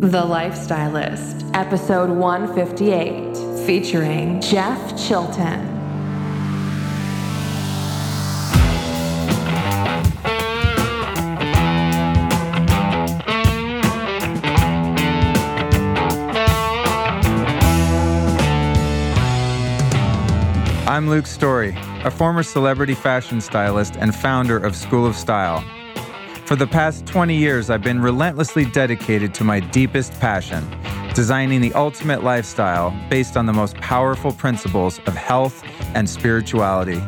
The Lifestylist, episode 158, featuring Jeff Chilton. I'm Luke Story, a former celebrity fashion stylist and founder of School of Style. For the past 20 years, I've been relentlessly dedicated to my deepest passion designing the ultimate lifestyle based on the most powerful principles of health and spirituality.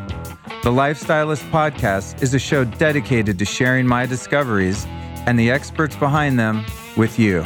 The Lifestylist Podcast is a show dedicated to sharing my discoveries and the experts behind them with you.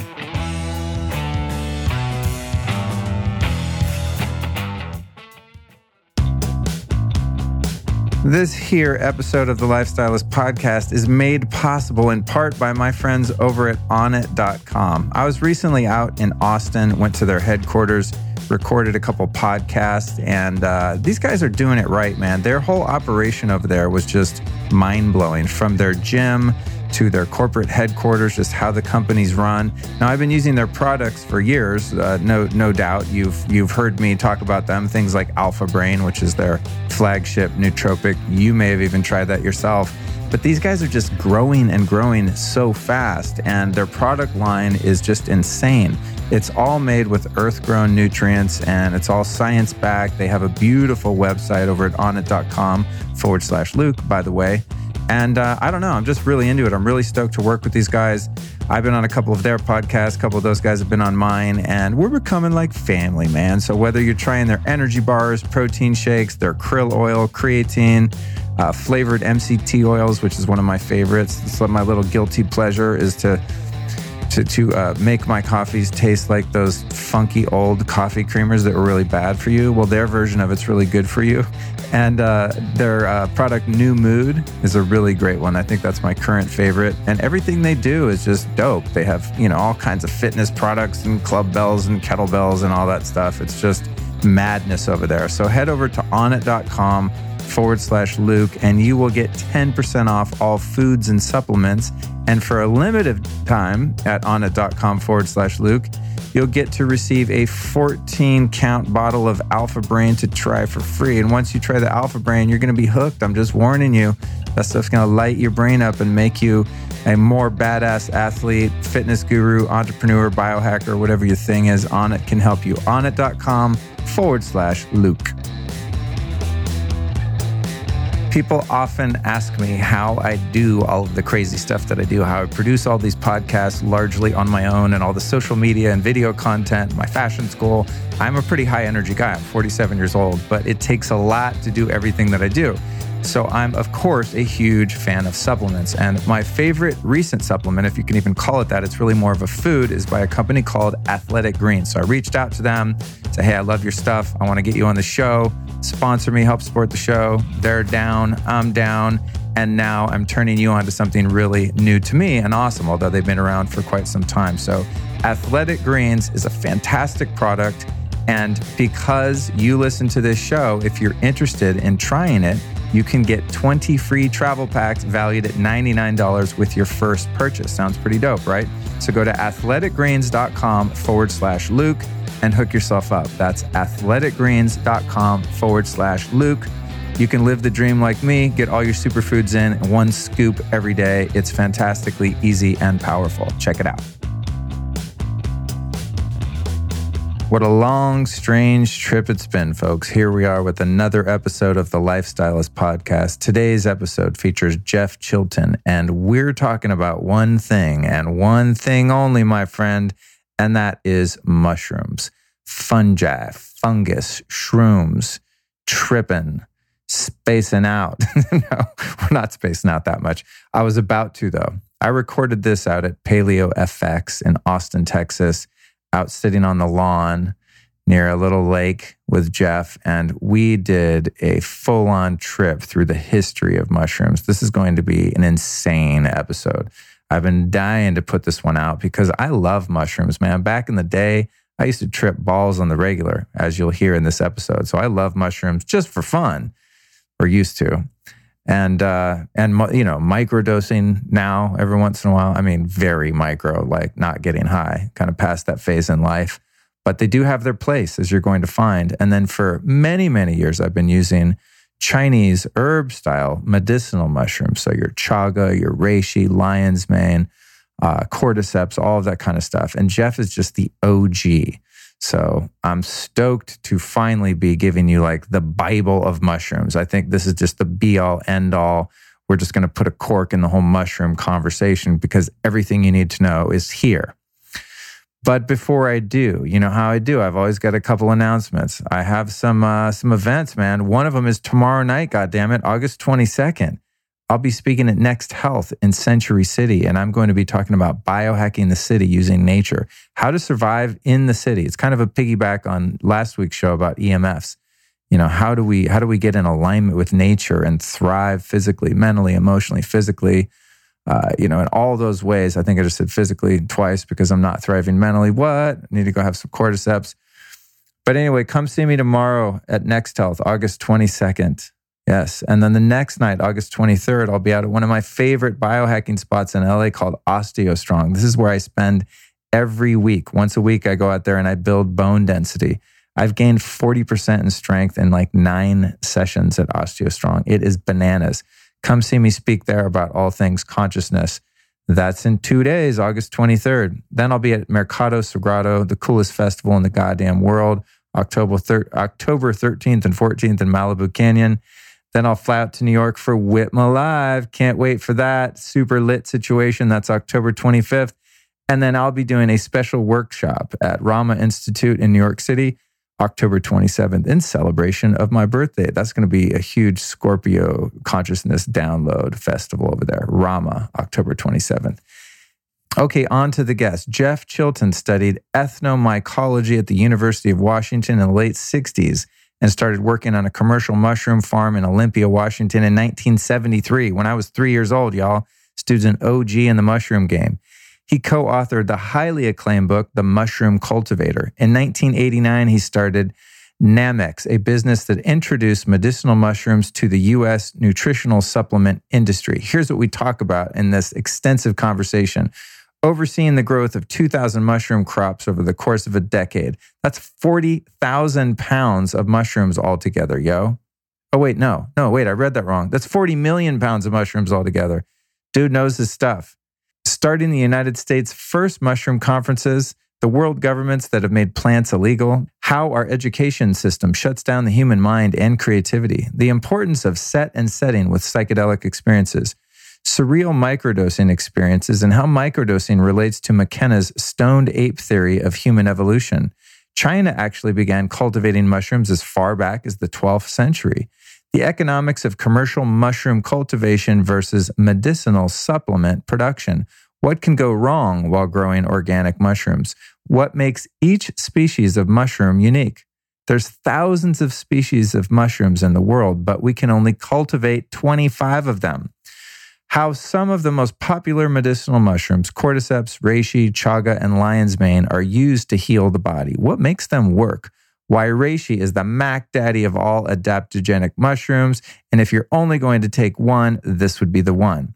This here episode of the Lifestylist podcast is made possible in part by my friends over at onnit.com. I was recently out in Austin, went to their headquarters, recorded a couple podcasts, and uh, these guys are doing it right, man. Their whole operation over there was just mind blowing from their gym to their corporate headquarters, just how the companies run. Now, I've been using their products for years. Uh, no, no doubt you've you've heard me talk about them. Things like Alpha Brain, which is their flagship nootropic. You may have even tried that yourself. But these guys are just growing and growing so fast, and their product line is just insane. It's all made with earth grown nutrients and it's all science backed. They have a beautiful website over at onnit.com forward slash Luke, by the way. And uh, I don't know, I'm just really into it. I'm really stoked to work with these guys. I've been on a couple of their podcasts, a couple of those guys have been on mine, and we're becoming like family, man. So whether you're trying their energy bars, protein shakes, their krill oil, creatine, uh, flavored MCT oils, which is one of my favorites. It's my little guilty pleasure is to to, to uh, make my coffees taste like those funky old coffee creamers that were really bad for you. Well, their version of it's really good for you. And uh, their uh, product, New Mood, is a really great one. I think that's my current favorite. And everything they do is just dope. They have, you know, all kinds of fitness products and club bells and kettlebells and all that stuff. It's just madness over there. So head over to onnit.com forward slash Luke, and you will get 10% off all foods and supplements. And for a limited time at onnit.com forward slash Luke, you'll get to receive a 14 count bottle of Alpha Brain to try for free. And once you try the Alpha Brain, you're going to be hooked. I'm just warning you. That stuff's going to light your brain up and make you a more badass athlete, fitness guru, entrepreneur, biohacker, whatever your thing is. Onnit can help you. Onnit.com forward slash Luke. People often ask me how I do all of the crazy stuff that I do, how I produce all these podcasts largely on my own and all the social media and video content, my fashion school. I'm a pretty high energy guy. I'm 47 years old, but it takes a lot to do everything that I do. So I'm, of course, a huge fan of supplements. And my favorite recent supplement, if you can even call it that, it's really more of a food, is by a company called Athletic Greens. So I reached out to them, say, hey, I love your stuff. I want to get you on the show. Sponsor me, help support the show. They're down, I'm down. And now I'm turning you on to something really new to me and awesome, although they've been around for quite some time. So Athletic Greens is a fantastic product. And because you listen to this show, if you're interested in trying it, you can get 20 free travel packs valued at $99 with your first purchase. Sounds pretty dope, right? So go to athleticgreens.com forward slash Luke and hook yourself up. That's athleticgreens.com forward slash Luke. You can live the dream like me, get all your superfoods in one scoop every day. It's fantastically easy and powerful. Check it out. What a long, strange trip it's been, folks. Here we are with another episode of the Lifestylist podcast. Today's episode features Jeff Chilton, and we're talking about one thing and one thing only, my friend, and that is mushrooms, fungi, fungus, shrooms, tripping, spacing out. no, we're not spacing out that much. I was about to, though. I recorded this out at Paleo FX in Austin, Texas out sitting on the lawn near a little lake with Jeff, and we did a full on trip through the history of mushrooms. This is going to be an insane episode. I've been dying to put this one out because I love mushrooms, man. Back in the day, I used to trip balls on the regular, as you'll hear in this episode. So I love mushrooms just for fun, or used to. and uh, and you know microdosing now every once in a while. I mean, very micro, like not getting high, kind of past that phase in life. But they do have their place, as you're going to find. And then for many many years, I've been using Chinese herb style medicinal mushrooms. So your chaga, your reishi, lion's mane, uh, cordyceps, all of that kind of stuff. And Jeff is just the OG. So I'm stoked to finally be giving you like the Bible of mushrooms. I think this is just the be all end all. We're just going to put a cork in the whole mushroom conversation because everything you need to know is here. But before I do, you know how I do. I've always got a couple announcements. I have some uh, some events, man. One of them is tomorrow night. God damn it, August twenty second. I'll be speaking at Next Health in Century City, and I'm going to be talking about biohacking the city using nature, how to survive in the city. It's kind of a piggyback on last week's show about EMFs. You know, how do we how do we get in alignment with nature and thrive physically, mentally, emotionally, physically? Uh, you know, in all those ways. I think I just said physically twice because I'm not thriving mentally. What? I need to go have some cordyceps. But anyway, come see me tomorrow at Next Health, August 22nd. Yes. And then the next night, August 23rd, I'll be out at one of my favorite biohacking spots in LA called OsteoStrong. This is where I spend every week. Once a week, I go out there and I build bone density. I've gained 40% in strength in like nine sessions at OsteoStrong. It is bananas. Come see me speak there about all things consciousness. That's in two days, August 23rd. Then I'll be at Mercado Sagrado, the coolest festival in the goddamn world, October, thir- October 13th and 14th in Malibu Canyon. Then I'll fly out to New York for Whitma Live. Can't wait for that. Super lit situation. That's October 25th. And then I'll be doing a special workshop at Rama Institute in New York City, October 27th, in celebration of my birthday. That's going to be a huge Scorpio consciousness download festival over there. Rama, October 27th. Okay, on to the guest. Jeff Chilton studied ethnomycology at the University of Washington in the late 60s and started working on a commercial mushroom farm in Olympia, Washington in 1973 when I was three years old, y'all. Student OG in the mushroom game. He co authored the highly acclaimed book, The Mushroom Cultivator. In 1989, he started Nammex, a business that introduced medicinal mushrooms to the U.S. nutritional supplement industry. Here's what we talk about in this extensive conversation overseeing the growth of 2,000 mushroom crops over the course of a decade. That's 40,000 pounds of mushrooms altogether, yo. Oh, wait, no, no, wait, I read that wrong. That's 40 million pounds of mushrooms altogether. Dude knows his stuff. Starting the United States' first mushroom conferences, the world governments that have made plants illegal, how our education system shuts down the human mind and creativity, the importance of set and setting with psychedelic experiences surreal microdosing experiences and how microdosing relates to McKenna's stoned ape theory of human evolution. China actually began cultivating mushrooms as far back as the 12th century. The economics of commercial mushroom cultivation versus medicinal supplement production. What can go wrong while growing organic mushrooms? What makes each species of mushroom unique? There's thousands of species of mushrooms in the world, but we can only cultivate 25 of them how some of the most popular medicinal mushrooms, cordyceps, reishi, chaga, and lion's mane, are used to heal the body. What makes them work? Why reishi is the Mac Daddy of all adaptogenic mushrooms. And if you're only going to take one, this would be the one.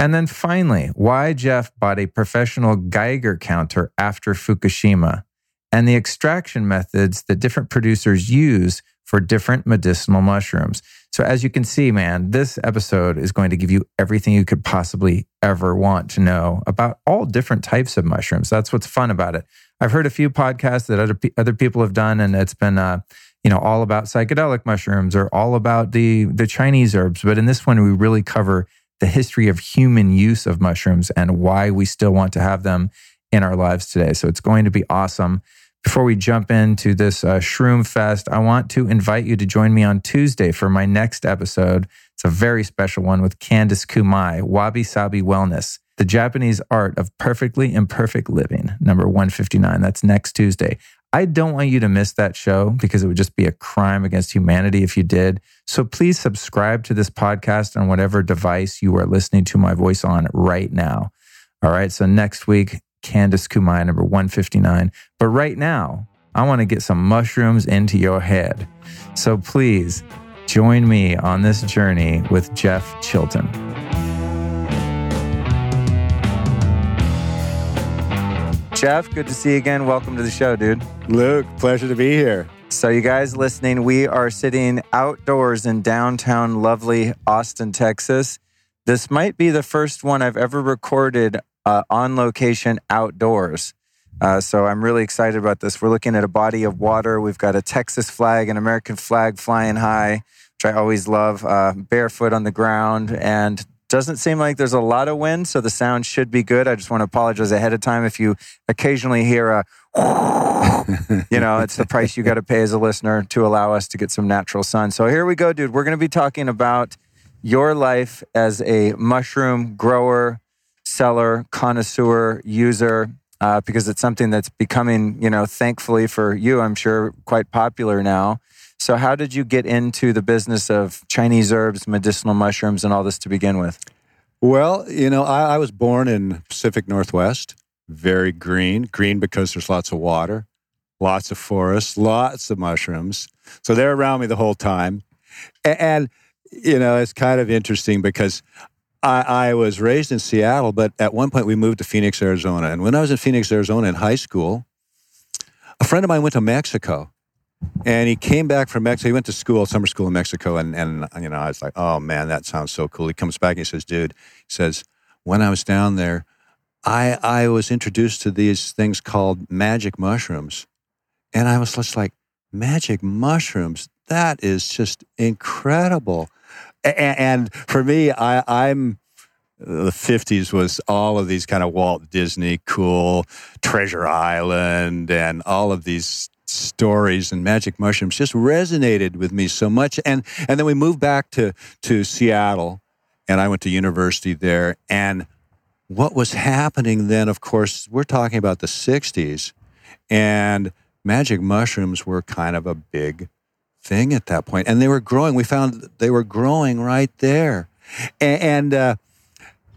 And then finally, why Jeff bought a professional Geiger counter after Fukushima and the extraction methods that different producers use for different medicinal mushrooms. So, as you can see, man, this episode is going to give you everything you could possibly ever want to know about all different types of mushrooms. That's what's fun about it. I've heard a few podcasts that other other people have done, and it's been, uh, you know, all about psychedelic mushrooms or all about the the Chinese herbs. But in this one, we really cover the history of human use of mushrooms and why we still want to have them in our lives today. So it's going to be awesome. Before we jump into this uh, Shroom Fest, I want to invite you to join me on Tuesday for my next episode. It's a very special one with Candice Kumai, Wabi Sabi Wellness, the Japanese art of perfectly imperfect living, number 159. That's next Tuesday. I don't want you to miss that show because it would just be a crime against humanity if you did. So please subscribe to this podcast on whatever device you are listening to my voice on right now. All right. So next week, Candice Kumai, number 159. But right now, I want to get some mushrooms into your head. So please Join me on this journey with Jeff Chilton. Jeff, good to see you again. Welcome to the show, dude. Luke, pleasure to be here. So, you guys listening, we are sitting outdoors in downtown lovely Austin, Texas. This might be the first one I've ever recorded uh, on location outdoors. Uh, so, I'm really excited about this. We're looking at a body of water. We've got a Texas flag, an American flag flying high, which I always love, uh, barefoot on the ground, and doesn't seem like there's a lot of wind, so the sound should be good. I just want to apologize ahead of time if you occasionally hear a, you know, it's the price you got to pay as a listener to allow us to get some natural sun. So here we go, dude. We're going to be talking about your life as a mushroom grower, seller, connoisseur, user, uh, because it's something that's becoming, you know, thankfully for you, I'm sure, quite popular now. So, how did you get into the business of Chinese herbs, medicinal mushrooms, and all this to begin with? Well, you know, I, I was born in Pacific Northwest, very green, green because there's lots of water, lots of forests, lots of mushrooms. So they're around me the whole time. And, and you know, it's kind of interesting because I, I, was raised in Seattle, but at one point we moved to Phoenix, Arizona. And when I was in Phoenix, Arizona in high school, a friend of mine went to Mexico and he came back from Mexico. He went to school, summer school in Mexico, and and you know, I was like, oh man, that sounds so cool. He comes back and he says, dude, he says, when I was down there, I I was introduced to these things called magic mushrooms, and I was just like, magic mushrooms. That is just incredible. And, and for me, I, I'm uh, the 50s was all of these kind of Walt Disney cool Treasure Island and all of these stories and magic mushrooms just resonated with me so much. And and then we moved back to to Seattle, and I went to university there. And what was happening then? Of course, we're talking about the '60s, and magic mushrooms were kind of a big thing at that point, and they were growing. We found they were growing right there, and. uh,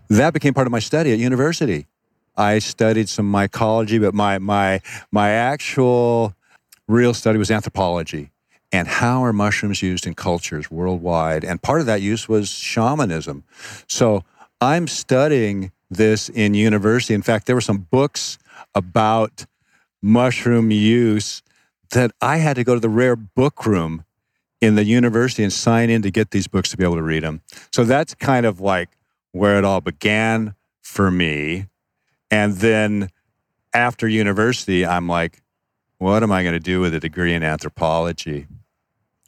that became part of my study at university. I studied some mycology, but my my my actual real study was anthropology and how are mushrooms used in cultures worldwide. And part of that use was shamanism. So I'm studying this in university. In fact, there were some books about mushroom use that I had to go to the rare book room in the university and sign in to get these books to be able to read them. So that's kind of like where it all began for me. And then after university, I'm like, what am I going to do with a degree in anthropology?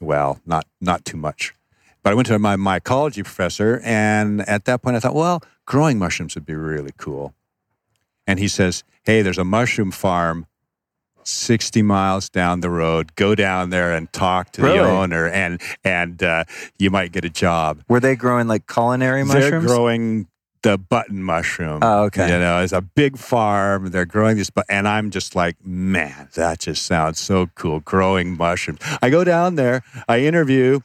Well, not not too much. But I went to my mycology professor, and at that point I thought, well, growing mushrooms would be really cool. And he says, hey, there's a mushroom farm 60 miles down the road. Go down there and talk to really? the owner, and and uh, you might get a job. Were they growing like culinary mushrooms? They're growing the button mushroom. Oh, okay. You know, it's a big farm. They're growing this, and I'm just like, man, that just sounds so cool. Growing mushrooms. I go down there. I interview.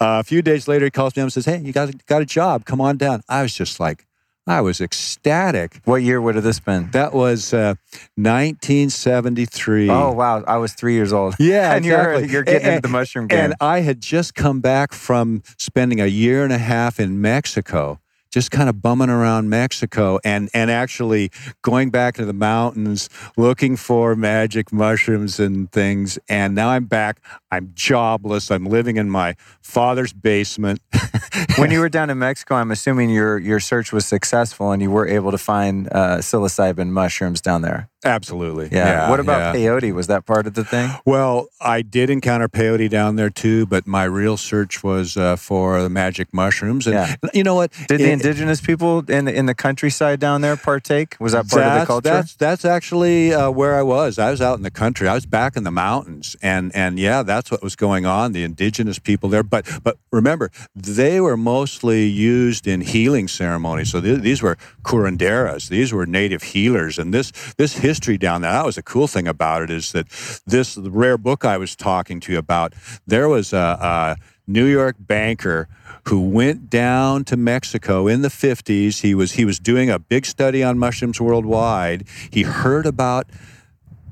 Uh, a few days later, he calls me up and says, "Hey, you got got a job? Come on down." I was just like, I was ecstatic. What year would have this been? That was uh, 1973. Oh wow, I was three years old. Yeah, and exactly. you're you're getting and, into the mushroom game. And I had just come back from spending a year and a half in Mexico just kind of bumming around Mexico and, and actually going back to the mountains looking for magic mushrooms and things. And now I'm back. I'm jobless. I'm living in my father's basement. when you were down in Mexico, I'm assuming your, your search was successful and you were able to find uh, psilocybin mushrooms down there. Absolutely. Yeah. yeah what about yeah. peyote? Was that part of the thing? Well, I did encounter peyote down there too, but my real search was uh, for the magic mushrooms. And yeah. you know what? Did it, the indigenous people in the, in the countryside down there partake? Was that part of the culture? That's, that's actually uh, where I was. I was out in the country. I was back in the mountains, and and yeah, that's what was going on. The indigenous people there, but but remember, they were mostly used in healing ceremonies. So th- these were curanderas. These were native healers, and this this history history down there. That was a cool thing about it is that this rare book I was talking to you about, there was a, a New York banker who went down to Mexico in the 50s. He was he was doing a big study on mushrooms worldwide. He heard about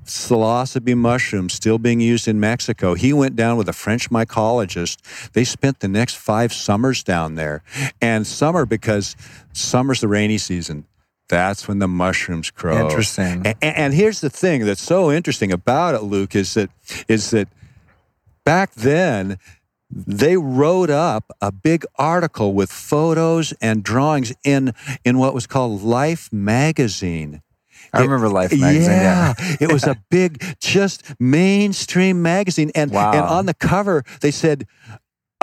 psilocybe mushrooms still being used in Mexico. He went down with a French mycologist. They spent the next five summers down there. And summer, because summer's the rainy season. That's when the mushrooms grow. Interesting. And, and here's the thing that's so interesting about it, Luke, is that is that back then they wrote up a big article with photos and drawings in in what was called Life magazine. I remember Life magazine. Yeah, Yeah, it was a big, just mainstream magazine, and Wow. and on the cover they said.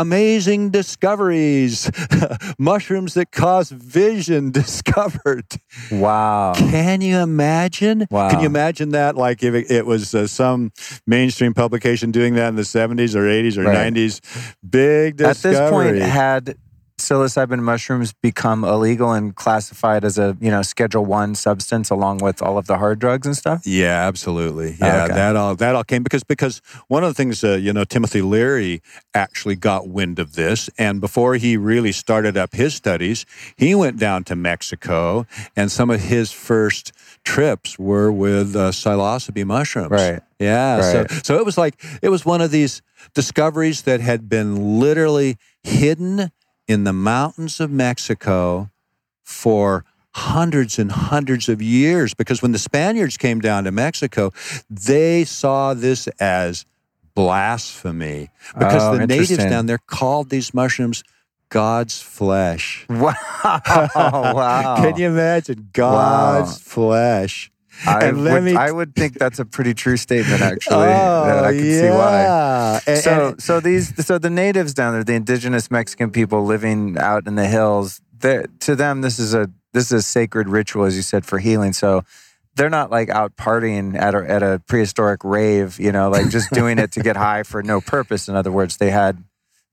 Amazing discoveries, mushrooms that cause vision discovered. Wow. Can you imagine? Wow. Can you imagine that? Like if it, it was uh, some mainstream publication doing that in the 70s or 80s or Right. 90s, big At discovery. this point, had psilocybin mushrooms become illegal and classified as a you know Schedule One substance along with all of the hard drugs and stuff? Yeah, absolutely. Yeah, Okay. that all that all came because because one of the things uh, you know Timothy Leary actually got wind of this, and before he really started up his studies, he went down to Mexico, and some of his first trips were with uh, psilocybe mushrooms. Right. Yeah. Right. So so it was like it was one of these discoveries that had been literally hidden in the mountains of Mexico for hundreds and hundreds of years because when the Spaniards came down to Mexico, they saw this as blasphemy because Oh, the natives down there called these mushrooms God's flesh. Wow! wow! Can you imagine God's flesh? I would, me- I would think that's a pretty true statement, actually. that oh, I can see why. yeah. And- so and- so these so the natives down there, the indigenous Mexican people living out in the hills, to them this is a this is a sacred ritual, as you said, for healing. So they're not like out partying at a, at a prehistoric rave, you know, like just doing it to get high for no purpose. In other words, they had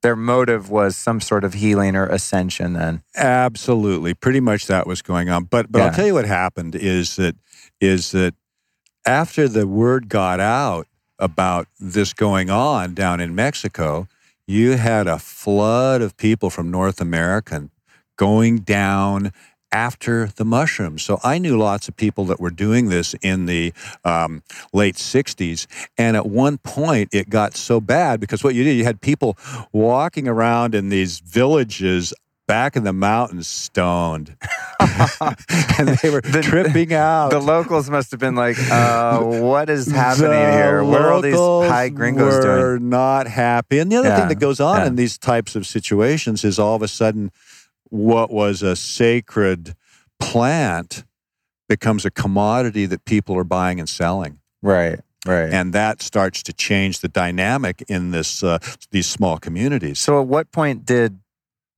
their motive was some sort of healing or ascension. Then Absolutely, pretty much that was going on. But but Yeah. I'll tell you what happened is that is that after the word got out about this going on down in Mexico, you had a flood of people from North America going down after the mushrooms. So I knew lots of people that were doing this in the um, late 60s. And at one point, it got so bad because what you did, you had people walking around in these villages back in the mountains stoned. and they were The- tripping out. the locals must have been like, uh, "What is happening The here? What are all these high gringos doing?" were not happy. And the other Yeah, thing that goes on yeah. in these types of situations is all of a sudden what was a sacred plant becomes a commodity that people are buying and selling. Right, right. And that starts to change the dynamic in this uh, these small communities. So, at what point did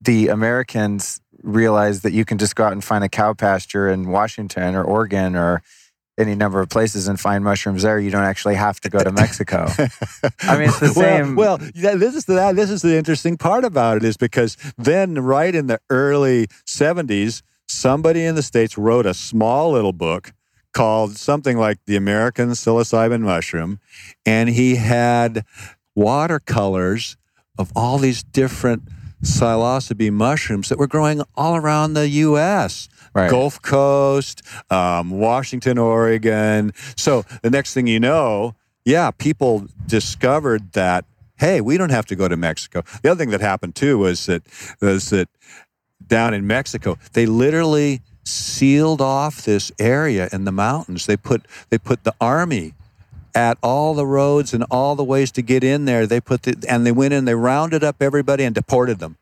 the Americans realize that you can just go out and find a cow pasture in Washington or Oregon or any number of places and find mushrooms there? You don't actually have to go to Mexico. I mean, it's the same- Well, well this is the this is the interesting part about it is because then, right in the early '70s, somebody in the states wrote a small little book called something like "The American Psilocybin Mushroom," and he had watercolors of all these different psilocybe mushrooms that were growing all around the U.S. Right. Gulf Coast, um, Washington, Oregon. So the next thing you know, yeah, people discovered that hey, we don't have to go to Mexico. The other thing that happened too was that was that down in Mexico, they literally sealed off this area in the mountains. They put they put the army at all the roads and all the ways to get in there. They put the and they went in, they rounded up everybody and deported them.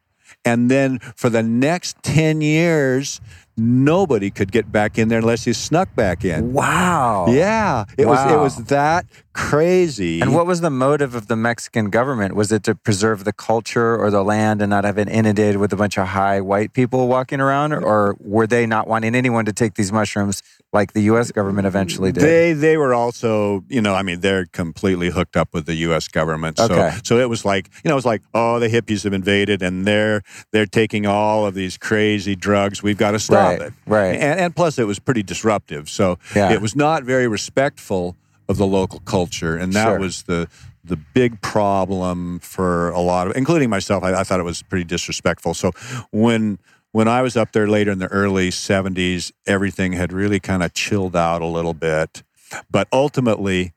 And then for the next 10 years, nobody could get back in there unless you snuck back in. wow. Yeah, it was it was that crazy. And what was the motive of the Mexican government? Was it to preserve the culture or the land and not have it inundated with a bunch of high white people walking around? Or were they not wanting anyone to take these mushrooms like the U.S. government mm-hmm. eventually did? They they were also, you know, I mean, they're completely hooked up with the U.S. government. So Okay. so it was like, you know, it was like, oh, the hippies have invaded, and they're they're taking all of these crazy drugs. We've got to stop Right, it. right. And and plus, it was pretty disruptive. So Yeah. it was not very respectful of the local culture, and that Sure. was the the big problem for a lot of, including myself. I, I thought it was pretty disrespectful. So when when I was up there later in the early 70s, everything had really kind of chilled out a little bit. But ultimately,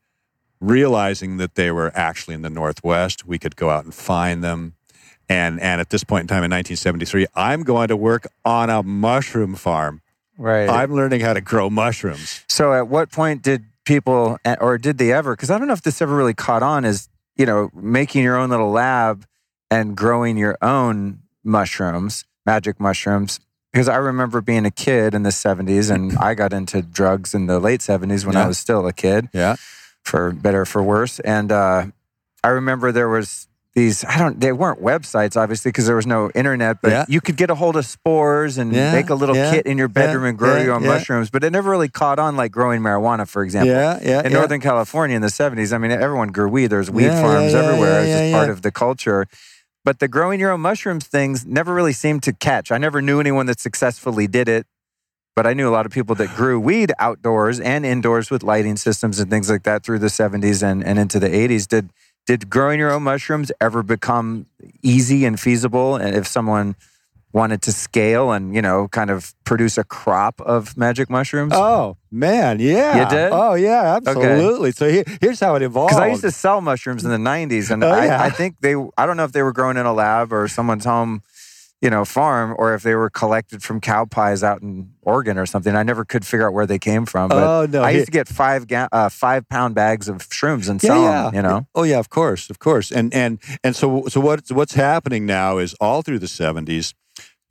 realizing that they were actually in the Northwest, we could go out and find them. And, and at this point in time in 1973, I'm going to work on a mushroom farm. Right. I'm learning how to grow mushrooms. So at what point did people, or did they ever, because I don't know if this ever really caught on, is, you know, making your own little lab and growing your own mushrooms, magic mushrooms. Because I remember being a kid in the 70s and I got into drugs in the late 70s when Yeah. I was still a kid. Yeah. for better or for worse. And uh, I remember there was these. I don't. They weren't websites, obviously, because there was no internet. But Yeah. you could get a hold of spores and Yeah, make a little yeah, kit in your bedroom and grow your own mushrooms. But it never really caught on like growing marijuana, for example. Yeah. Yeah. In. Northern California in the 70s, I mean, everyone grew weed. There's weed farms everywhere. yeah, it's yeah, part of the culture. But the growing your own mushrooms things never really seemed to catch. I never knew anyone that successfully did it. But I knew a lot of people that grew weed outdoors and indoors with lighting systems and things like that through the 70s and, and into the 80s. Did did growing your own mushrooms ever become easy and feasible? And if someone wanted to scale and, you know, kind of produce a crop of magic mushrooms? Oh man, yeah. You did? Oh yeah, absolutely. So here, here's how it evolved. Because I used to sell mushrooms in the 90s, and Oh, I, yeah. I think they, I don't know if they were grown in a lab or someone's home, you know, farm, or if they were collected from cow pies out in Oregon or something. I never could figure out where they came from. But Oh no, I used to get five ga- uh, five pound bags of shrooms and sell them, you know? Oh yeah, of course, of course. And and and so so what what's happening now is all through the seventies,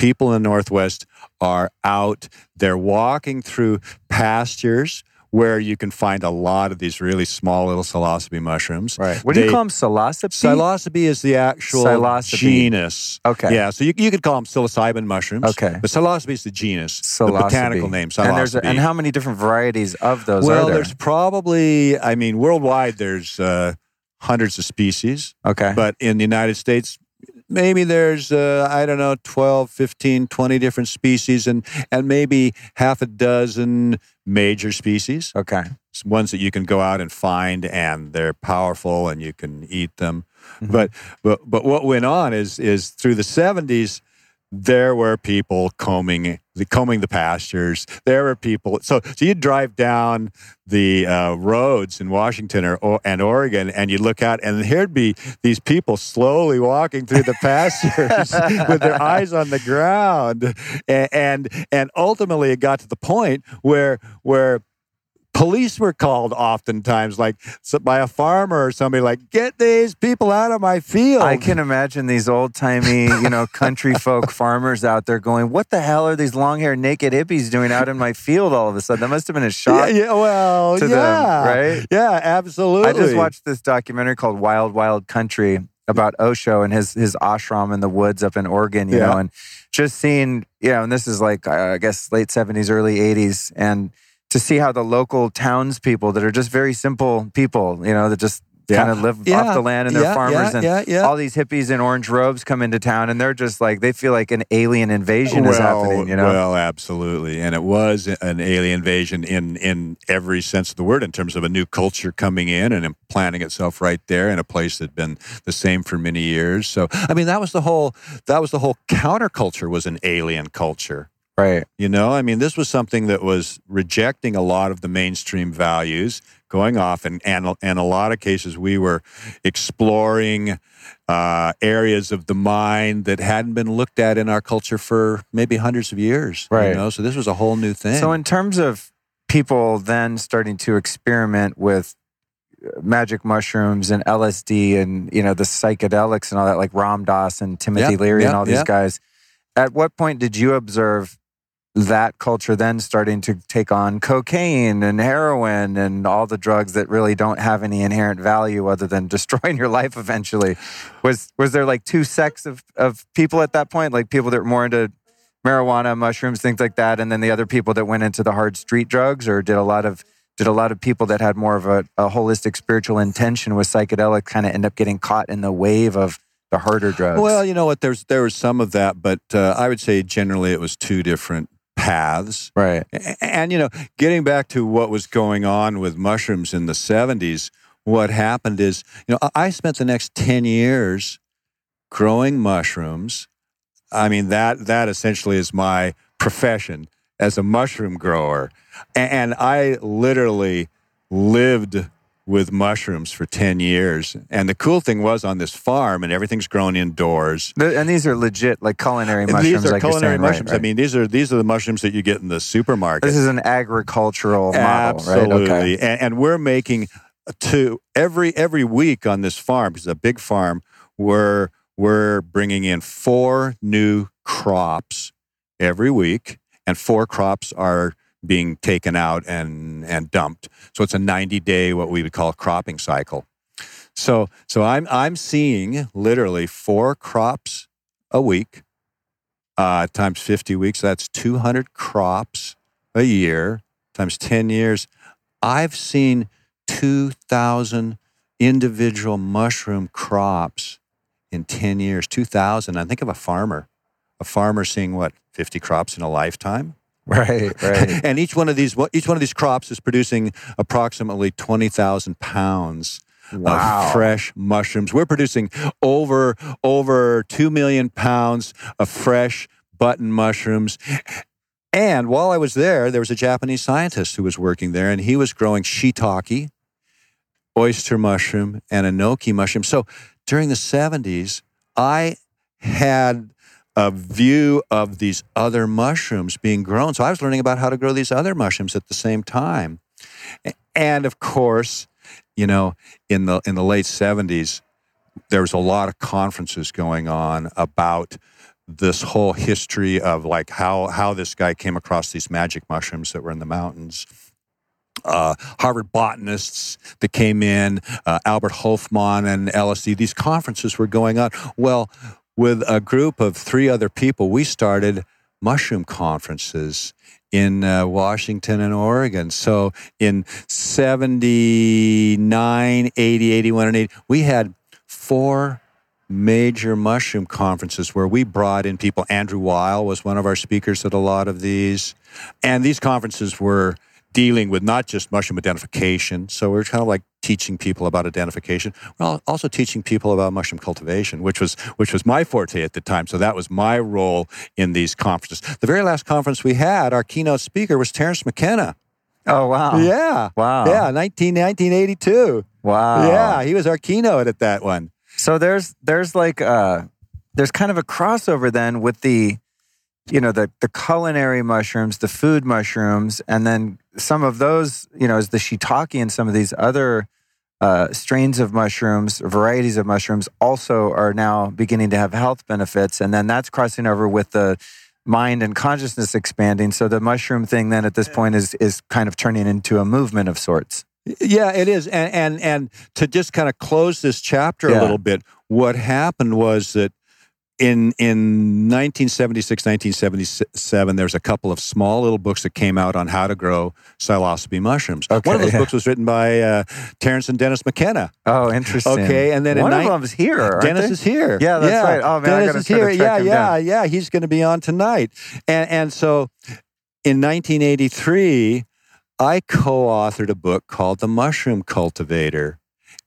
people in the Northwest are out. They're walking through pastures where you can find a lot of these really small little psilocybe mushrooms. Right. What do you call them? Psilocybe? Psilocybe is the actual Psilocybe. genus. Okay. Yeah, so you, you could call them psilocybin mushrooms. Okay. But psilocybe is the genus, the botanical name, psilocybe. And, there's, and how many different varieties of those well, are there? Well, there's probably, I mean, worldwide, there's uh, hundreds of species, Okay. but in the United States, maybe there's, uh, I don't know, 12, 15, 20 different species, and, and maybe half a dozen major species, okay. It's ones that you can go out and find, and they're powerful, and you can eat them. Mhm. But, but, but what went on is, is through the 70s, there were people combing the combing the pastures. There were people. So so you drive down the uh, roads in Washington or, or and Oregon, and you'd look out, and there'd be these people slowly walking through the pastures with their eyes on the ground, and, and and ultimately it got to the point where where police were called oftentimes like by a farmer or somebody like get these people out of my field I can imagine these old timey, you know, country folk farmers out there going, "What the hell are these long haired naked hippies doing out in my field all of a sudden?" That must have been a yeah, shock. yeah, well, to yeah, them, right? Yeah, absolutely. I just watched this documentary called Wild Wild Country about Osho and his his ashram in the woods up in Oregon, you Yeah. know, and just seeing, you know, and this is like uh, I guess late seventies, early eighties, and to see how the local townspeople that are just very simple people, you know, that just Yeah. kind of live Yeah. off the land and they're Yeah, farmers and all these hippies in orange robes come into town and they're just like they feel like an alien invasion is happening, you know. Well, absolutely, and it was an alien invasion in in every sense of the word, in terms of a new culture coming in and implanting itself right there in a place that'd been the same for many years. So, I mean, that was the whole that was the whole counterculture was an alien culture. Right. You know, I mean, this was something that was rejecting a lot of the mainstream values, going off, and and in a lot of cases, we were exploring uh, areas of the mind that hadn't been looked at in our culture for maybe hundreds of years. Right. You know, so this was a whole new thing. So, in terms of people then starting to experiment with uh, magic mushrooms and LSD and you know the psychedelics and all that, like Ram Dass and Timothy Yeah, Leary and all these yeah. guys, at what point did you observe that culture then starting to take on cocaine and heroin and all the drugs that really don't have any inherent value other than destroying your life eventually? Was was there like two sects of, of people at that point, like people that were more into marijuana, mushrooms, things like that, and then the other people that went into the hard street drugs, or did a lot of did a lot of people that had more of a, a holistic spiritual intention with psychedelics kind of end up getting caught in the wave of the harder drugs? well, you know what? There's there was some of that, but uh, I would say generally it was two different paths. right, And, you know, getting back to what was going on with mushrooms in the 70s, what happened is, you know, I spent the next 10 years growing mushrooms. I mean, that that essentially is my profession as a mushroom grower. And I literally lived with mushrooms for 10 years. And the cool thing was on this farm, and everything's grown indoors. And these are legit like culinary mushrooms. these are like culinary saying, right, mushrooms. I mean, these are these are the mushrooms that you get in the supermarket. this is an agricultural model, Absolutely. right? Okay. And, and we're making to every every week on this farm, because it's a big farm, we're we're bringing in four new crops every week, and four crops are being taken out and and dumped. So it's a 90 day what we would call cropping cycle. So so I'm I'm seeing literally four crops a week uh, times 50 weeks. That's 200 crops a year times 10 years. I've seen 2,000 individual mushroom crops in 10 years. 2,000. I think of a farmer. A farmer seeing what 50 crops in a lifetime. Right, right. and each one of these each one of these crops is producing approximately 20,000 pounds Wow. of fresh mushrooms. We're producing over over 2 million pounds of fresh button mushrooms. And while I was there, there was a Japanese scientist who was working there and he was growing shiitake, oyster mushroom, and enoki mushroom. So during the 70s, I had a view of these other mushrooms being grown. So I was learning about how to grow these other mushrooms at the same time. And of course, you know, in the in the late 70s, there was a lot of conferences going on about this whole history of like how how this guy came across these magic mushrooms that were in the mountains. Uh, Harvard botanists that came in, uh, Albert Hofmann and LSD. These conferences were going on. Well, with a group of three other people, we started mushroom conferences in uh, Washington and Oregon. So in 79, 80, 81, and 80, we had four major mushroom conferences where we brought in people. Andrew Weil was one of our speakers at a lot of these. And these conferences were dealing with not just mushroom identification. So we're kind of like teaching people about identification. Well, also teaching people about mushroom cultivation, which was which was my forte at the time. So that was my role in these conferences. The very last conference we had, our keynote speaker was Terence McKenna. Oh wow. Yeah. Wow. Yeah, 19, 1982. Wow. Yeah, he was our keynote at that one. So there's there's like uh there's kind of a crossover then with the you know the the culinary mushrooms, the food mushrooms, and then some of those you know is the shiitake and some of these other uh, strains of mushrooms, varieties of mushrooms, also are now beginning to have health benefits, and then that's crossing over with the mind and consciousness expanding. So the mushroom thing then at this point is is kind of turning into a movement of sorts. Yeah, it is. And and and to just kind of close this chapter Yeah. a little bit, what happened was that in in 1976, 1977, there's a couple of small little books that came out on how to grow psilocybe mushrooms. Okay, One of those yeah. books was written by uh, Terence and Dennis McKenna. Oh, interesting. Okay, and then one of them's here. Dennis they? is here. Yeah, that's right. Oh, man, I Dennis is here. Yeah, yeah, down. yeah. He's going to be on tonight. And and so in 1983, I co-authored a book called The Mushroom Cultivator.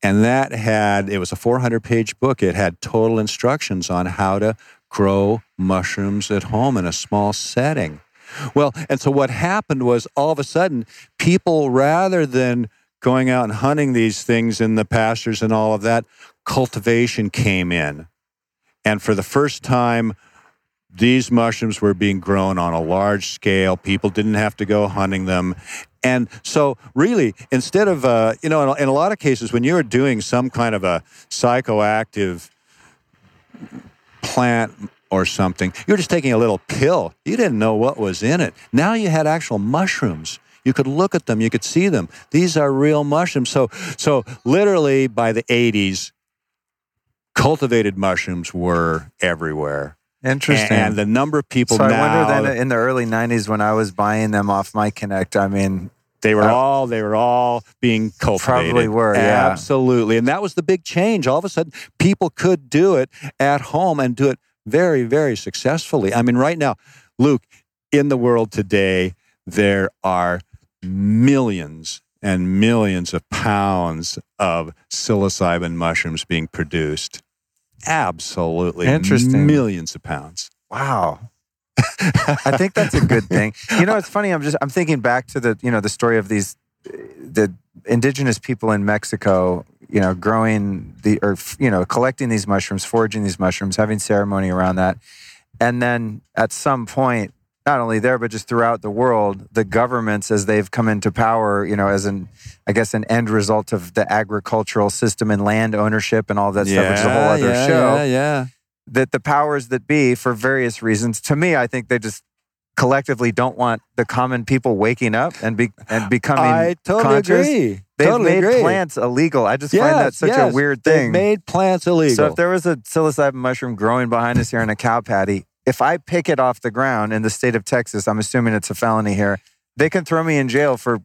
And that had it was a 400 page book. It had total instructions on how to grow mushrooms at home in a small setting. Well, and so what happened was all of a sudden, people rather than going out and hunting these things in the pastures and all of that, cultivation came in. And for the first time, these mushrooms were being grown on a large scale. People didn't have to go hunting them. And so, really, instead of, uh, you know, in a, in a lot of cases, when you're doing some kind of a psychoactive plant or something, you're just taking a little pill. You didn't know what was in it. Now you had actual mushrooms. You could look at them, you could see them. These are real mushrooms. So, so literally by the 80s, cultivated mushrooms were everywhere. Interesting. And the number of people so I wonder then in the early '90s when I was buying them off my Connect. I mean, they were all they were all being cultivated. Probably were, yeah. Absolutely. And that was the big change. All of a sudden, people could do it at home and do it very, very successfully. I mean, right now, Luke, in the world today, there are millions and millions of pounds of psilocybin mushrooms being produced. Absolutely. Interesting. Millions of pounds. wow. I think that's a good thing. You know, it's funny. I'm just I'm thinking back to the you know the story of these the indigenous people in Mexico, you know, growing the or you know, collecting these mushrooms, foraging these mushrooms, having ceremony around that, and then at some point, not only there but just throughout the world, the governments as they've come into power, you know, as an I guess an end result of the agricultural system and land ownership and all that stuff, which is a whole other yeah, show Yeah, yeah. that the powers that be, for various reasons, to me, I think they just collectively don't want the common people waking up and be and becoming I totally conscious. agree. They've totally made agree. plants illegal. I just find that such yes. a weird They've thing. made plants illegal. So if there was a psilocybin mushroom growing behind us here in a cow patty, if I pick it off the ground in the state of Texas, I'm assuming it's a felony here. They can throw me in jail for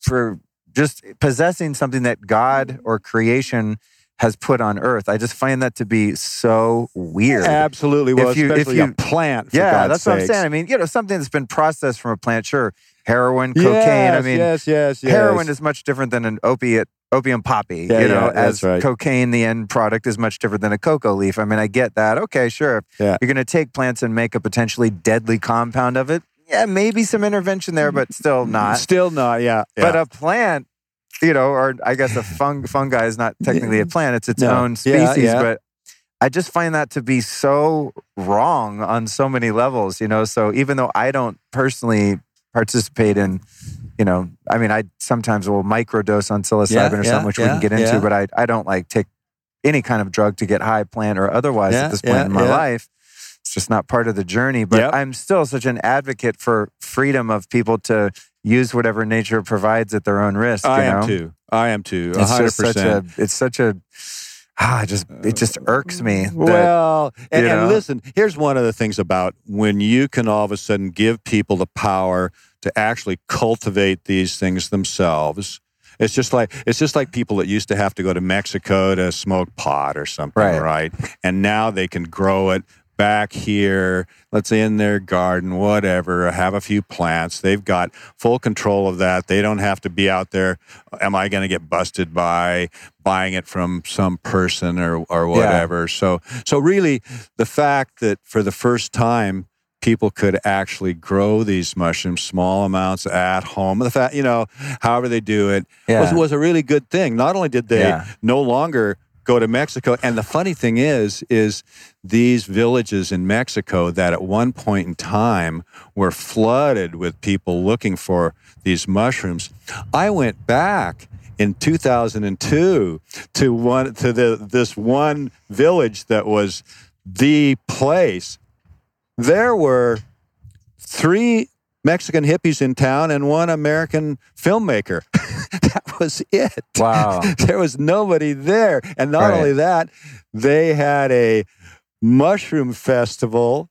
for just possessing something that God or creation has put on earth. I just find that to be so weird. Absolutely. Well, If you- if especially you- a plant. Yeah, God's that's what I'm saying. I mean, you know, something that's been processed from a plant, sure. Heroin, cocaine. Yes, I mean, yes, yes, yes. heroin is much different than an opiate, opium poppy. Yeah, you know, yeah, as right. cocaine, the end product is much different than a cocoa leaf. I mean, I get that. Okay, sure. Yeah. You're going to take plants and make a potentially deadly compound of it. Yeah, maybe some intervention there, but still not. Still not. Yeah. yeah. But a plant, you know, or I guess a fung, fungi is not technically a plant; it's its No. own species. But I just find that to be so wrong on so many levels. You know, so even though I don't personally participate in, you know, I mean, I sometimes will microdose on psilocybin Yeah, or yeah, something, which we can get into. yeah. But I, I don't like take any kind of drug to get high, plant or otherwise Yeah, at this point yeah, in my yeah. life. It's just not part of the journey. But Yep. I'm still such an advocate for freedom of people to use whatever nature provides at their own risk. I you know? am too. I am too. A It's just such a. It's such a. Ah, just it just irks me. That, Well, and, you and listen, here's one of the things about when you can all of a sudden give people the power to actually cultivate these things themselves. It's just like it's just like people that used to have to go to Mexico to smoke pot or something, Right. right? And now they can grow it back here, let's say in their garden, whatever, have a few plants. They've got full control of that. They don't have to be out there. Am I going to get busted by buying it from some person or, or whatever? So, so really, the fact that for the first time, people could actually grow these mushrooms, small amounts at home. The fact, you know, however they do it, was, was a really good thing. Not only did they Yeah. no longer go to Mexico, and the funny thing is, is these villages in Mexico that at one point in time were flooded with people looking for these mushrooms. I went back in 2002 to one to the this one village that was the place. There were three Mexican hippies in town and one American filmmaker. that was it. Wow. there was nobody there. And not Right. only that, they had a mushroom festival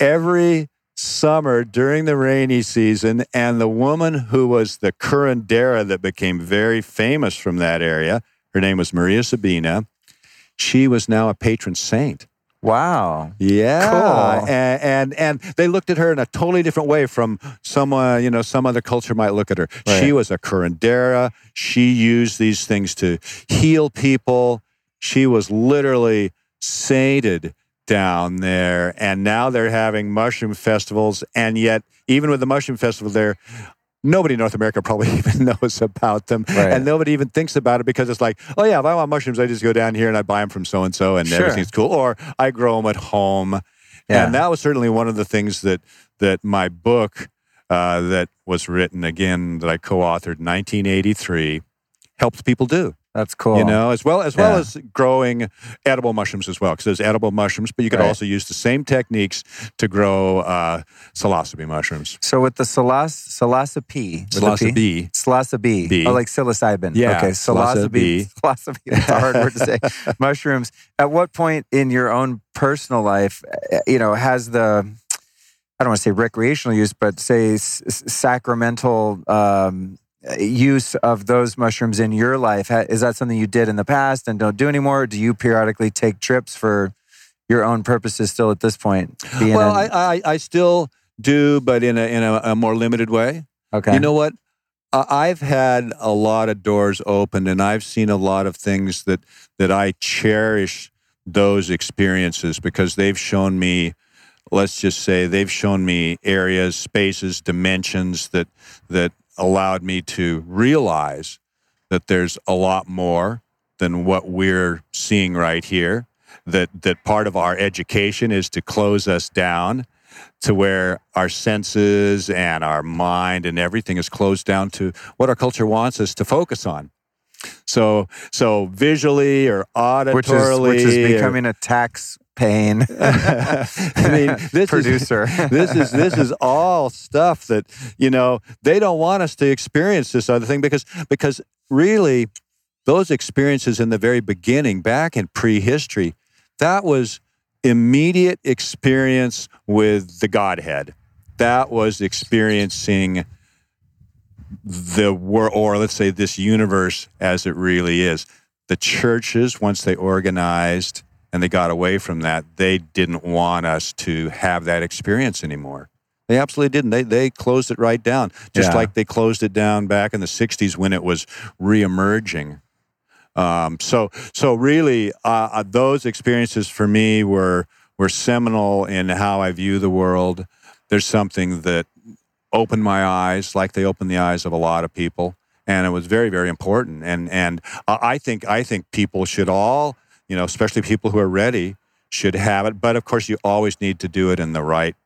every summer during the rainy season. And the woman who was the curandera that became very famous from that area, her name was Maria Sabina. She was now a patron saint. Wow. Yeah, Cool. and, and and they looked at her in a totally different way from someone uh, you know some other culture might look at her. Right. She was a curandera. She used these things to heal people. She was literally sainted down there, and now they're having mushroom festivals. And yet, even with the mushroom festival there. Nobody in North America probably even knows about them, Right. and nobody even thinks about it because it's like, oh yeah, if I want mushrooms, I just go down here and I buy them from so and so, and everything's cool. Or I grow them at home, Yeah. and that was certainly one of the things that that my book uh, that was written again that I co-authored in 1983 helped people do. That's cool. You know, as well as well Yeah. as growing edible mushrooms as well, because there's edible mushrooms, but you could Right. also use the same techniques to grow uh, psilocybe mushrooms. So with the psiloc psilocybe, with a P? Psilocybe. Psilocybe. B. Oh, like psilocybin. Yeah, Okay. psilocybe. Psilocybe. A hard word to say. Mushrooms. At what point in your own personal life, uh, you know, has the, I don't want to say recreational use, but say s- sacramental um, use of those mushrooms in your life, is that something you did in the past and don't do anymore? Or do you periodically take trips for your own purposes still at this point? Well, I, I I still do, but in a in a, a more limited way. okay. You know what? I've had a lot of doors opened, and I've seen a lot of things that that I cherish those experiences because they've shown me. Let's just say they've shown me areas, spaces, dimensions that that allowed me to realize that there's a lot more than what we're seeing right here. That that part of our education is to close us down to where our senses and our mind and everything is closed down to what our culture wants us to focus on. So, so visually or auditorily, which is, which is or- becoming a tax paying I mean, this producer. Is, this is this is all stuff that you know they don't want us to experience this other thing because because really those experiences in the very beginning, back in prehistory, that was immediate experience with the Godhead. That was experiencing the world, or let's say this universe as it really is. The churches, once they organized and they got away from that, they didn't want us to have that experience anymore. They absolutely didn't. They they closed it right down, just Yeah. like they closed it down back in the '60s when it was reemerging. Um, so so really, uh, uh, those experiences for me were were seminal in how I view the world. There's something that opened my eyes, like they opened the eyes of a lot of people, and it was very very important. And and uh, I think I think people should all, you know, especially people who are ready, should have it. But of course, you always need to do it in the right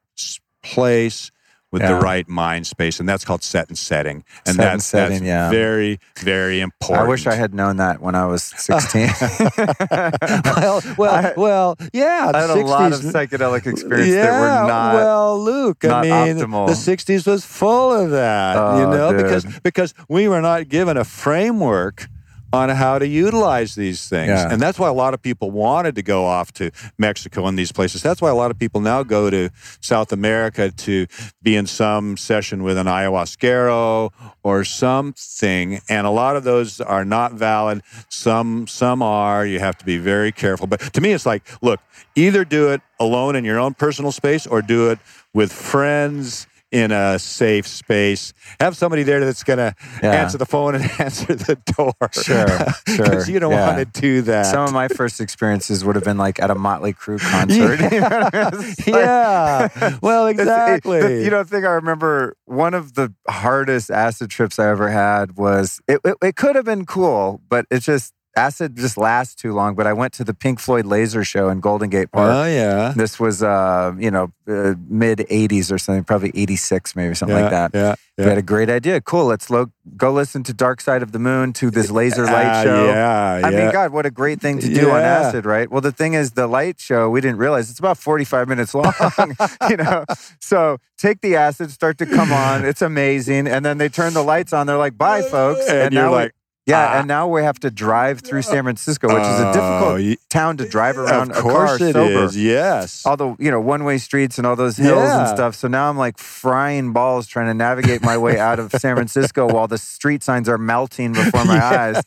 place. With Yeah. the right mind space, and that's called set and setting, and Set and that's, setting, that's yeah. very, very important. I wish I had known that when I was 16. well, well, I- well, yeah. I had the a lot of psychedelic experience yeah, that were not. well, Luke. I mean, optimal. the '60s was full of that. you Oh, know, dude. because because we were not given a framework on how to utilize these things, Yeah. and that's why a lot of people wanted to go off to Mexico and these places. That's why a lot of people now go to South America to be in some session with an ayahuasquero or something, and a lot of those are not valid. Some some are. You have to be very careful. But to me, it's like, look, either do it alone in your own personal space, or do it with friends in a safe space. Have somebody there that's going to Yeah. answer the phone and answer the door. Sure, sure, Because you don't yeah. want to do that. Some of my first experiences would have been like at a Motley Crue concert. You know what I mean? It's like- yeah. Well, it- exactly. you know, the thing I remember, one of the hardest acid trips I ever had was it, it, it could have been cool, but it just, acid just lasts too long. But I went to the Pink Floyd laser show in Golden Gate Park. Oh yeah. this was, uh, you know, uh, mid 80s or something, probably 86, maybe something yeah, like that. Yeah. We had a great idea. Cool. Let's lo- go listen to Dark Side of the Moon to this laser light Ah, show. Yeah. I yeah. mean, God, what a great thing to do on acid, right? Well, the thing is, the light show, we didn't realize it's about 45 minutes long, you know? So take the acid, start to come on. It's amazing. And then they turn the lights on. They're like, bye, folks. And you're now like, yeah. ah. And now we have to drive through San Francisco, which is a Oh, difficult ye- town to drive around Of a car course it sober is. Yes. all the you know one way streets and all those hills and stuff. So now I'm like frying balls trying to navigate my way out of San Francisco while the street signs are melting before my eyes.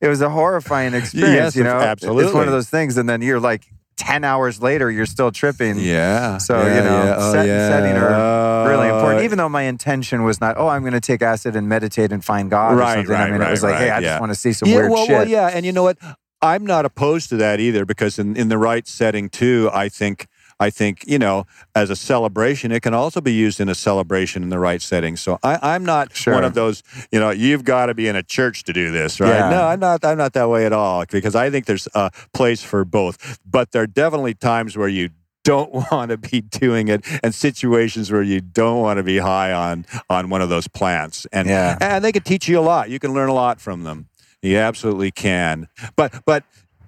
It was a horrifying experience. Yes, you know, absolutely. it's one of those things, and then you're like ten hours later, you're still tripping. Yeah. So, yeah, you know, yeah. Oh, set yeah. setting are oh. really important. Even though my intention was not, oh, I'm going to take acid and meditate and find God or Right, something. I right, mean, it was right, like, hey, I just want to see some yeah, weird well, shit. well, yeah, and you know what? I'm not opposed to that either because in, in the right setting too, I think I think you know as a celebration, it can also be used in a celebration in the right setting. So I, I'm not Sure. one of those you know you've got to be in a church to do this, right? Yeah. No, I'm not. I'm not that way at all because I think there's a place for both. But there are definitely times where you don't want to be doing it and situations where you don't want to be high on on one of those plants and Yeah. and they can teach you a lot you can learn a lot from them you absolutely can but but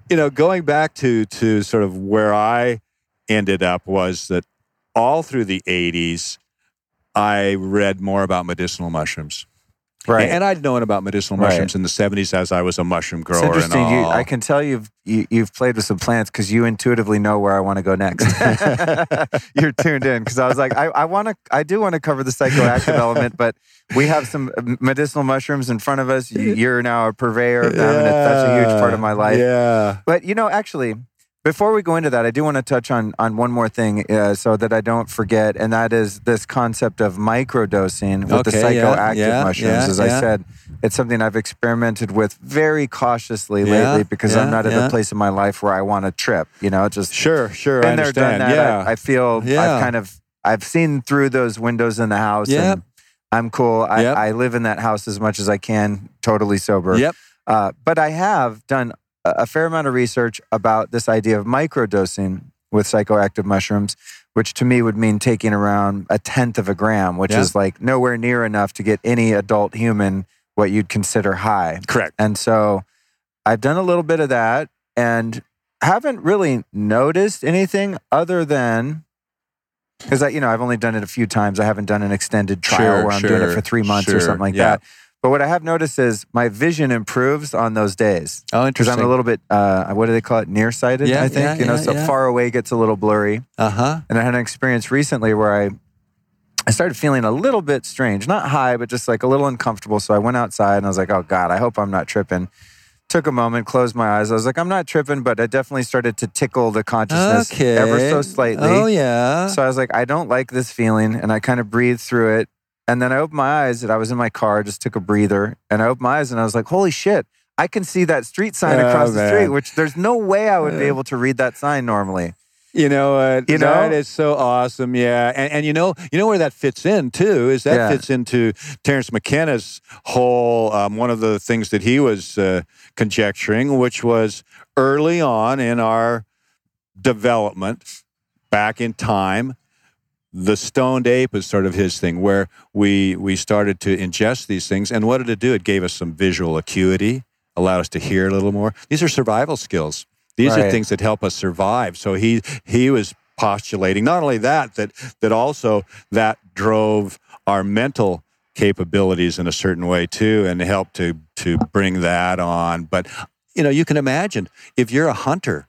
you know going back to to sort of where i ended up was that all through the 80s i read more about medicinal mushrooms right. and i'd known about medicinal Right. mushrooms in the 70s as i was a mushroom grower It's interesting. and You. I can tell you've you, you've played with some plants because you intuitively know where I want to go next. You're tuned in because I was like, I, I want to, I do want to cover the psychoactive element, but we have some uh, medicinal mushrooms in front of us. You- You're now a purveyor of them, and it's such a huge part of my life. yeah But you know, actually, before we go into that, I do want to touch on on one more thing, uh, so that I don't forget, and that is this concept of microdosing with the Okay, yeah, psychoactive yeah, mushrooms. yeah, As I said, it's something I've experimented with very cautiously Yeah, lately because I'm not at yeah. a place in my life where I want to trip. You know, just sure sure been i there, done understand that. yeah I, I feel Yeah. I've kind of I've seen through those windows in the house. Yeah. And I'm cool. I, Yep. I live in that house as much as I can, totally sober. Yep. Uh, but I have done a, fair amount of research about this idea of microdosing with psychoactive mushrooms, which to me would mean taking around a tenth of a gram, which Yeah. is like nowhere near enough to get any adult human what you'd consider high. Correct. And so I've done a little bit of that and haven't really noticed anything other than because I, you know, I've only done it a few times. I haven't done an extended trial Sure, where I'm doing it for three months or something like yeah. that. But what I have noticed is my vision improves on those days Oh, interesting. because I'm a little bit, uh, what do they call it, nearsighted? Yeah, I think yeah, you know, yeah, so far away gets a little blurry. uh huh. And I had an experience recently where I I started feeling a little bit strange, not high, but just like a little uncomfortable. So I went outside and I was like, "Oh God, I hope I'm not tripping." Took a moment, closed my eyes. I was like, "I'm not tripping," but I definitely started to tickle the consciousness Okay. ever so slightly. Oh yeah. So I was like, "I don't like this feeling," and I kind of breathed through it. And then I opened my eyes, and I was in my car, just took a breather, and I opened my eyes, and I was like, "Holy shit!" I can see that street sign Oh, across the street, which there's no way I would be able to read that sign normally. You know what? You know? that is so awesome. Yeah, and and you know you know where that fits in too is that Yeah. fits into Terence McKenna's whole um, one of the things that he was uh, conjecturing, which was early on in our development, back in time. The stoned ape is sort of his thing, where we we started to ingest these things, and what did it do? It gave us some visual acuity, allowed us to hear a little more. These are survival skills. These are things that help us survive. So he he was postulating not only that that that also that drove our mental capabilities in a certain way too, and helped to to bring that on. But you know, you can imagine if you're a hunter,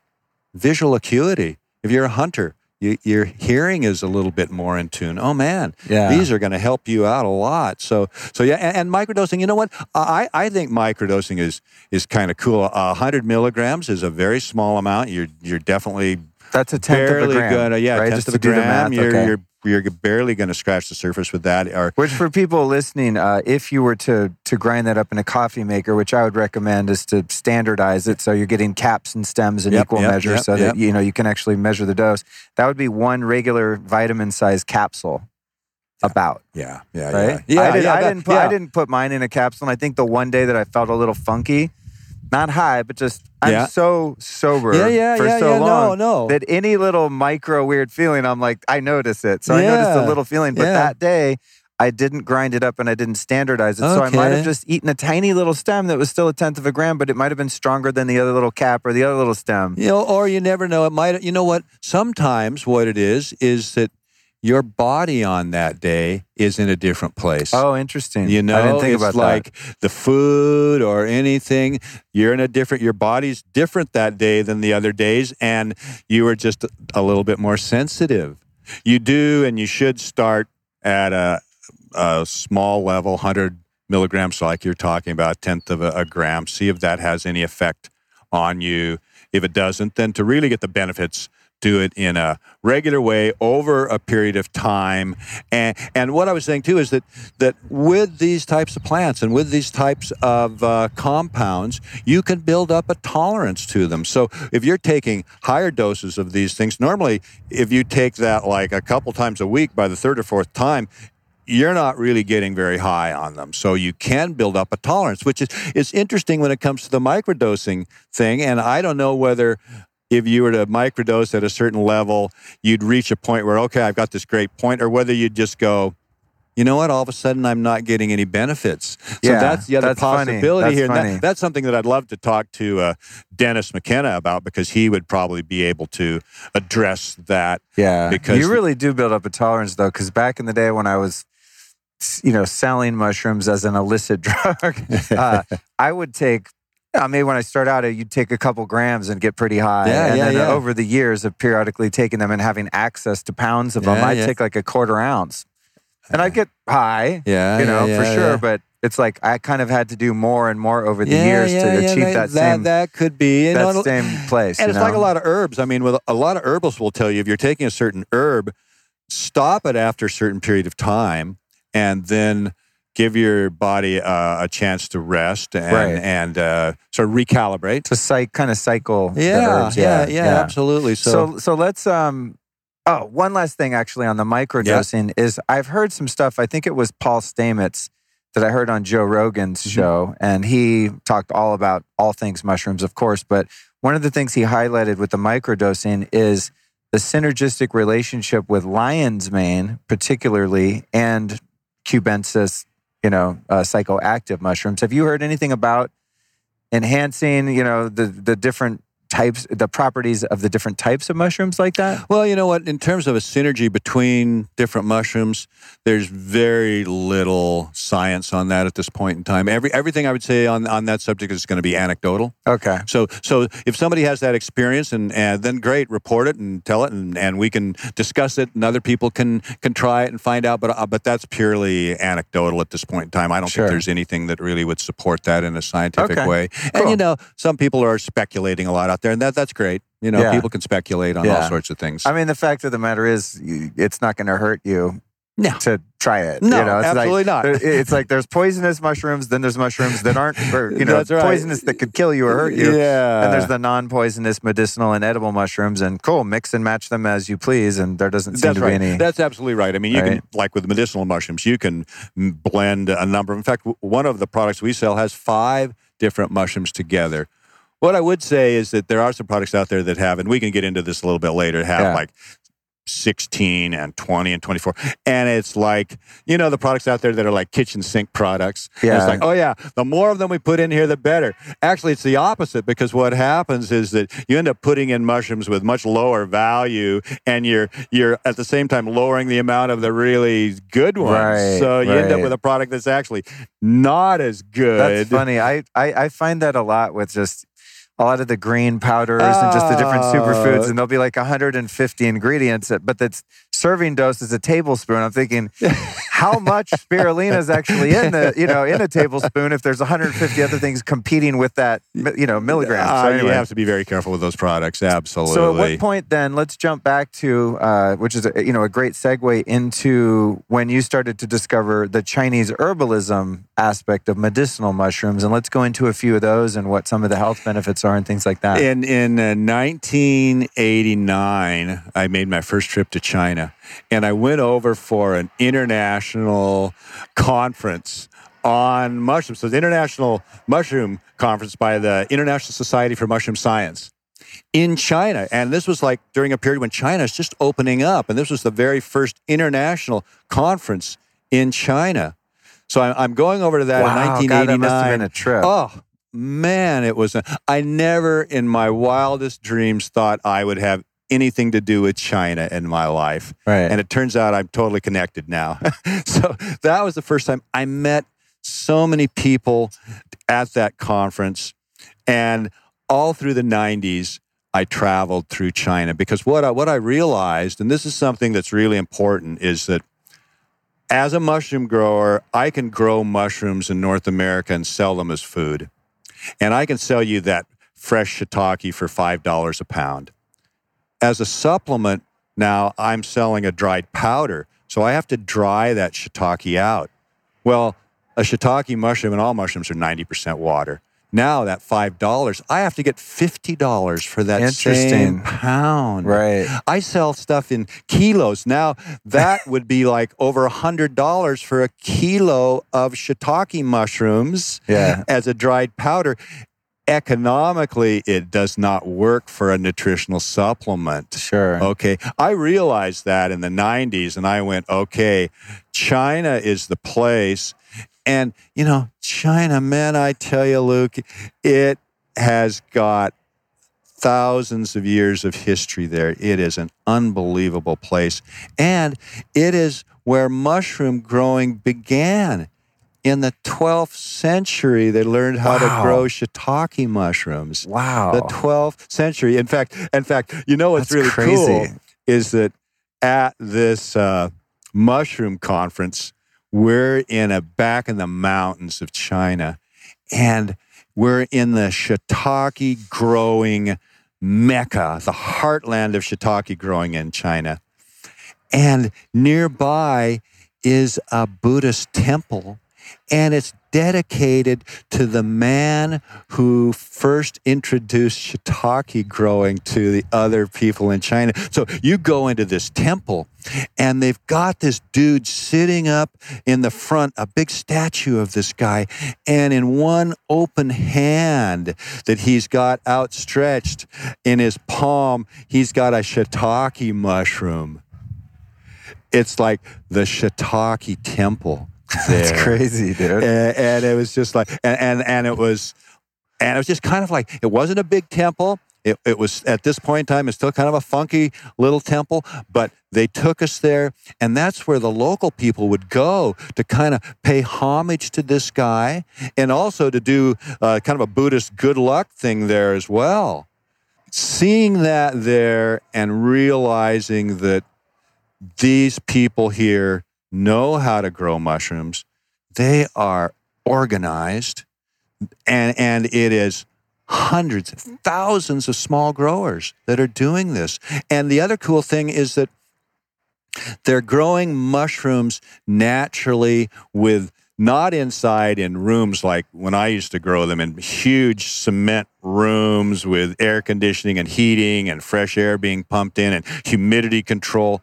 visual acuity. If you're a hunter, you, your hearing is a little bit more in tune. Oh man, Yeah. these are going to help you out a lot. So, so yeah, and, and microdosing. You know what? I I think microdosing is is kind of cool. A hundred milligrams is a very small amount. You're you're definitely That's a tenth barely of a gram. gonna yeah right? tenth Just of a gram. math. You're okay. you're you're barely going to scratch the surface with that. Or Which for people listening, uh, if you were to to grind that up in a coffee maker, which I would recommend is to standardize it so you're getting caps and stems in Yep, equal yep, measure yep, so that you know you can actually measure the dose. That would be one regular vitamin size capsule. About yeah, yeah, right? yeah, yeah. I, did, yeah, I that- didn't put I didn't put mine in a capsule. And I think the one day that I felt a little funky, not high, but just I'm Yeah. so sober Yeah, yeah, for yeah, so yeah. No, long no. that any little micro weird feeling, I'm like, I notice it. So I noticed a little feeling. But yeah. that day, I didn't grind it up and I didn't standardize it. So I might have just eaten a tiny little stem that was still a tenth of a gram, but it might have been stronger than the other little cap or the other little stem. You know, or you never know. It might. You know what? Sometimes what it is is that your body on that day is in a different place. Oh, interesting. You know, I didn't think it's about like the food or anything. You're in a different. Your body's different that day than the other days, and you are just a little bit more sensitive. You do, and you should start at a, a small level, hundred milligrams, like you're talking about, tenth of a, a gram. See if that has any effect on you. If it doesn't, then to really get the benefits, do it in a regular way over a period of time. And and what I was saying too is that that with these types of plants and with these types of uh, compounds, you can build up a tolerance to them. So if you're taking higher doses of these things, normally if you take that like a couple times a week, by the third or fourth time, you're not really getting very high on them. So you can build up a tolerance, which is is interesting when it comes to the microdosing thing. And I don't know whether if you were to microdose at a certain level, you'd reach a point where, okay, I've got this great point, or whether you'd just go, you know what, all of a sudden I'm not getting any benefits. So Yeah, that's the other that's possibility That's here. That- that's something that I'd love to talk to uh, Dennis McKenna about because he would probably be able to address that. Yeah, Because- you really do build up a tolerance though. Because back in the day when I was, you know, selling mushrooms as an illicit drug, uh, I would take. I mean, when I start out, uh, you'd take a couple grams and get pretty high. Yeah, and yeah, then uh, yeah. over the years of periodically taking them and having access to pounds of them, I'd yeah. take like a quarter ounce, and I'd get high. Yeah, you know, yeah, for yeah, sure. yeah. But it's like I kind of had to do more and more over the Yeah, years yeah, to yeah, achieve that, same that could be that know, same place. and it's like a lot of herbs. I mean, with a lot of herbalists will tell you if you're taking a certain herb, stop it after a certain period of time, and then give your body uh, a chance to rest and Right. and uh, sort of recalibrate. to cycle, kind of cycle. the Yeah, herbs. yeah, yeah, absolutely. So, So so let's um Oh, one last thing actually on the microdosing is I've heard some stuff. I think it was Paul Stamets that I heard on Joe Rogan's Mhm. show, and he talked all about all things mushrooms, of course. But one of the things he highlighted with the microdosing is the synergistic relationship with lion's mane, particularly, and cubensis, you know, uh, psychoactive mushrooms. Have you heard anything about enhancing, you know, the the different types, the properties of the different types of mushrooms like that? Well, you know what? In terms of a synergy between different mushrooms, there's very little science on that at this point in time. Every everything I would say on, on that subject is going to be anecdotal. Okay. So so if somebody has that experience and, and then great, report it and tell it and, and we can discuss it and other people can can try it and find out. But uh, but that's purely anecdotal at this point in time. I don't Sure. think there's anything that really would support that in a scientific Okay. way. Cool. And you know, some people are speculating a lot out there, and that that's great. You know, Yeah. people can speculate on Yeah. all sorts of things. I mean, the fact of the matter is, it's not going to hurt you No. to try it. No, you know, it's absolutely like, not. It's like there's poisonous mushrooms, then there's mushrooms that aren't, you know, right. poisonous that could kill you or hurt you. Yeah. And there's the non-poisonous, medicinal, and edible mushrooms, and cool, mix and match them as you please, and there doesn't seem That's to right. be any. That's absolutely right. I mean, you Right. can like with medicinal mushrooms, you can mm, blend a number. In fact, one of the products we sell has five different mushrooms together. What I would say is that there are some products out there that have, and we can get into this a little bit later, have Yeah. like 16 and 20 and 24. And it's like, you know, the products out there that are like kitchen sink products. And Yeah. It's like, oh, yeah, the more of them we put in here, the better. Actually, it's the opposite because what happens is that you end up putting in mushrooms with much lower value and you're, you're at the same time lowering the amount of the really good ones. Right, so you end up with a product that's actually not as good. That's funny. I, I I find that a lot with just a lot of the green powders and just the different superfoods, Oh. and there'll be like 150 ingredients, but that's serving dose is a tablespoon. I'm thinking, how much spirulina is actually in the you know in a tablespoon if there's 150 other things competing with that you know milligrams. Uh, So You have to be very careful with those products. Absolutely. So at what point then? Let's jump back to uh, which is a, you know a great segue into when you started to discover the Chinese herbalism aspect of medicinal mushrooms, and let's go into a few of those and what some of the health benefits are and things like that. In in uh, 1989, I made my first trip to China, and I went over for an international conference on mushrooms. So the International Mushroom Conference by the International Society for Mushroom Science in China. And this was like during a period when China is just opening up, and this was the very first international conference in China. So I'm, I'm going over to that wow, in God, that 1989. must have been a trip. Oh man, it was. A, I never in my wildest dreams thought I would have anything to do with China in my life, right. and it turns out I'm totally connected now. so that was the first time I met so many people at that conference, and all through the '90s. I traveled through China because what I, what I realized, and this is something that's really important, is that as a mushroom grower, I can grow mushrooms in North America and sell them as food. And I can sell you that fresh shiitake for $5 a pound. As a supplement, now I'm selling a dried powder. So I have to dry that shiitake out. Well, a shiitake mushroom and all mushrooms are 90% water. Now that $5, I have to get $50 for that same pound. right. I sell stuff in kilos. Now that would be like over a hundred dollars for a kilo of shiitake mushrooms Yeah. as a dried powder. Economically, it does not work for a nutritional supplement. Sure. Okay. I realized that in the 90s and I went, okay, China is the place. And, you know, China, man, I tell you, Luke, it has got thousands of years of history there. It is an unbelievable place. And it is where mushroom growing began. In the 12th century, they learned how Wow. to grow shiitake mushrooms Wow. the 12th century. In fact, in fact, you know what's That's really crazy. cool is that at this uh, mushroom conference, we're in a back in the mountains of China, and we're in the shiitake growing mecca, the heartland of shiitake growing in China, and nearby is a Buddhist temple. And it's dedicated to the man who first introduced shiitake growing to the other people in China. So you go into this temple, and they've got this dude sitting up in the front, a big statue of this guy, and in one open hand that he's got outstretched in his palm, he's got a shiitake mushroom. It's like the shiitake temple. That's crazy, dude. and, and it was just like and, and and it was and it was just kind of like it wasn't a big temple. It, it was at this point in time it's still kind of a funky little temple but they took us there and that's where the local people would go to kind of pay homage to this guy and also to do uh, kind of a buddhist good luck thing there as well. Seeing that there and realizing that these people here know how to grow mushrooms. They are organized, and, and it is hundreds, thousands of small growers that are doing this. And the other cool thing is that they're growing mushrooms naturally with not inside in rooms like when I used to grow them in huge cement rooms with air conditioning and heating and fresh air being pumped in and humidity control.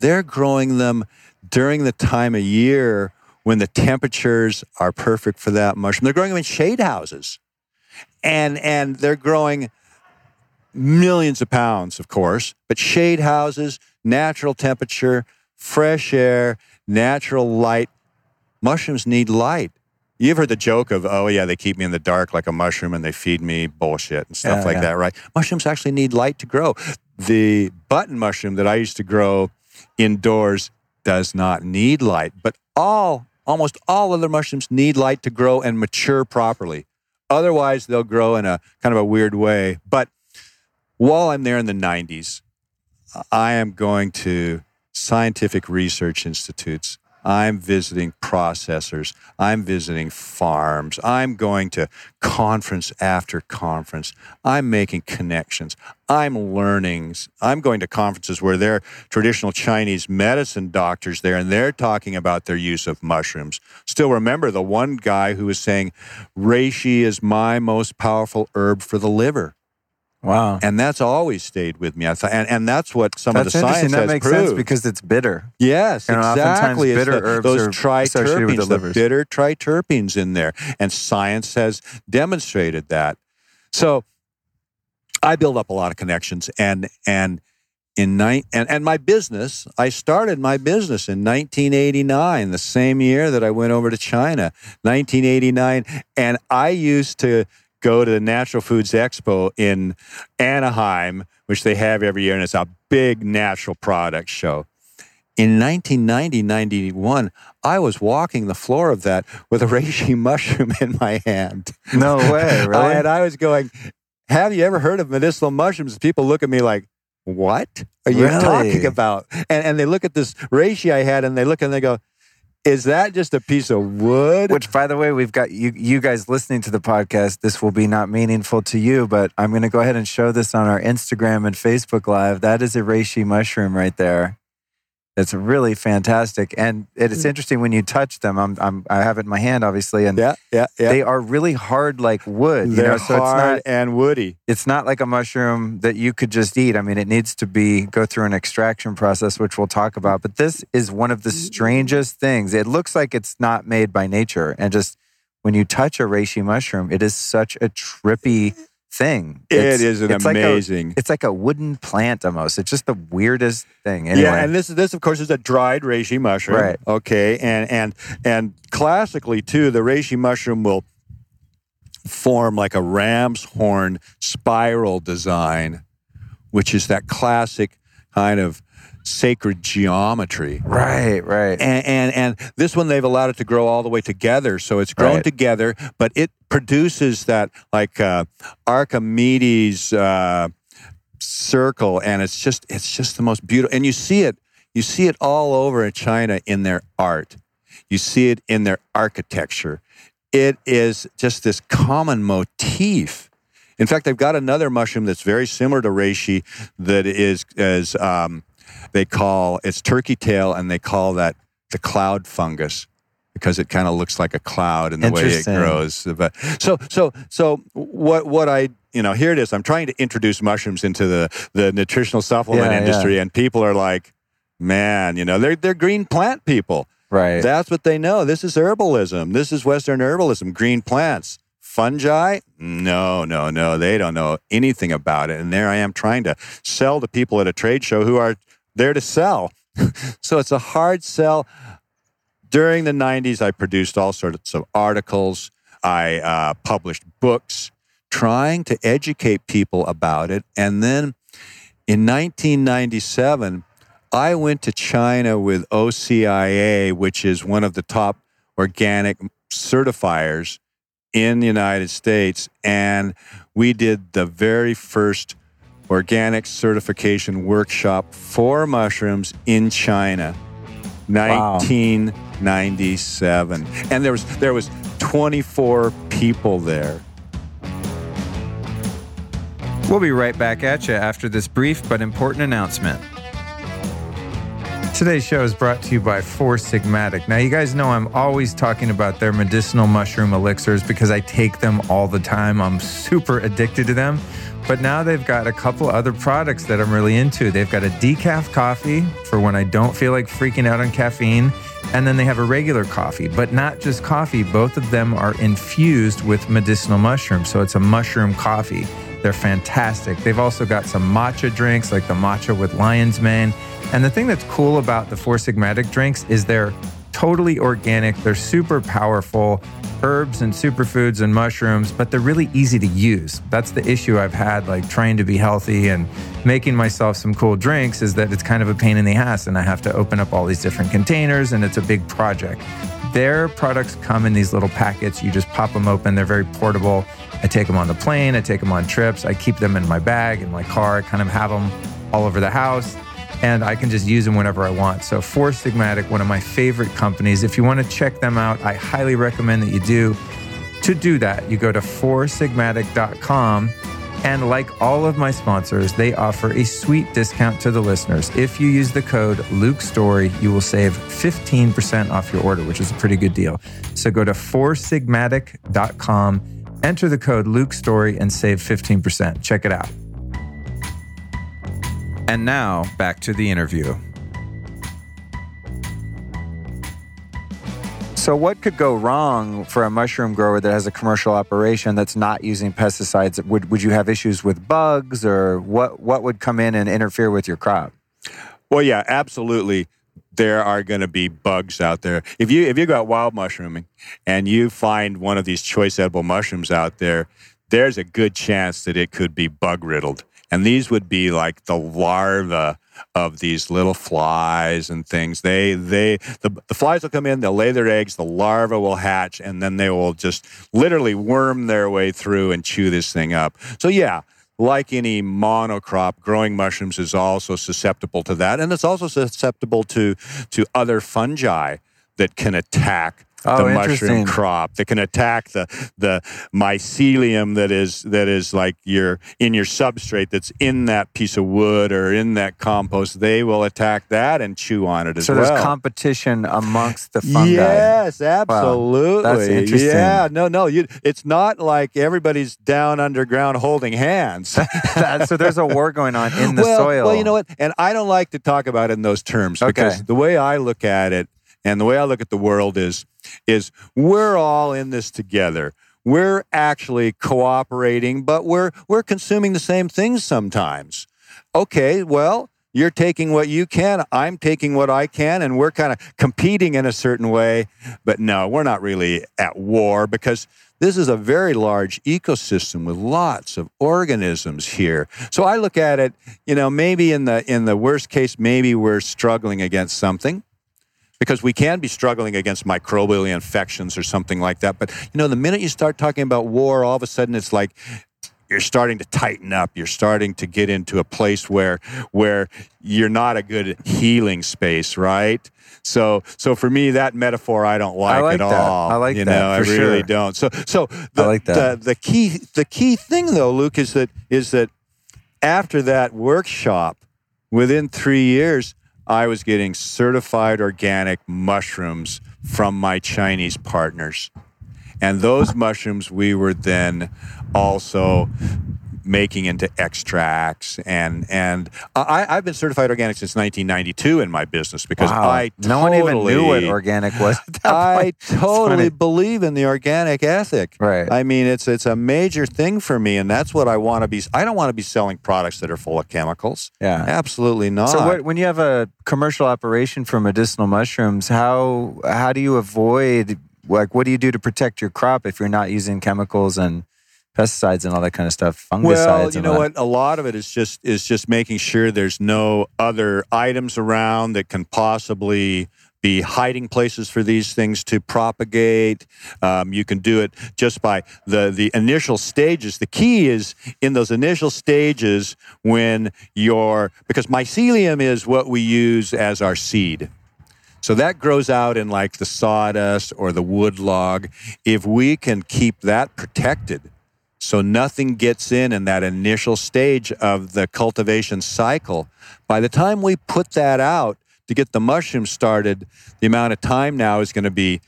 They're growing them during the time of year when the temperatures are perfect for that mushroom. They're growing them in shade houses. And and they're growing millions of pounds, of course, but shade houses, natural temperature, fresh air, natural light. Mushrooms need light. You've heard the joke of, oh, yeah, they keep me in the dark like a mushroom and they feed me bullshit and stuff Yeah, like yeah. that, right? Mushrooms actually need light to grow. The button mushroom that I used to grow indoors does not need light, but all, almost all other mushrooms need light to grow and mature properly. Otherwise, they'll grow in a kind of a weird way. But while I'm there in the 90s, I am going to scientific research institutes. I'm visiting processors. I'm visiting farms. I'm going to conference after conference. I'm making connections. I'm learning. I'm going to conferences where there are traditional Chinese medicine doctors there and they're talking about their use of mushrooms. Still remember the one guy who was saying, reishi is my most powerful herb for the liver. Wow. And that's always stayed with me. And, and that's what some That's of the science That has makes proved. sense because it's bitter. Yes, oftentimes exactly. Bitter the- herbs those are associated with triterpenes, the the bitter triterpenes in there, and science has demonstrated that. So, I build up a lot of connections, and and in nine and, and my business, I started my business in 1989, the same year that I went over to China, 1989, and I used to go to the Natural Foods Expo in Anaheim, which they have every year, and it's a big natural product show. In 1990, 91, I was walking the floor of that with a reishi mushroom in my hand. No way, really? I- and I was going, Have you ever heard of medicinal mushrooms? People look at me like, What are you Really? talking about? And, and they look at this reishi I had and they look and they go, Is that just a piece of wood? Which, by the way, we've got you, you guys listening to the podcast. This will be not meaningful to you, but I'm going to go ahead and show this on our Instagram and Facebook Live. That is a reishi mushroom right there. It's really fantastic, and it's hmm. interesting when you touch them. I'm, I'm I have it in my hand, obviously, and yeah, yeah, yeah. they are really hard like wood. They're know, so it's hard not and woody. it's not like a mushroom that you could just eat. I mean, it needs to be go through an extraction process, which we'll talk about. But this is one of the mm. strangest things. It looks like it's not made by nature, and just when you touch a reishi mushroom, it is such a trippy thing. It It's- is an it's like a- amazing. it's like a wooden plant almost. It's just the weirdest thing. Anyway, Yeah, and this is this of course is a dried reishi mushroom. Right. Okay, and and and classically too, the reishi mushroom will form like a ram's horn spiral design, which is that classic kind of sacred geometry. right, right. And, and and this one they've allowed it to grow all the way together, so it's grown Right. together, but it produces that like uh, Archimedes uh, circle, and it's just it's just the most beautiful. And you see it, you see it all over in China in their art. You see it in their architecture. It is just this common motif. In fact, they've got another mushroom that's very similar to reishi that is as um, they call it's turkey tail, and they call that the cloud fungus. because it kind of looks like a cloud in the way it grows. But so so so what what I you know here it is. I'm trying to introduce mushrooms into the the nutritional supplement Yeah, yeah. industry, and people are like, man, you know, they're they're green plant people. Right. That's what they know. This is herbalism. This is Western herbalism. Green plants. Fungi? No, no, no. They don't know anything about it. And there I am trying to sell to people at a trade show who are there to sell. so it's a hard sell. During the 90s, I produced all sorts of articles. I uh, published books trying to educate people about it. And then in 1997, I went to China with OCIA, which is one of the top organic certifiers in the United States. And we did the very first organic certification workshop for mushrooms in China. Wow. 1997 and there was there was 24 people there We'll be right back at you after this brief but important announcement. Today's show is brought to you by Four Sigmatic. Now, you guys know I'm always talking about their medicinal mushroom elixirs because I take them all the time. I'm super addicted to them. But now they've got a couple other products that I'm really into. They've got a decaf coffee for when I don't feel like freaking out on caffeine. And then they have a regular coffee, but not just coffee. Both of them are infused with medicinal mushrooms. So it's a mushroom coffee. They're fantastic. They've also got some matcha drinks like the matcha with lion's mane. And the thing that's cool about the Four Sigmatic drinks is they're totally organic. They're super powerful herbs and superfoods and mushrooms, but they're really easy to use. That's the issue I've had, like trying to be healthy and making myself some cool drinks, is that it's kind of a pain in the ass and I have to open up all these different containers and it's a big project. Their products come in these little packets. You just pop them open. They're very portable. I take them on the plane. I take them on trips. I keep them in my bag, in my car. I kind of have them all over the house and I can just use them whenever I want. So, Four Sigmatic, one of my favorite companies. If you want to check them out, I highly recommend that you do. To do that, you go to foursigmatic.com. And like all of my sponsors, they offer a sweet discount to the listeners. If you use the code Luke Story, you will save 15% off your order, which is a pretty good deal. So go to foursigmatic.com, enter the code Luke Story, and save 15%. Check it out. And now back to the interview. So, what could go wrong for a mushroom grower that has a commercial operation that's not using pesticides? Would would you have issues with bugs, or what? What would come in and interfere with your crop? Well, yeah, absolutely. There are going to be bugs out there. If you if you go out wild mushrooming and you find one of these choice edible mushrooms out there, there's a good chance that it could be bug riddled. And these would be like the larva of these little flies and things. They they the, the flies will come in, they'll lay their eggs, the larva will hatch, and then they will just literally worm their way through and chew this thing up. So yeah, like any monocrop, growing mushrooms is also susceptible to that, and it's also susceptible to to other fungi that can attack Oh, the mushroom crop. That can attack the the mycelium that is that is like your in your substrate that's in that piece of wood or in that compost. They will attack that and chew on it as So well. So there's competition amongst the fungi. Yes, absolutely. That's interesting. Yeah, no, no. You, it's not like everybody's down underground holding hands. So there's a war going on in the well, soil. Well, you know what? And I don't like to talk about it in those terms because the way I look at it and the way I look at the world is is we're all in this together. We're actually cooperating, but we're we're consuming the same things sometimes. Okay, well, you're taking what you can, I'm taking what I can, and we're kind of competing in a certain way. But no, we're not really at war because this is a very large ecosystem with lots of organisms here. So I look at it, you know, maybe in the in the worst case, maybe we're struggling against something because we can be struggling against microbial infections or something like that. But you know, the minute you start talking about war, all of a sudden it's like you're starting to tighten up. You're starting to get into a place where where you're not a good healing space, right? So so for me, that metaphor I don't like, like at that. all. I like you that, know, I for really sure. don't. So so the, I like that. The, the key the key thing though, Luke, is that is that after that workshop, within three years, I was getting certified organic mushrooms from my Chinese partners. And those mushrooms we were then also making into extracts and and I, I've been certified organic since 1992 in my business because Wow. I no one even knew what organic was. I totally believe in the organic ethic. Right. I mean, it's it's a major thing for me, and that's what I want to be. I don't want to be selling products that are full of chemicals. Yeah. Absolutely not. So what, when you have a commercial operation for medicinal mushrooms, how how do you avoid like what do you do to protect your crop if you're not using chemicals and pesticides and all that kind of stuff, fungicides? well, you and know what? A lot of it is just is just making sure there's no other items around that can possibly be hiding places for these things to propagate. Um, you can do it just by the the initial stages. The key is in those initial stages when you're because mycelium is what we use as our seed. So that grows out in like the sawdust or the wood log. If we can keep that protected, so nothing gets in in that initial stage of the cultivation cycle, by the time we put that out to get the mushroom started, the amount of time now is going to be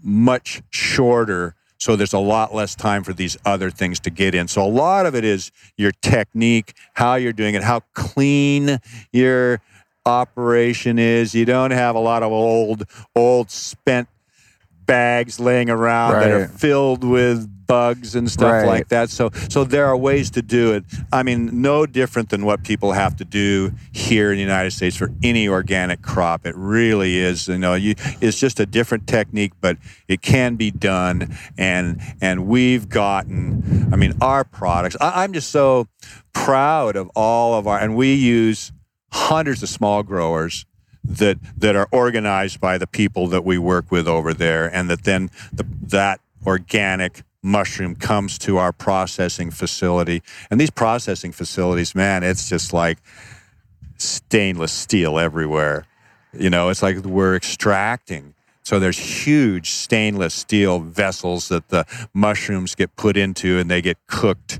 much shorter. So there's a lot less time for these other things to get in. So a lot of it is your technique, how you're doing it, how clean your operation is. You don't have a lot of old, old spent bags laying around that are filled with bugs and stuff Right. like that. So, so there are ways to do it. I mean, no different than what people have to do here in the United States for any organic crop. It really is. You know, you, it's just a different technique, but it can be done. And and we've gotten. I mean, our products. I, I'm just so proud of all of our. And we use hundreds of small growers that that are organized by the people that we work with over there, and that then the, that organic mushroom comes to our processing facility. And these processing facilities, man, it's just like stainless steel everywhere. You know, it's like we're extracting. So there's huge stainless steel vessels that the mushrooms get put into, and they get cooked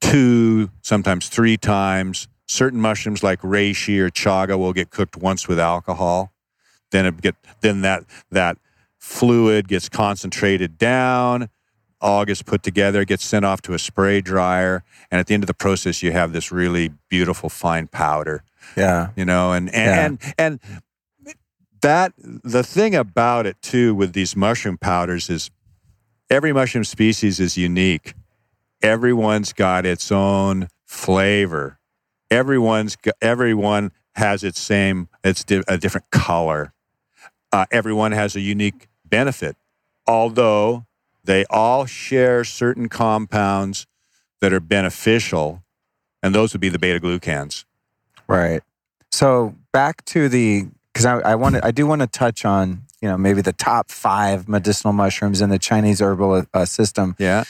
two, sometimes three times. Certain mushrooms like reishi or chaga will get cooked once with alcohol. Then it get then that that fluid gets concentrated down, all gets put together, gets sent off to a spray dryer, and at the end of the process you have this really beautiful fine powder. Yeah. you know and and and, and that the thing about it too with these mushroom powders is every mushroom species is unique. Everyone's got its own flavor everyone's everyone has its same it's di- a different color uh, everyone has a unique benefit although they all share certain compounds that are beneficial and those would be the beta glucans Right. So back to the because I, I want I do want to touch on you know maybe the top five medicinal mushrooms in the Chinese herbal uh, system. yeah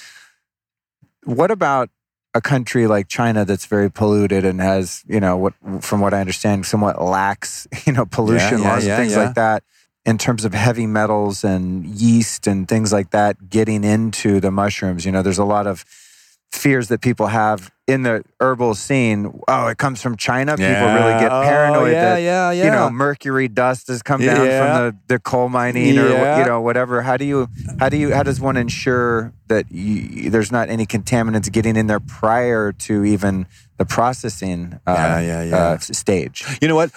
What about a country like China that's very polluted and has you know what from what I understand somewhat lax you know pollution yeah, laws yeah, and things like that in terms of heavy metals and yeast and things like that getting into the mushrooms. You know, there's a lot of fears that people have in the herbal scene. Oh, it comes from China. People really get Oh, paranoid yeah, that yeah, yeah. you know mercury dust has come down Yeah. from the, the coal mining or you know whatever. How do you how do you how does one ensure that you, there's not any contaminants getting in there prior to even the processing uh, Yeah, yeah, yeah. Uh, stage? you know what?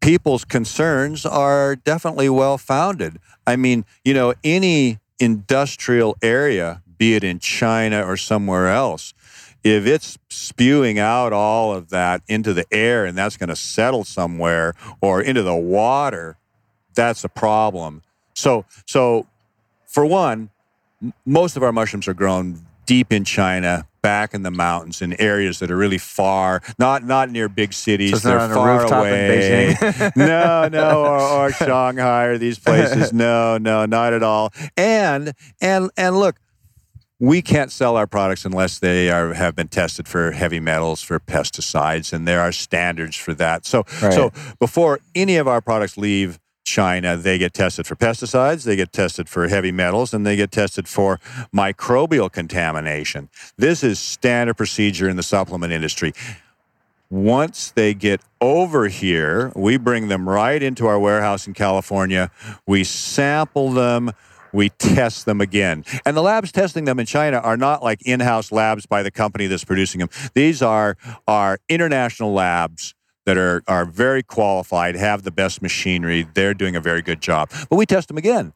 People's concerns are definitely well founded. I mean, you know, any industrial area, be it in China or somewhere else, if it's spewing out all of that into the air and that's going to settle somewhere or into the water, that's a problem. So, so for one, m- most of our mushrooms are grown deep in China, back in the mountains, in areas that are really far, not not near big cities. So They're not on a far away. No, no, or, or Shanghai or these places. No, no, not at all. And and and look, we can't sell our products unless they are have been tested for heavy metals, for pesticides, and there are standards for that. So Right. so before any of our products leave China, they get tested for pesticides, they get tested for heavy metals, and they get tested for microbial contamination. This is standard procedure in the supplement industry. once they get over here, we bring them right into our warehouse in California. We sample them. We test them again. And the labs testing them in China are not like in house labs by the company that's producing them. These are, are international labs that are, are very qualified, have the best machinery. They're doing a very good job. But we test them again.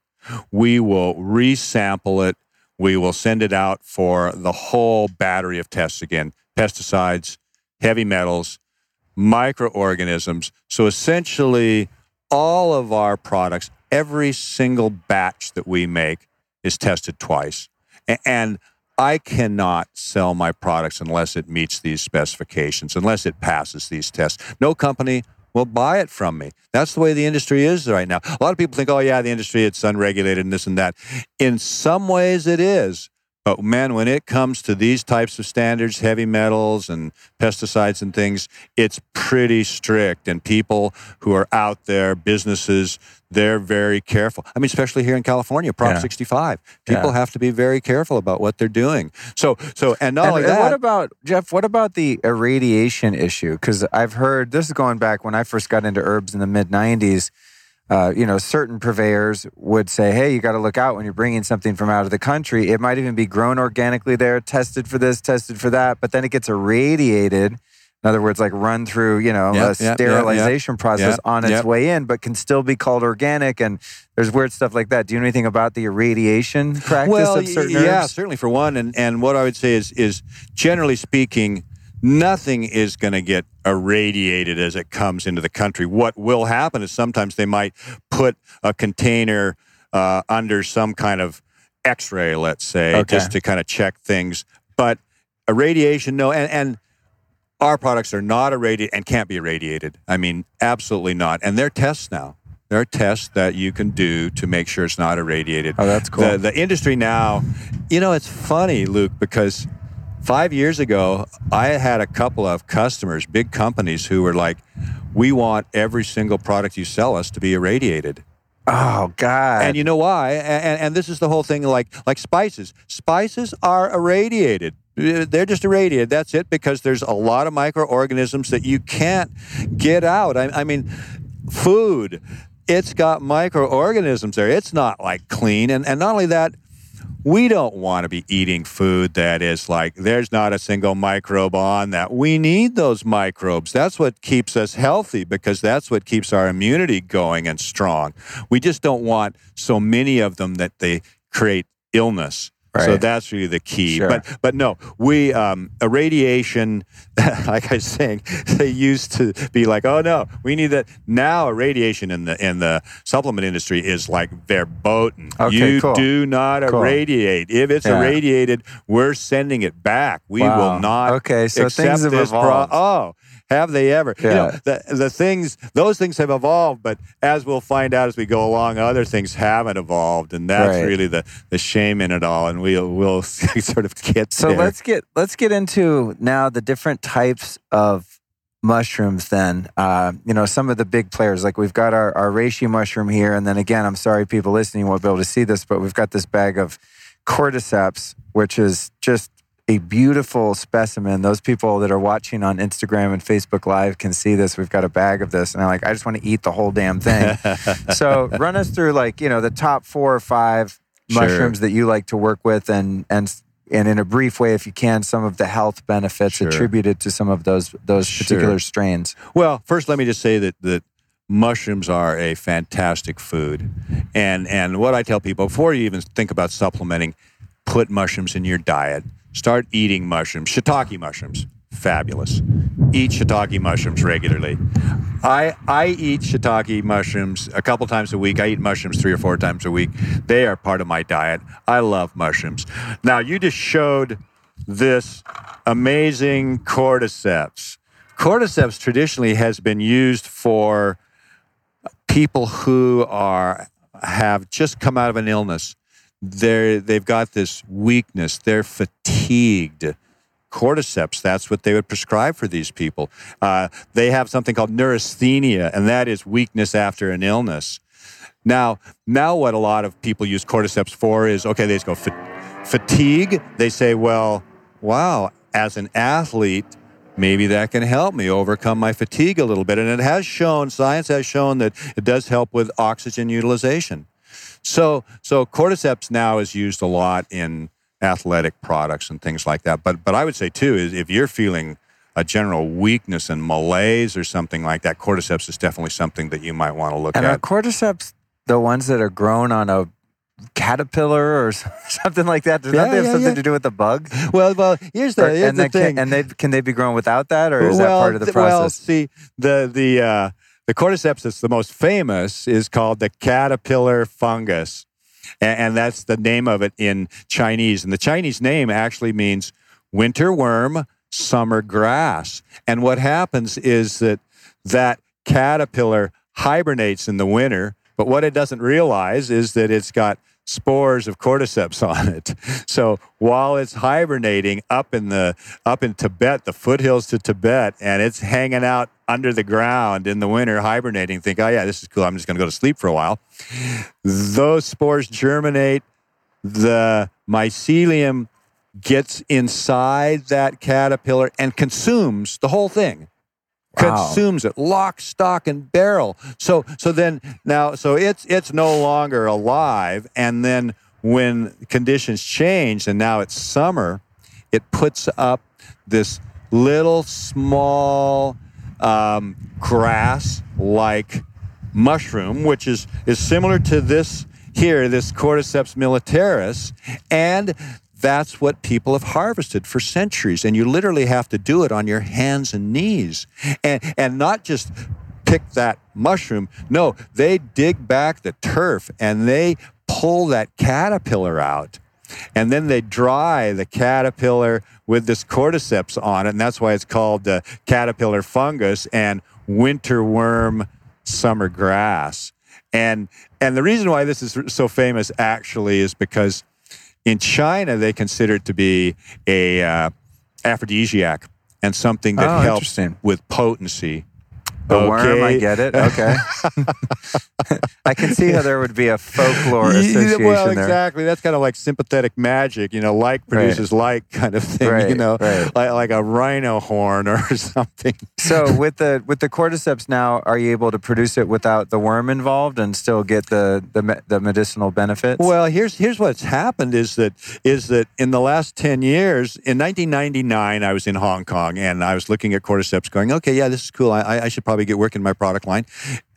We will resample it. We will send it out for the whole battery of tests again pesticides, heavy metals, microorganisms. So essentially, all of our products, every single batch that we make is tested twice. And I cannot sell my products unless it meets these specifications, unless it passes these tests. No company will buy it from me. That's the way the industry is right now. A lot of people think, oh, yeah, the industry, it's unregulated and this and that. In some ways, it is. But man, when it comes to these types of standards, heavy metals and pesticides and things, it's pretty strict. And people who are out there, businesses, they're very careful. I mean, especially here in California, Prop Yeah. 65. People Yeah. have to be very careful about what they're doing. So, so, and not And, only and that, what about Jeff? What about the irradiation issue? Because I've heard this is going back when I first got into herbs in the mid '90s. Uh, you know, certain purveyors would say, "Hey, you got to look out when you're bringing something from out of the country. It might even be grown organically there, tested for this, tested for that, but then it gets irradiated." In other words, like run through, you know, Yep, a yep, yep, sterilization process yep, on its way in, but can still be called organic. And there's weird stuff like that. Do you know anything about the irradiation practice well, of certain yeah, herbs? certainly for one, and and what I would say is is generally speaking, nothing is going to get irradiated as it comes into the country. What will happen is sometimes they might put a container uh, under some kind of X-ray, let's say, Okay. just to kind of check things. But irradiation, no, and and our products are not irradiated and can't be irradiated. I mean, absolutely not. And they're tests now. There are tests that you can do to make sure it's not irradiated. Oh, that's cool. The, the industry now, you know, it's funny, Luke, because five years ago, I had a couple of customers, big companies, who were like, we want every single product you sell us to be irradiated. Oh God! And you know why? And, and this is the whole thing like like spices. Spices are irradiated. Uh, They're just irradiated. That's it because there's a lot of microorganisms that you can't get out. I, I mean, food, it's got microorganisms there. It's not like clean. And, and not only that, we don't want to be eating food that is like there's not a single microbe on that. We need those microbes. That's what keeps us healthy because that's what keeps our immunity going and strong. We just don't want so many of them that they create illness. So that's really the key. Sure. But but no, we um, irradiation. like I was saying, they used to be like, oh no, we need that. Now irradiation in the in the supplement industry is like verboten. Okay, you cool. do not Cool. irradiate. If it's Yeah. irradiated, we're sending it back. We Wow. will not. Okay, so things have this pro- evolved. oh, have they ever? You know, Yeah. the the things those things have evolved, but as we'll find out as we go along, other things haven't evolved, and that's Right. really the the shame in it all. And we'll we'll sort of get So there. let's get let's get into now the different types of mushrooms. Then uh, you know some of the big players, like we've got our our reishi mushroom here, and then again, I'm sorry people listening won't be able to see this, but we've got this bag of cordyceps, which is just a beautiful specimen. Those people that are watching on Instagram and Facebook Live can see this. We've got a bag of this, and I'm like, I just want to eat the whole damn thing. so run us through like you know the top four or five Sure. mushrooms that you like to work with and and and in a brief way if you can some of the health benefits Sure. attributed to some of those those Sure. particular strains Well, first, let me just say that that mushrooms are a fantastic food, and and what I tell people before you even think about supplementing, put mushrooms in your diet. Start eating mushrooms, shiitake mushrooms, fabulous. Eat shiitake mushrooms regularly. I I eat shiitake mushrooms a couple times a week. I eat mushrooms three or four times a week. They are part of my diet. I love mushrooms. Now you just showed this amazing cordyceps. Cordyceps traditionally has been used for people who are have just come out of an illness. They're they've got this weakness. They're fatigued. Cordyceps, that's what they would prescribe for these people. Uh, they have something called neurasthenia, and that is weakness after an illness. Now, now what a lot of people use cordyceps for is okay, they just go "Fa- fatigue. They say, well, wow, as an athlete, maybe that can help me overcome my fatigue a little bit. And it has shown, science has shown that it does help with oxygen utilization. So, so cordyceps now is used a lot in athletic products and things like that. But, but I would say too is if you're feeling a general weakness and malaise or something like that, cordyceps is definitely something that you might want to look and at. are cordyceps the ones that are grown on a caterpillar or something like that? Does Yeah, that have yeah, something yeah. to do with the bug? well, well, here's the here's and the thing. Can, and they can they be grown without that, or is that part of the th- Well, process? see, the the uh, the cordyceps that's the most famous is called the caterpillar fungus, and, and that's the name of it in Chinese. And the Chinese name actually means winter worm, summer grass. And what happens is that that caterpillar hibernates in the winter, but what it doesn't realize is that it's got spores of cordyceps on it. So while it's hibernating up in the up in Tibet, the foothills to Tibet, and it's hanging out under the ground in the winter, hibernating, think, oh yeah, this is cool. I'm just going to go to sleep for a while. Those spores germinate. The mycelium gets inside that caterpillar and consumes the whole thing Consumes it lock stock and barrel. So so then now so it's it's no longer alive and then when conditions change and now it's summer it puts up this little small um, grass like mushroom which is is similar to this here this cordyceps militaris and that's what people have harvested for centuries. And you literally have to do it on your hands and knees. And, and not just pick that mushroom. No, they dig back the turf and they pull that caterpillar out. And then they dry the caterpillar with this cordyceps on it. And that's why it's called the caterpillar fungus and winter worm summer grass. And, and the reason why this is so famous actually is because in China, they consider it to be a uh, aphrodisiac and something that Oh, helps with potency. The worm, I get it. Okay. I can see how there would be a folklore association well, there. exactly. That's kind of like sympathetic magic, you know, like produces like kind of thing, you know, right. like, like a rhino horn or something. So with the with the cordyceps now, are you able to produce it without the worm involved and still get the the, the medicinal benefits? Well, here's here's what's happened is that is that in the last ten years, in 1999, I was in Hong Kong and I was looking at cordyceps, going, okay, yeah, this is cool. I- I should probably get working my product line.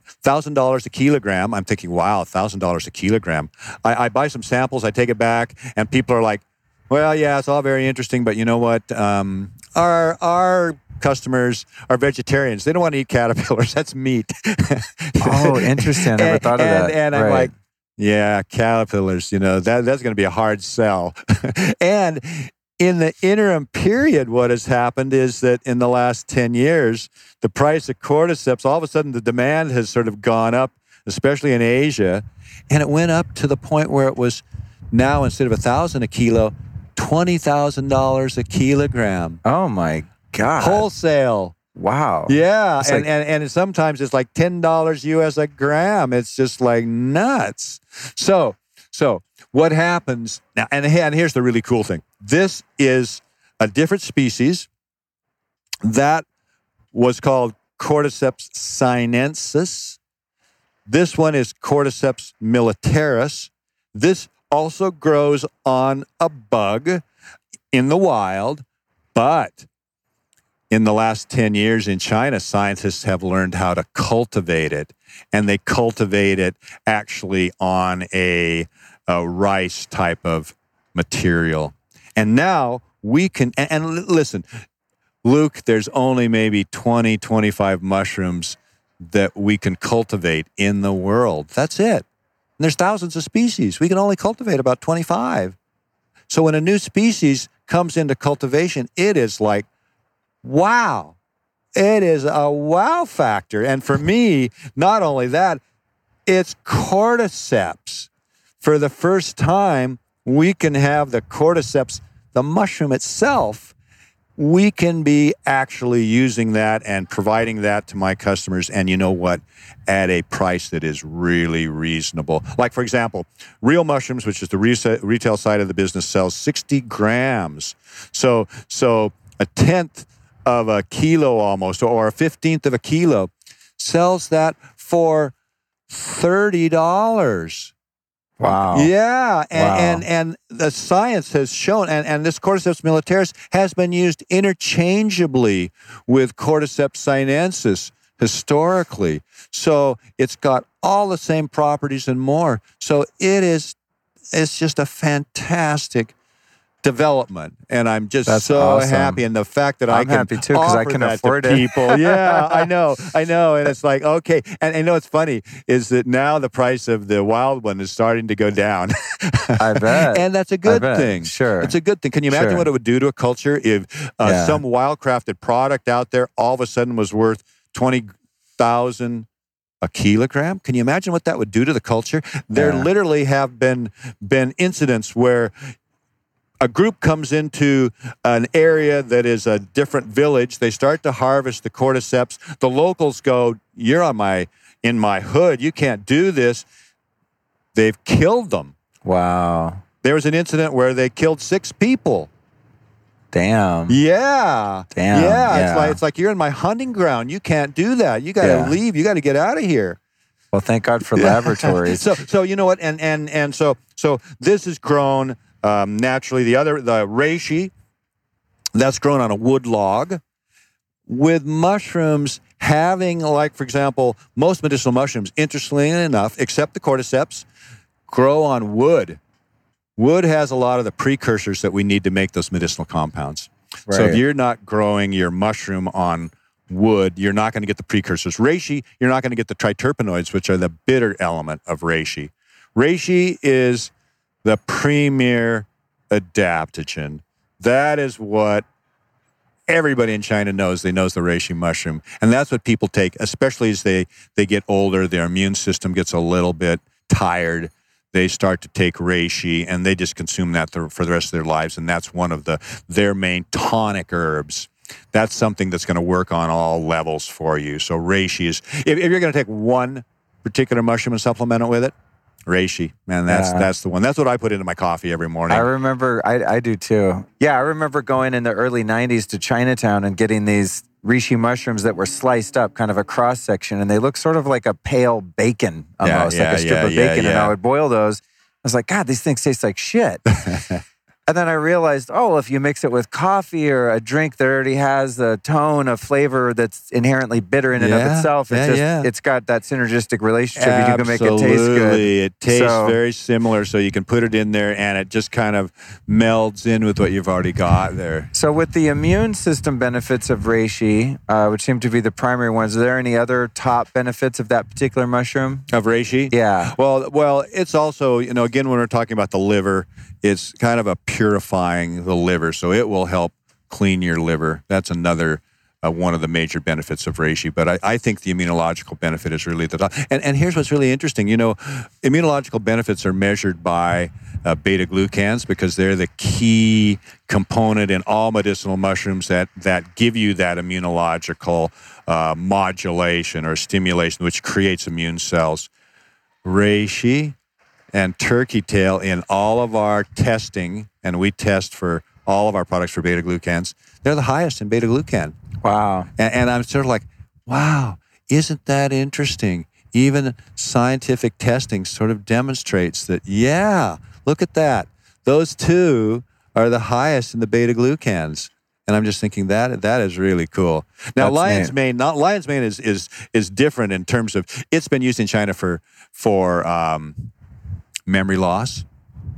Thousand dollars a kilogram. I'm thinking, wow, thousand dollars a kilogram. I, I buy some samples, I take it back, and people are like, well, yeah, it's all very interesting, but you know what? Um, our our customers are vegetarians. They don't want to eat caterpillars. That's meat. oh, interesting. I never and, thought of and, that. And I'm like, yeah, caterpillars, you know, that, that's going to be a hard sell. and in the interim period, what has happened is that in the last 10 years, the price of cordyceps, all of a sudden the demand has sort of gone up, especially in Asia. And it went up to the point where it was now instead of a thousand a kilo, $20,000 a kilogram. oh my god! Wholesale. wow. Yeah, It's and, like- and and sometimes it's like ten dollars US a gram. It's just like nuts. So so what happens now? And and here's the really cool thing. This is a different species that was called Cordyceps sinensis. This one is Cordyceps militaris. This also grows on a bug in the wild, but in the last 10 years in China, scientists have learned how to cultivate it. And they cultivate it actually on a, a rice type of material. And now we can, and, and listen, Luke, there's only maybe 20, 25 mushrooms that we can cultivate in the world. That's it. And there's thousands of species. We can only cultivate about 25. So when a new species comes into cultivation, it is like, wow. It is a wow factor. And for me, not only that, it's cordyceps. For the first time, we can have the cordyceps, the mushroom itself. We can be actually using that and providing that to my customers. And you know what? At a price that is really reasonable. Like, for example, Real Mushrooms, which is the retail side of the business, sells 60 grams. So, so a tenth of a kilo almost, or a fifteenth of a kilo, sells that for thirty dollars. Wow. Yeah, and, Wow. and and the science has shown, and, and this Cordyceps militaris has been used interchangeably with Cordyceps sinensis historically. So it's got all the same properties and more. So it is, it's just a fantastic development, and I'm just That's so awesome. happy. And the fact that I I'm can happy too, 'cause I can afford it. people, yeah, I know, I know, and it's like okay, and I know it's funny is that now the price of the wild one is starting to go down. I bet. and that's a good thing. Sure. It's a good thing. Can you imagine Sure. what it would do to a culture if uh, Yeah. some wildcrafted product out there all of a sudden was worth 20,000 a kilogram? Can you imagine what that would do to the culture? There Yeah. literally have been been incidents where a group comes into an area that is a different village. They start to harvest the cordyceps. The locals go, "You're on my in my hood. You can't do this." They've killed them. wow. There was an incident where they killed six people. Damn. Yeah. Damn, Yeah. It's like it's like you're in my hunting ground. You can't do that. You got to Yeah. leave. You got to get out of here. Well, thank God for laboratories. so so you know what? And and and so so this has grown um, naturally. The other the reishi that's grown on a wood log with mushrooms having like for example most medicinal mushrooms interestingly enough except the cordyceps grow on wood wood has a lot of the precursors that we need to make those medicinal compounds so if you're not growing your mushroom on wood, you're not going to get the precursors. Reishi, you're not going to get the triterpenoids, which are the bitter element of reishi. Reishi is the premier adaptogen. That is what everybody in China knows. They knows the reishi mushroom, and that's what people take, especially as they they get older. Their immune system gets a little bit tired. They start to take reishi, and they just consume that for the rest of their lives. And that's one of the their main tonic herbs. That's something that's going to work on all levels for you. So reishi is if, if you're going to take one particular mushroom and supplement it with it, reishi, man, that's Yeah. that's the one. That's what I put into my coffee every morning. I remember, I, I do too. Yeah, I remember going in the early 90s to Chinatown and getting these reishi mushrooms that were sliced up, kind of a cross section, and they look sort of like a pale bacon almost, yeah, like a strip yeah, of yeah, bacon. And. I would boil those. I was like, God, these things taste like shit. and then I realized, oh, if you mix it with coffee or a drink that already has the tone of flavor that's inherently bitter in and of itself, it's yeah, just yeah. it's got that synergistic relationship. and You can make it taste good. Absolutely. It tastes So- very similar, so you can put it in there and it just kind of melds in with what you've already got there. So, with the immune system benefits of reishi, uh, which seem to be the primary ones, are there any other top benefits of that particular mushroom? Of reishi? Yeah. Well, well, it's also, you know, again, when we're talking about the liver, it's kind of a purifying the liver. So it will help clean your liver. That's another uh, one of the major benefits of reishi. But I, I think the immunological benefit is really the top. And, and here's what's really interesting. You know, immunological benefits are measured by uh, beta glucans because they're the key component in all medicinal mushrooms that, that give you that immunological uh, modulation or stimulation, which creates immune cells reishi and turkey tail in all of our testing, and we test for all of our products for beta glucans. They're the highest in beta glucan. Wow. And, and I'm sort of like, wow, isn't that interesting? Even scientific testing sort of demonstrates that, yeah, look at that. Those two are the highest in the beta glucans. And I'm just thinking that that is really cool. Now, That's lion's mane, not lion's mane is is is different in terms of it's been used in China for for um, memory loss.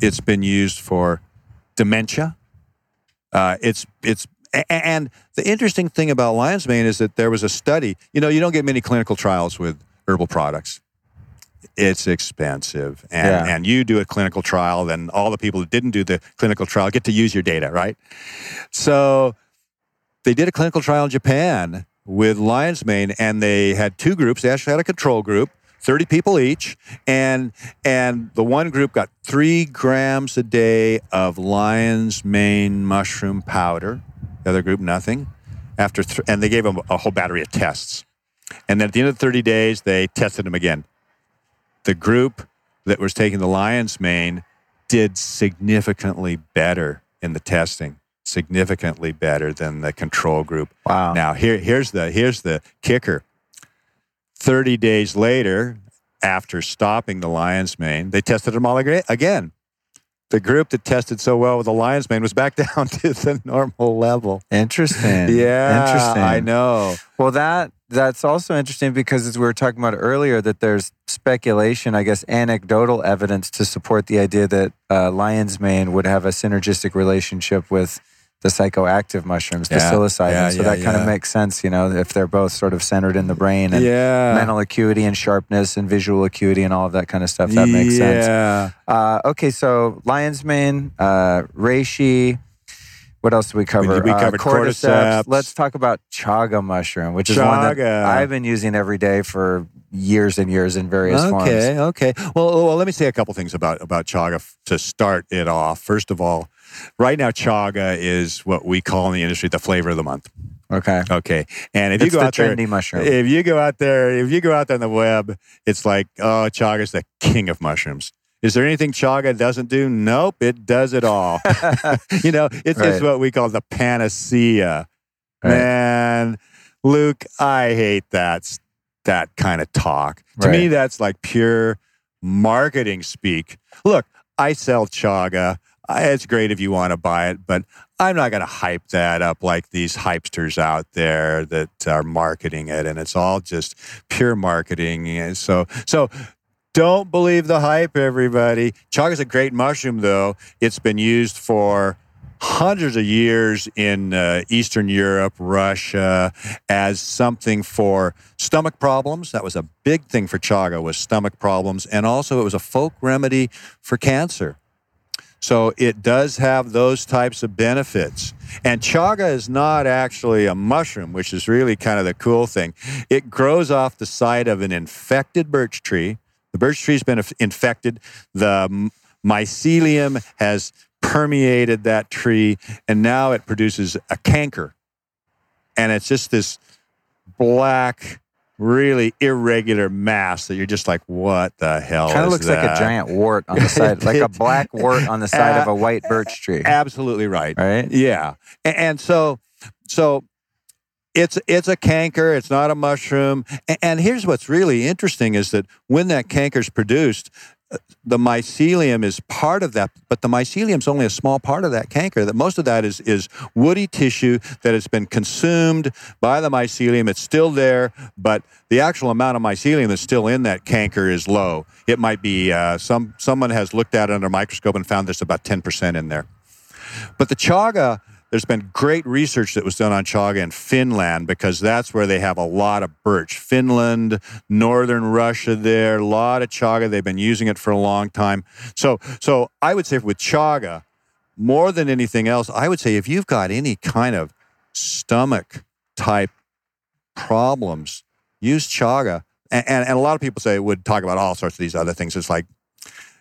It's been used for dementia. Uh, it's it's and the interesting thing about lion's mane is that there was a study. You know, you don't get many clinical trials with herbal products. It's expensive, and Yeah. and you do a clinical trial, then all the people that didn't do the clinical trial get to use your data, right? So they did a clinical trial in Japan with lion's mane, and they had two groups. They actually had a control group, thirty people each, and and the one group got three grams a day of lion's mane mushroom powder. The other group nothing. After th- and they gave them a whole battery of tests, and then at the end of thirty days, they tested them again. The group that was taking the lion's mane did significantly better in the testing. significantly better than the control group. Wow. Now here here's the here's the kicker. 30 days later, after stopping the lion's mane, they tested them all aga- again. The group that tested so well with the lion's mane was back down to the normal level. Interesting. Yeah, Interesting. I know. Well, that that's also interesting because as we were talking about earlier, that there's speculation, I guess, anecdotal evidence to support the idea that uh, lion's mane would have a synergistic relationship with the psychoactive mushrooms, the psilocybin. yeah, so yeah, that kind of makes sense, you know, if they're both sort of centered in the brain and Yeah. mental acuity and sharpness and visual acuity and all of that kind of stuff. That makes sense. Yeah. Uh, okay, so lion's mane, uh, reishi. What else did we cover? we Uh, covered cordyceps. Let's talk about chaga mushroom, which is one that Chaga. I've been using every day for years and years in various forms. Okay, okay. Well, well, let me say a couple things about about chaga to start it off. First of all, right now chaga is what we call in the industry the flavor of the month. Okay. Okay, and if It's you go the out there, mushroom. if you go out there, if you go out there on the web, it's like, oh, chaga is the king of mushrooms. Is there anything chaga doesn't do? Nope, it does it all. you know, it's, Right. it's what we call the panacea. Right. Man, Luke, I hate that that kind of talk. To me, that's like pure marketing speak. Look, I sell chaga. It's great if you want to buy it, but I'm not going to hype that up like these hypesters out there that are marketing it, and it's all just pure marketing. And so, so don't believe the hype, everybody. Chaga is a great mushroom, though. It's been used for hundreds of years in uh, Eastern Europe, Russia, as something for stomach problems. That was a big thing for chaga was stomach problems, and also it was a folk remedy for cancer. So it does have those types of benefits. And chaga is not actually a mushroom, which is really kind of the cool thing. It grows off the side of an infected birch tree. The birch tree's been infected. The mycelium has permeated that tree, and now it produces a canker. And it's just this black, really irregular mass that you're just like, what the hell? Kind of looks like a giant wart on the side, like a black wart on the side of a white birch tree. Absolutely right. Right? Yeah, and, and so so it's it's a canker. It's not a mushroom. And, and here's what's really interesting is that when that canker's produced, uh, the mycelium is part of that, but the mycelium's only a small part of that canker. That most of that is is woody tissue that has been consumed by the mycelium. It's still there, but the actual amount of mycelium that's still in that canker is low. It might be uh, some someone has looked at it under a microscope and found there's about ten percent in there. But the chaga, there's been great research that was done on chaga in Finland because that's where they have a lot of birch. Finland, northern Russia, there, a lot of chaga. They've been using it for a long time. So, so I would say with chaga, more than anything else, I would say if you've got any kind of stomach type problems, use chaga. And, and, and a lot of people say would talk about all sorts of these other things. It's like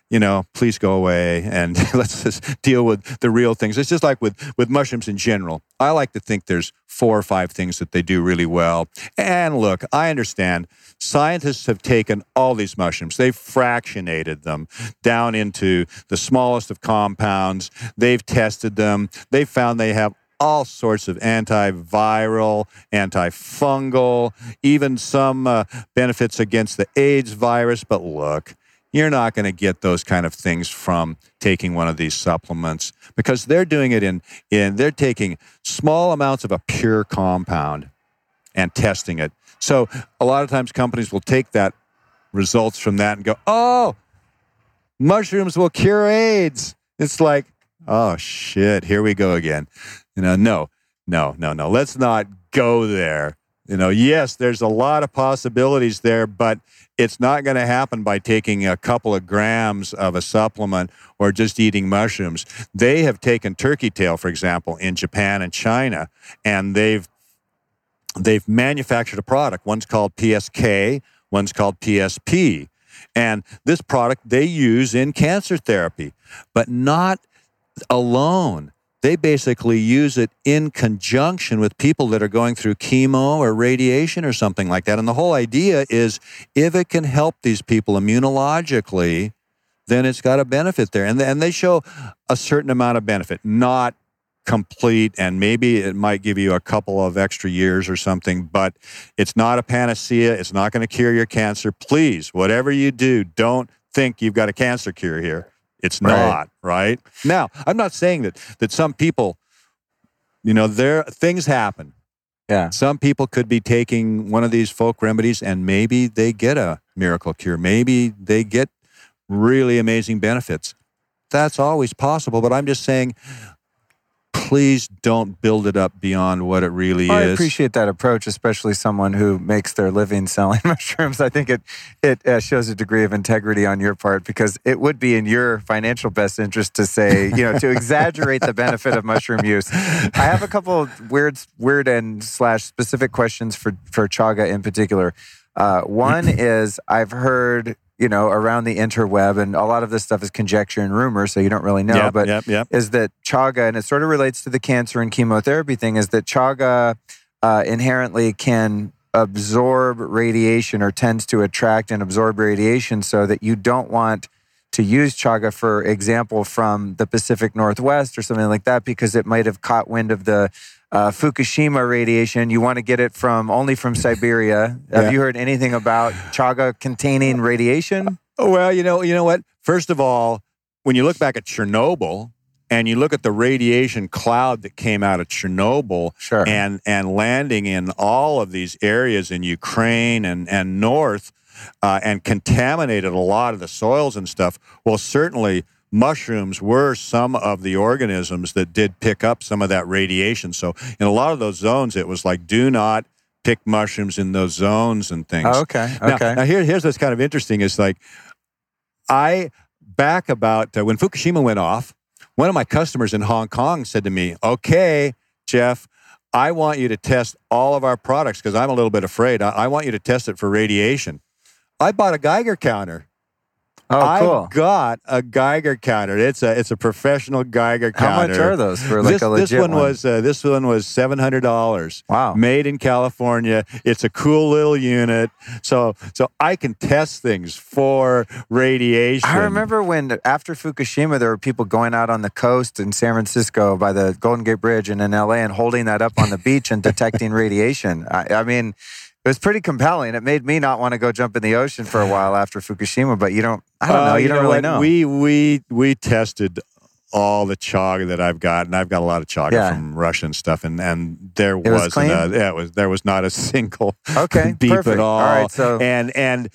you know, please go away and let's just deal with the real things. It's just like with, with mushrooms in general. I like to think there's four or five things that they do really well. And look, I understand scientists have taken all these mushrooms, they've fractionated them down into the smallest of compounds, they've tested them, they've found they have all sorts of antiviral, antifungal, even some uh, benefits against the AIDS virus. But look, you're not going to get those kind of things from taking one of these supplements because they're doing it in, in they're taking small amounts of a pure compound and testing it. So a lot of times companies will take that results from that and go, "Oh, mushrooms will cure AIDS." It's like, "Oh shit, here we go again." You know, no. No, no, no. Let's not go there. You know, yes, there's a lot of possibilities there, but it's not going to happen by taking a couple of grams of a supplement or just eating mushrooms. They have taken turkey tail, for example, in Japan and China, and they've they've manufactured a product. One's called PSK, one's called PSP. And this product they use in cancer therapy, but not alone. They basically use it in conjunction with people that are going through chemo or radiation or something like that. And the whole idea is if it can help these people immunologically, then it's got a benefit there. And, and they show a certain amount of benefit, not complete and maybe it might give you a couple of extra years or something but it's not a panacea it's not going to cure your cancer please whatever you do don't think you've got a cancer cure here it's Right. not right now i'm not saying that that some people you know there things happen Yeah. some people could be taking one of these folk remedies and maybe they get a miracle cure maybe they get really amazing benefits that's always possible but i'm just saying please don't build it up beyond what it really I is I appreciate that approach, especially someone who makes their living selling mushrooms. I think it it uh, shows a degree of integrity on your part because it would be in your financial best interest to say, you know, to exaggerate the benefit of mushroom use. I have a couple of weird, weird and slash specific questions for for chaga in particular. Uh, one is I've heard. You know, around the interweb, and a lot of this stuff is conjecture and rumor, so you don't really know. Yep, but yep, yep. is that chaga, and it sort of relates to the cancer and chemotherapy thing, is that chaga uh, inherently can absorb radiation or tends to attract and absorb radiation so that you don't want to use chaga, for example, from the Pacific Northwest or something like that, because it might have caught wind of the uh, Fukushima radiation. You want to get it from only from Siberia. Yeah. Have you heard anything about chaga containing radiation? Oh, well, you know, you know what? First of all, when you look back at Chernobyl and you look at the radiation cloud that came out of Chernobyl Sure. and and landing in all of these areas in Ukraine and and north uh, and contaminated a lot of the soils and stuff. Well, certainly mushrooms were some of the organisms that did pick up some of that radiation. So in a lot of those zones, it was like do not pick mushrooms in those zones and things. Oh, okay. Now- Okay. Now, here, here's what's kind of interesting is like, I back about uh, when Fukushima went off, one of my customers in Hong Kong said to me, "Okay, Jeff, I want you to test all of our products because I'm a little bit afraid. I, I want you to test it for radiation." I bought a Geiger counter. Oh, cool. I got a Geiger counter. It's a it's a professional Geiger counter. How much are those for like this, a legit this one, was uh, this one was seven hundred dollars Wow. made in California. It's a cool little unit. So so I can test things for radiation. I remember when after Fukushima, there were people going out on the coast in San Francisco by the Golden Gate Bridge and in LA and holding that up on the beach and detecting radiation. I, I mean, it was pretty compelling. It made me not want to go jump in the ocean for a while after Fukushima, but you don't, I don't Uh, know. You, don't really what? know. We we we tested all the chaga that I've got, and I've got a lot of chaga Yeah. from Russian stuff, and and there was a, yeah, it was there was not a single okay. beep perfect. at all. All right. So, and and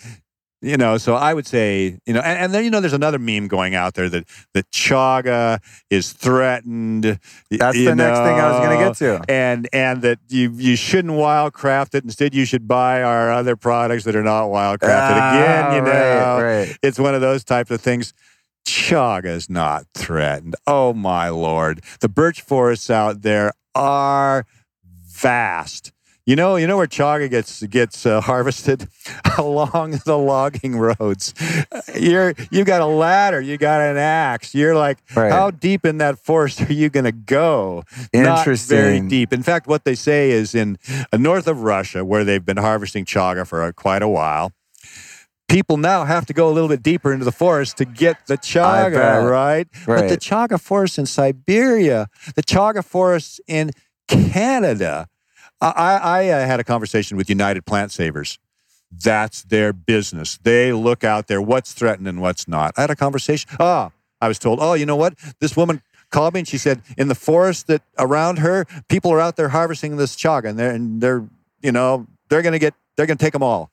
you know, so I would say, you know, and, and then you know, there's another meme going out there that that chaga is threatened. that's the next thing I was going to get to. and and that you you shouldn't wildcraft it. Instead, you should buy our other products that are not wildcrafted. Again, you Ah, know, right, right. it's one of those types of things. Chaga's not threatened. Oh my lord, the birch forests out there are vast. You know, you know where chaga gets gets uh, harvested along the logging roads. You're you've got a ladder, you got an axe. You're like, Right. how deep in that forest are you going to go? Not very deep. In fact, what they say is in uh, north of Russia, where they've been harvesting chaga for uh, quite a while. People now have to go a little bit deeper into the forest to get the chaga, bet. right? But the chaga forests in Siberia, the chaga forests in Canada. I, I, uh, had a conversation with United Plant Savers. That's their business. They look out there, what's threatened and what's not. I had a conversation. Ah, I was told, oh, you know what? This woman called me and she said, in the forest that around her, people are out there harvesting this chaga, and they're, and they're you know, they're going to get, they're going to take them all.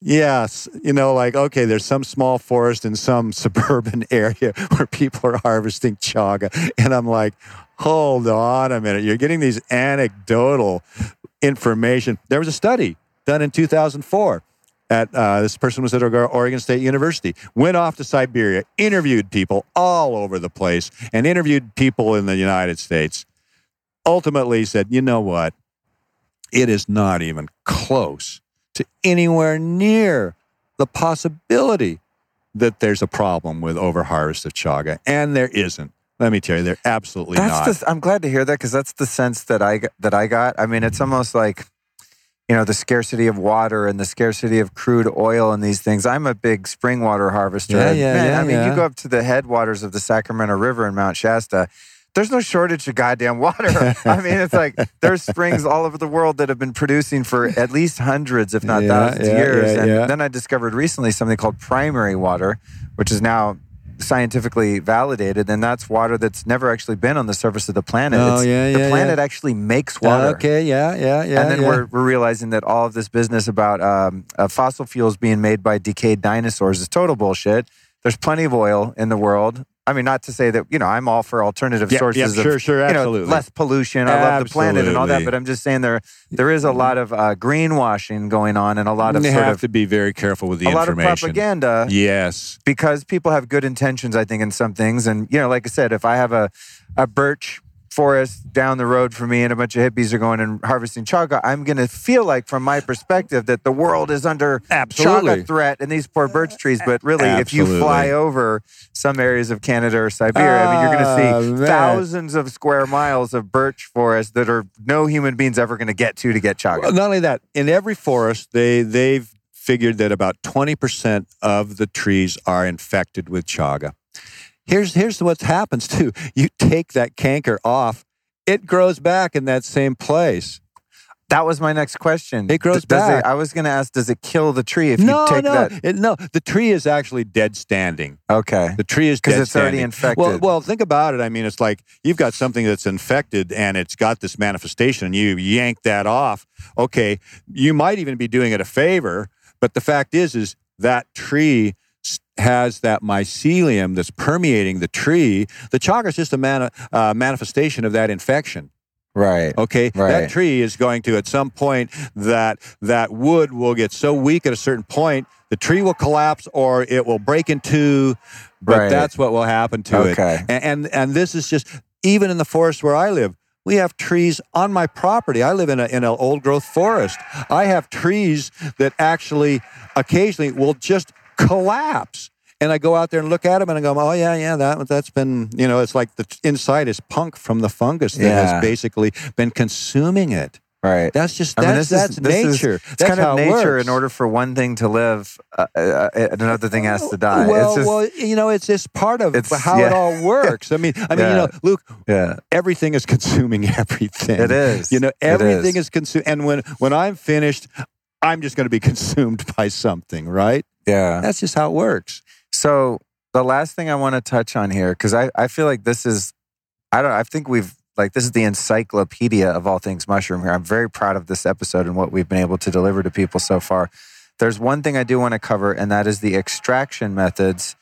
Yes, you know, like okay, there's some small forest in some suburban area where people are harvesting chaga, and I'm like, hold on a minute, you're getting these anecdotal information. There was a study done in 2004 at uh, this person was at Oregon State University, went off to Siberia, interviewed people all over the place, and interviewed people in the United States. Ultimately, said, you know what? It is not even close to anywhere near the possibility that there's a problem with overharvest of chaga, and there isn't. Let me tell you, they're absolutely That's not. the. I'm glad to hear that because that's the sense that I that I got. I mean, it's almost like you know the scarcity of water and the scarcity of crude oil and these things. I'm a big spring water harvester. Yeah, yeah, man, yeah, I mean, yeah. you go up to the headwaters of the Sacramento River in Mount Shasta. there's no shortage of goddamn water. I mean, it's like there's springs all over the world that have been producing for at least hundreds, if not Yeah, thousands of years. and then I discovered recently something called primary water, which is now scientifically validated, and that's water that's never actually been on the surface of the planet. Oh, It's- yeah, yeah, the planet yeah. actually makes water. Okay, yeah, yeah, yeah. and then yeah. we're, we're realizing that all of this business about um, uh, fossil fuels being made by decayed dinosaurs is total bullshit. There's plenty of oil in the world. I mean, not to say that you know I'm all for alternative Yeah, sources yeah, of sure, sure, you know less pollution. I love the planet and all that, but I'm just saying there there is a lot of uh, greenwashing going on and a lot of you have of to be very careful with the a lot of information. propaganda Yes. because people have good intentions, I think, in some things. And, you know, like I said, if I have a, a birch forest down the road from me and a bunch of hippies are going and harvesting chaga, I'm going to feel like, from my perspective, that the world is under Absolutely. chaga threat and these poor birch trees. But really, if you fly over some areas of Canada or Siberia, I mean, you're going Ah, to see man. thousands of square miles of birch forest that are no human being's ever going to get to to get chaga. Well, not only that, in every forest, they they've figured that about twenty percent of the trees are infected with chaga. Here's here's what happens too. You take that canker off, it grows back in that same place. That was my next question. It grows Does back. I was going to ask, does it kill the tree if no, you take no, that? it- no. The tree is actually dead standing. Okay. The tree is 'Cause dead it's already infected. Well, well, think about it. I mean, it's like you've got something that's infected and it's got this manifestation, and you yank that off. Okay, you might even be doing it a favor, but the fact is, is that tree has that mycelium that's permeating the tree. The chaga is just a man, uh, manifestation of that infection. Right. Okay, Right. that tree is going to at some point that that wood will get so weak at a certain point, the tree will collapse or it will break in two. But Right. that's what will happen to Okay. it. And, and and this is just even in the forest where I live. We have trees on my property. I live in a in an old growth forest. I have trees that actually occasionally will just collapse. And I go out there and look at them, and I go, "Oh yeah, yeah, that that's been, you know, it's like the inside is punk from the fungus that Yeah. has basically been consuming it. Right. That's just I that's mean, this that's is, this is- nature. it's that's kind how of nature. works. In order for one thing to live, uh, uh, another thing has to die. Well, it's just, well, you know, it's just part of It's- how it all works. I mean, I mean, Yeah. you know, Luke, yeah, everything is consuming everything. it is. You know, everything is. is consumed. And when when I'm finished, I'm just going to be consumed by something, right? Yeah. That's just how it works. So the last thing I want to touch on here, because I, I feel like this is, I don't, I think we've like this is the encyclopedia of all things mushroom here. I'm very proud of this episode and what we've been able to deliver to people so far. There's one thing I do want to cover, and that is the extraction methods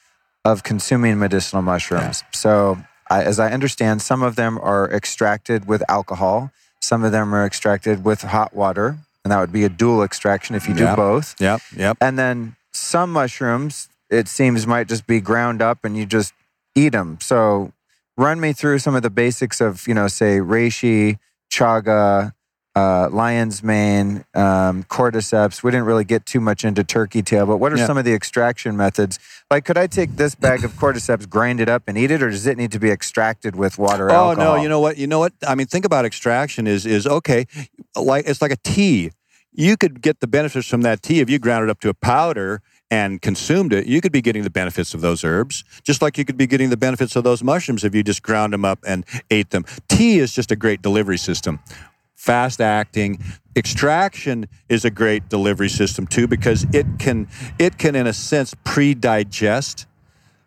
of consuming medicinal mushrooms. So, I, as I understand, some of them are extracted with alcohol, some of them are extracted with hot water, and that would be a dual extraction if you do Yeah. both. Yep, yep. And then some mushrooms, it seems, might just be ground up and you just eat them. So run me through some of the basics of, you know, say reishi, chaga, uh, lion's mane, um, cordyceps. We didn't really get too much into turkey tail, but what are Yeah. some of the extraction methods? Like, could I take this bag of cordyceps, grind it up, and eat it, or does it need to be extracted with water? Oh alcohol? no, you know what? You know what? I mean, think about extraction is is okay. Like it's like a tea. You could get the benefits from that tea if you ground it up to a powder and consumed it. You could be getting the benefits of those herbs, just like you could be getting the benefits of those mushrooms if you just ground them up and ate them. Tea is just a great delivery system. Fast acting extraction is a great delivery system too because it can it can in a sense pre-digest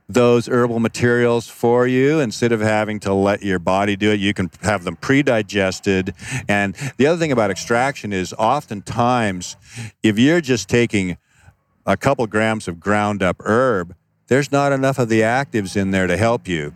those herbal materials for you instead of having to let your body do it. You can have them pre digested. And the other thing about extraction is oftentimes, if you're just taking a couple grams of ground up herb, there's not enough of the actives in there to help you.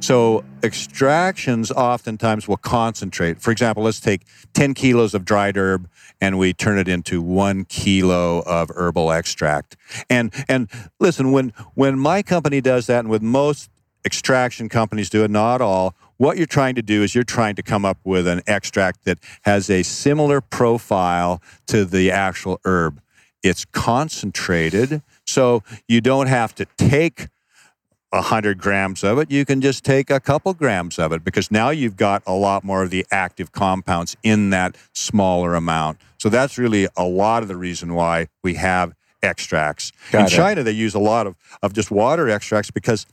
So extractions oftentimes will concentrate. For example, let's take 10 kilos of dried herb and we turn it into one kilo of herbal extract. And and listen, when when my company does that, and with most extraction companies do it, not all, what you're trying to do is you're trying to come up with an extract that has a similar profile to the actual herb. It's concentrated, so you don't have to take 100 grams of it, you can just take a couple grams of it because now you've got a lot more of the active compounds in that smaller amount. So that's really a lot of the reason why we have extracts. Got in it. China, they use a lot of, of just water extracts because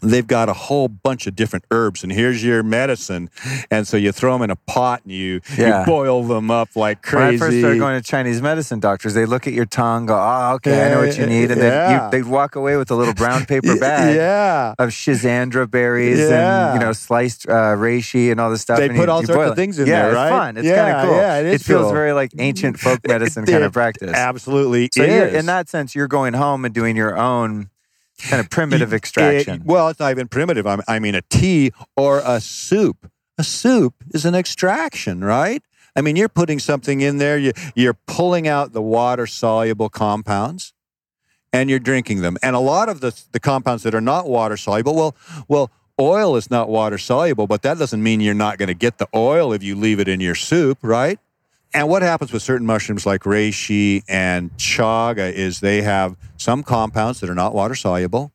they've got a whole bunch of different herbs and here's your medicine and so you throw them in a pot and you, Yeah. you boil them up like crazy. When I first started going to Chinese medicine doctors, they look at your tongue, go, "Oh, okay, I know what you need," and then Yeah. you, they'd walk away with a little brown paper bag yeah of schizandra berries Yeah. and you know sliced uh, reishi and all this stuff. They and put you- all you sorts of things in yeah, there, it's fun. It's Yeah, kind of cool. yeah, it is It feels cool. very like ancient folk medicine kind of practice. absolutely So is. in that sense, you're going home and doing your own kind of primitive It- eh, extraction. well, it's not even primitive. I I mean, a tea or a soup. A soup is an extraction, right? I mean, you're putting something in there. You, you're pulling out the water soluble compounds, and you're drinking them. And a lot of the the compounds that are not water soluble, well, well, oil is not water soluble, but that doesn't mean you're not going to get the oil if you leave it in your soup, right? And what happens with certain mushrooms like reishi and chaga is they have some compounds that are not water soluble.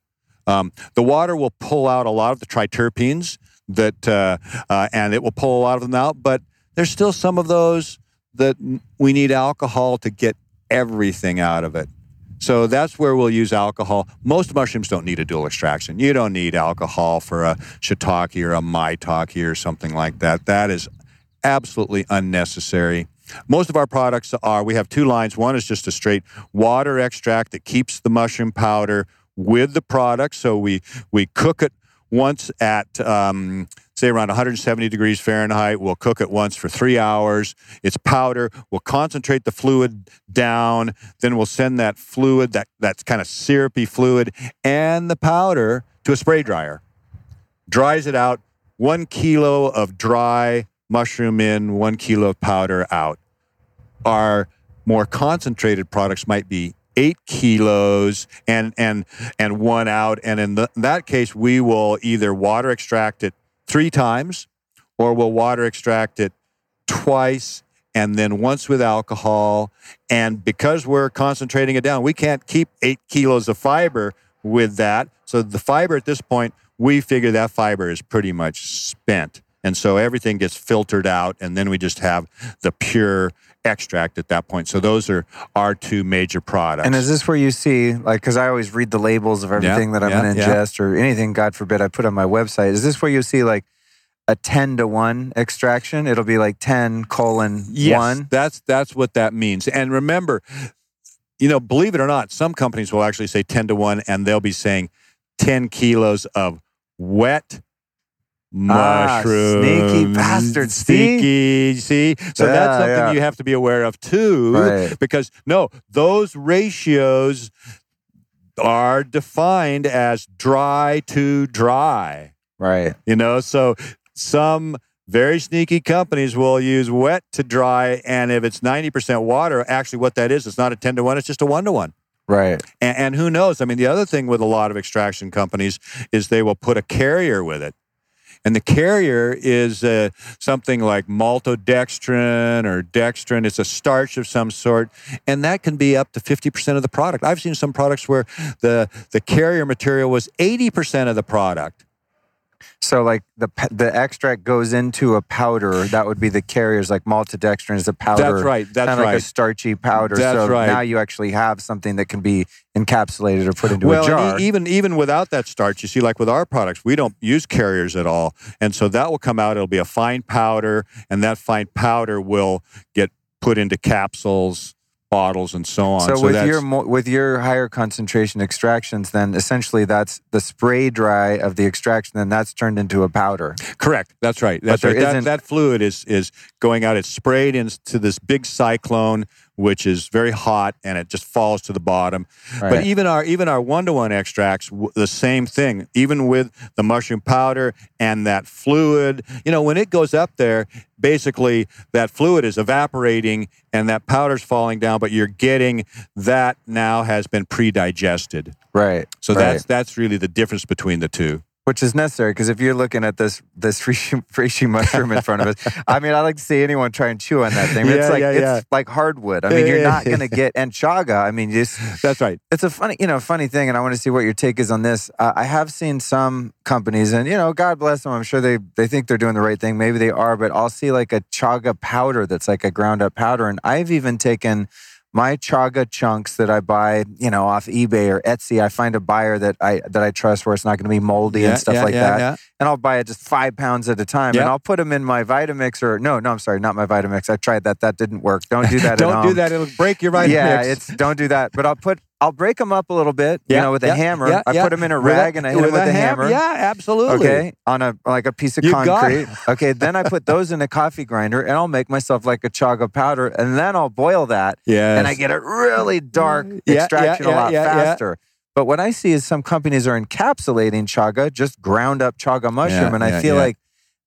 Um, the water will pull out a lot of the triterpenes that, uh, uh, and it will pull a lot of them out. But there's still some of those that we need alcohol to get everything out of it. So that's where we'll use alcohol. Most mushrooms don't need a dual extraction. You don't need alcohol for a shiitake or a maitake or something like that. That is absolutely unnecessary. Most of our products are, we have two lines. One is just a straight water extract that keeps the mushroom powder with the product. So we, we cook it once at, um, say, around 170 degrees Fahrenheit. We'll cook it once for three hours. It's powder. We'll concentrate the fluid down. Then we'll send that fluid, that, that kind of syrupy fluid, and the powder to a spray dryer. Dries it out. One kilo of dry mushroom in, one kilo of powder out. Our more concentrated products might be eight kilos and and and one out. And in, the, in that case, we will either water extract it three times, or we'll water extract it twice and then once with alcohol. And because we're concentrating it down, we can't keep eight kilos of fiber with that. So the fiber at this point, we figure that fiber is pretty much spent. And so everything gets filtered out, and then we just have the pure extract at that point. So mm. those are our two major products. And is this where you see, like, because I always read the labels of everything that I'm yeah, going to yeah. ingest or anything, God forbid, I put on my website? Is this where you see, like, a 10 to 1 extraction? It'll be like 10 colon Yes, 1. That's that's what that means. And remember, you know, believe it or not, some companies will actually say ten to one, and they'll be saying ten kilos of wet Ah, mushrooms. sneaky bastards, see? Sneaky, see? So Yeah, that's something yeah. you have to be aware of too. Right. Because no, those ratios are defined as dry to dry. Right. You know, so some very sneaky companies will use wet to dry, and if it's ninety percent water, actually, what that is, it's not a ten to one; it's just a one to one. Right. And, and who knows? I mean, the other thing with a lot of extraction companies is they will put a carrier with it. And the carrier is uh, something like maltodextrin or dextrin. It's a starch of some sort, and that can be up to 50% of the product. I've seen some products where the, the carrier material was 80% of the product. So, like, the the extract goes into a powder. That would be the carriers, like maltodextrin is a powder. That's right. That's kind of like a right. starchy powder. That's so right. now you actually have something that can be encapsulated or put into well, a jar. e- even even without that starch, you see, like with our products, we don't use carriers at all, and so that will come out. It'll be a fine powder, and that fine powder will get put into capsules, bottles, and so on. So, with your mo- with your higher concentration extractions, then essentially that's the spray dry of the extraction. Then that's turned into a powder. correct, that's right. That's there right. That, that fluid is is going out. It's sprayed into this big cyclone, which is very hot, and it just falls to the bottom. But even our even our one to one extracts, w- the same thing. Even with the mushroom powder and that fluid, you know, when it goes up there, basically that fluid is evaporating and that powder's falling down. But you're getting that now has been pre-digested. Right. So right. that's that's really the difference between the two. Which is necessary because if you're looking at this this reishi, reishi mushroom in front of us, I mean, I like to see anyone try and chew on that thing. But it's like yeah, it's yeah. like hardwood. I mean, you're not going to get and chaga. I mean, just That's right. it's a funny, you know, funny thing, and I want to see what your take is on this. Uh, I have seen some companies, and you know, God bless them. I'm sure they they think they're doing the right thing. Maybe they are, but I'll see like a chaga powder that's like a ground up powder, and I've even taken my chaga chunks that I buy, you know, off eBay or Etsy, I find a buyer that I that I trust where it's not going to be moldy Yeah, and stuff yeah, like yeah, that. And I'll buy it just five pounds at a time, and I'll put them in my Vitamix or no, no, I'm sorry, not my Vitamix. I tried that, that didn't work. Don't do that. Don't do that. It'll break your right yeah, it's don't do that. But I'll put I'll break them up a little bit, you know, with a yeah, hammer. yeah, I yeah. put them in a With rag and I hit them with a a hammer. Yeah, absolutely. Okay, on a like a piece of You concrete. Okay, then I put those in a coffee grinder and I'll make myself like a chaga powder, and then I'll boil that, Yeah, and I get a really dark mm, Yeah, extraction yeah, a lot yeah, yeah, yeah. faster. But what I see is some companies are encapsulating chaga, just ground up chaga mushroom, Yeah, and I yeah, feel yeah. like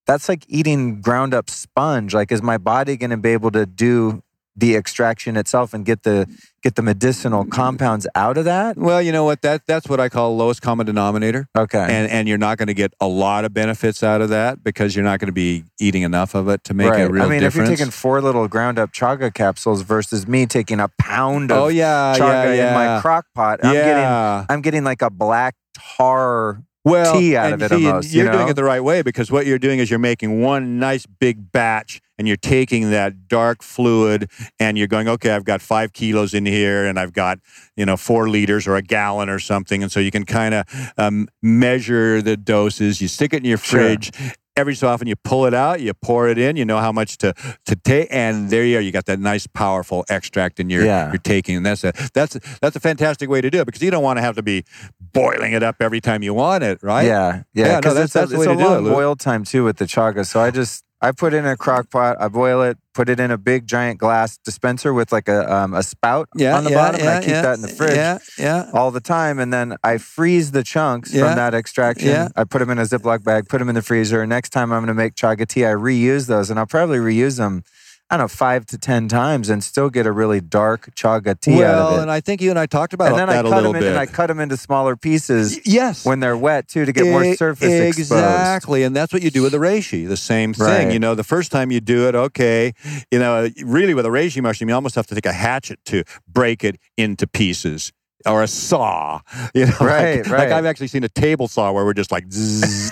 that's like eating ground up sponge. Like, is my body going to be able to do the extraction itself and get the get the medicinal compounds out of that? Well, you know what? That that's what I call lowest common denominator. Okay. And and you're not going to get a lot of benefits out of that because you're not going to be eating enough of it to make right. a real I mean, difference. if you're taking four little ground up chaga capsules versus me taking a pound of oh yeah, chaga yeah, yeah. in my crock pot, I'm getting yeah. I'm getting like a black tar. well, tea out of it see, almost, you You're doing know? it the right way because what you're doing is you're making one nice big batch and you're taking that dark fluid and you're going, okay, I've got five kilos in here and I've got, you know, four liters or a gallon or something. And so you can kind of um, measure the doses. You stick it in your Sure. fridge. Every so often, you pull it out, you pour it in, you know how much to to take, and there you are. You got that nice, powerful extract in your Yeah. you're taking, and that's a that's that's a fantastic way to do it because you don't want to have to be boiling it up every time you want it, right? Yeah, yeah. Yeah, no, that's- it's a, that's it's a do it, boil time too with the chaga. So I just I put it in a crock pot. I boil it. Put it in a big giant glass dispenser with like a um, a spout yeah, on the yeah, bottom. and I keep yeah, that in the fridge. Yeah, yeah. all the time. And then I freeze the chunks Yeah. from that extraction. Yeah. I put them in a Ziploc bag, put them in the freezer. Next time I'm going to make chaga tea, I reuse those and I'll probably reuse them, I don't know, five to 10 times and still get a really dark chaga tea out Well, of it. and I think you and I talked about And then I cut little them in and I cut them into smaller pieces Y- yes. when they're wet too to get more E- surface exposed. Exactly, and that's what you do with the reishi. The same thing. Right. You know, the first time you do it, okay. You know, really with a reishi mushroom, you almost have to take a hatchet to break it into pieces. Or a saw, you know, Right, like, right. like I've actually seen a table saw where we're just like, zzz,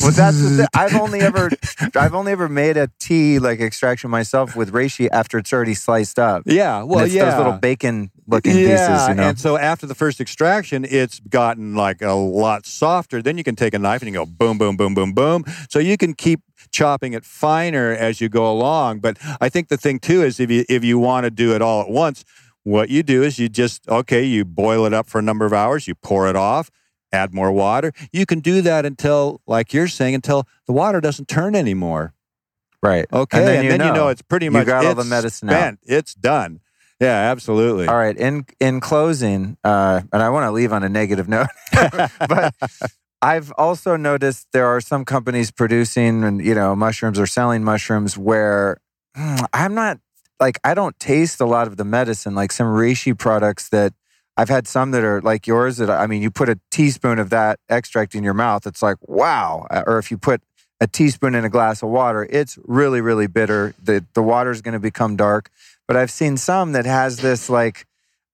Well, that's the thing. I've only ever, I've only ever made a tea like extraction myself with reishi after it's already sliced up. yeah. Well, yeah, those little bacon looking yeah, pieces, you know. and so after the first extraction, it's gotten like a lot softer. Then you can take a knife and you go boom, boom, boom, boom, boom. So you can keep chopping it finer as you go along. But I think the thing too is if you if you want to do it all at once, what you do is you just okay, you boil it up for a number of hours, you pour it off. Add more water. You can do that until, like you're saying, until the water doesn't turn anymore. right. Okay, And and then then, you you, know. know. it's pretty much You got all the it's medicine out. It's done. Yeah, absolutely. All right. In in closing, uh, and I want to leave on a negative note, but I've also noticed there are some companies producing and you know mushrooms or selling mushrooms where mm, I'm not like I don't taste a lot of the medicine. Like some reishi products that I've had some that are like yours. That I mean, you put a teaspoon of that extract in your mouth, it's like wow. Uh, Or if you put a teaspoon in a glass of water, it's really really bitter. The the water is going to become dark. But I've seen some that has this like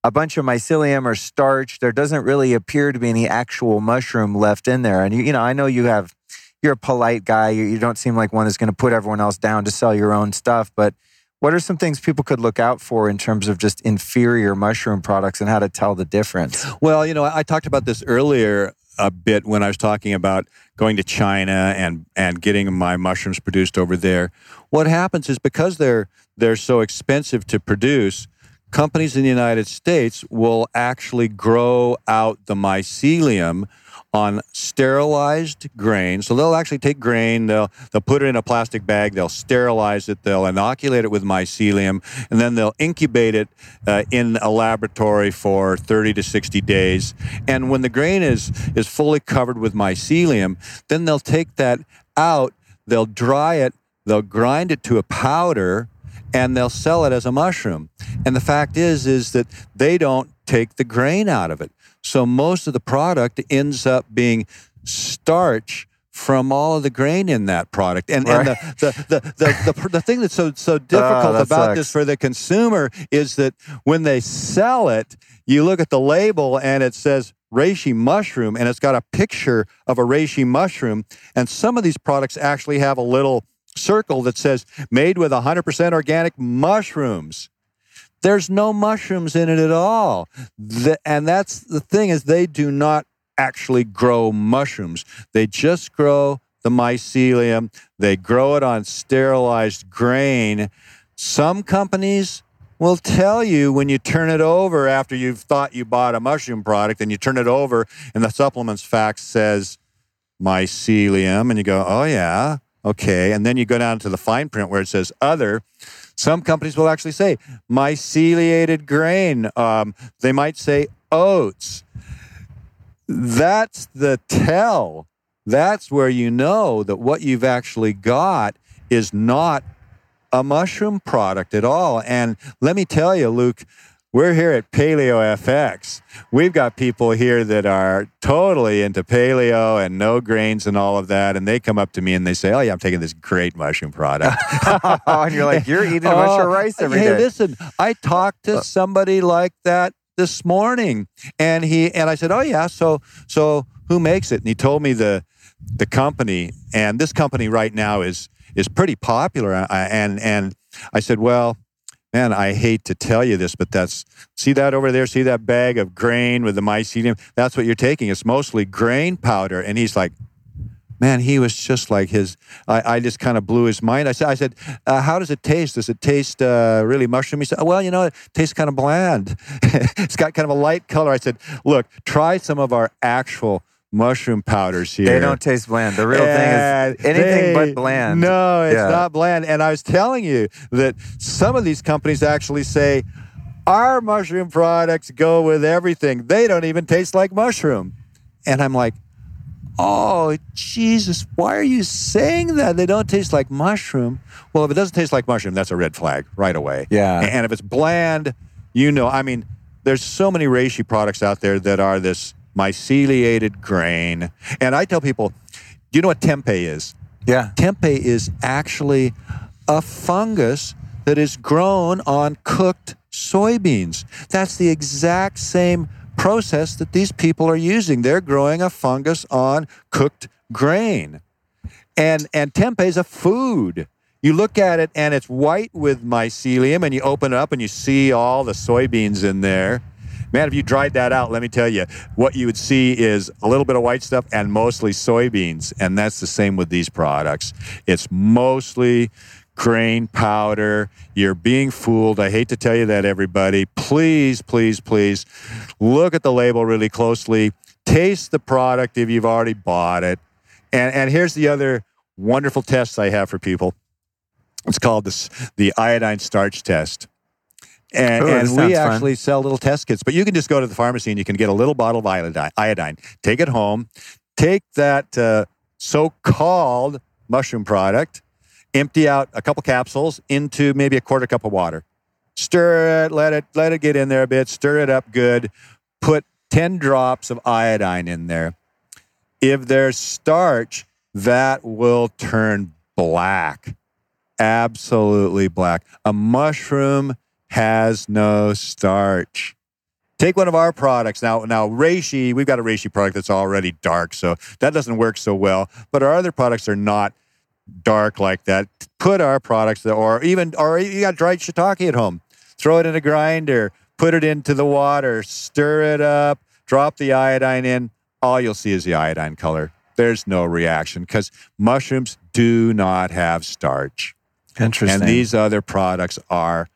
a bunch of mycelium or starch. There doesn't really appear to be any actual mushroom left in there. And you, you know, I know you have, you're a polite guy. You, you don't seem like one that's going to put everyone else down to sell your own stuff. But what are some things people could look out for in terms of just inferior mushroom products and how to tell the difference? Well, you know, I talked about this earlier a bit when I was talking about going to China and and getting my mushrooms produced over there. What happens is because they're they're so expensive to produce, companies in the United States will actually grow out the mycelium on sterilized grain. So they'll actually take grain, they'll they'll put it in a plastic bag, they'll sterilize it, they'll inoculate it with mycelium, and then they'll incubate it uh, in a laboratory for 30 to 60 days. And when the grain is is fully covered with mycelium, then they'll take that out, they'll dry it, they'll grind it to a powder, and they'll sell it as a mushroom. And the fact is is that they don't take the grain out of it. So most of the product ends up being starch from all of the grain in that product. And, and the, the, the, the, the, the thing that's so, so ah, difficult that about this for the consumer is that when they sell it, you look at the label and it says reishi mushroom and it's got a picture of a reishi mushroom. And some of these products actually have a little circle that says made with 100% organic mushrooms. There's no mushrooms in it at all. The, and that's the thing is they do not actually grow mushrooms. They just grow the mycelium. They grow it on sterilized grain. Some companies will tell you when you turn it over after you've thought you bought a mushroom product and you turn it over and the supplements fact says mycelium and you go, "Oh yeah, okay." And then you go down to the fine print where it says other some companies will actually say myceliated grain. Um, they might say oats. That's the tell. That's where you know that what you've actually got is not a mushroom product at all. And let me tell you, Luke, we're here at Paleo FX. We've got people here that are totally into paleo and no grains and all of that. And they come up to me and they say, Oh, yeah, I'm taking this great mushroom product. and you're like, You're eating a bunch of Oh, rice every hey, day. listen, I talked Uh. to somebody like that this morning, and he and I said, "Oh yeah, so so who makes it?" And he told me the the company, and this company right now is is pretty popular. I- And and I said, "Well, man, I hate to tell you this, but that's see that over there, see that bag of grain with the mycelium. That's what you're taking. It's mostly grain powder." And he's like. Man, he was just like his. I, I just kind of blew his mind. I said, I said, uh, how does it taste? Does it taste uh, really mushroomy? He said, well, you know, it tastes kind of bland. it's got kind of a light color. I said, look, try some of our actual mushroom powders here. they don't taste bland. The real And thing is anything they- but bland. No, it's Yeah. not bland. And I was telling you that some of these companies actually say our mushroom products go with everything. They don't even taste like mushroom. And I'm like, oh, Jesus, why are you saying that? They don't taste like mushroom. Well, if it doesn't taste like mushroom, that's a red flag right away. Yeah. And if it's bland, you know, I mean, there's so many reishi products out there that are this myceliated grain. And I tell people, do you know what tempeh is? Yeah. Tempeh is actually a fungus that is grown on cooked soybeans. That's the exact same process that these people are using. They're growing a fungus on cooked grain. And and tempeh is a food. You look at it and it's white with mycelium and you open it up and you see all the soybeans in there. Man, if you dried that out, let me tell you, what you would see is a little bit of white stuff and mostly soybeans. And that's the same with these products. It's mostly grain powder. You're being fooled. I hate to tell you that, everybody. Please, please, please look at the label really closely. Taste the product if you've already bought it. And, and here's the other wonderful tests I have for people. It's called the, the iodine starch test. And, Ooh, and we sounds fun. actually sell little test kits, but you can just go to the pharmacy and you can get a little bottle of iodine. iodine. Take it home, take that uh, so called mushroom product, empty out a couple capsules into maybe a quarter cup of water. Stir it, let it let it get in there a bit, stir it up good. Put 10 drops of iodine in there. If there's starch, that will turn black. Absolutely black. A mushroom has no starch. Take one of our products now. Now, reishi, we've got a reishi product that's already dark, so that doesn't work so well. But our other products are not dark like that. Put our products, or even, or you got dried shiitake at home. Throw it in a grinder, put it into the water, stir it up, drop the iodine in. All you'll see is the iodine color. There's no reaction because mushrooms do not have starch. Interesting. And these other products are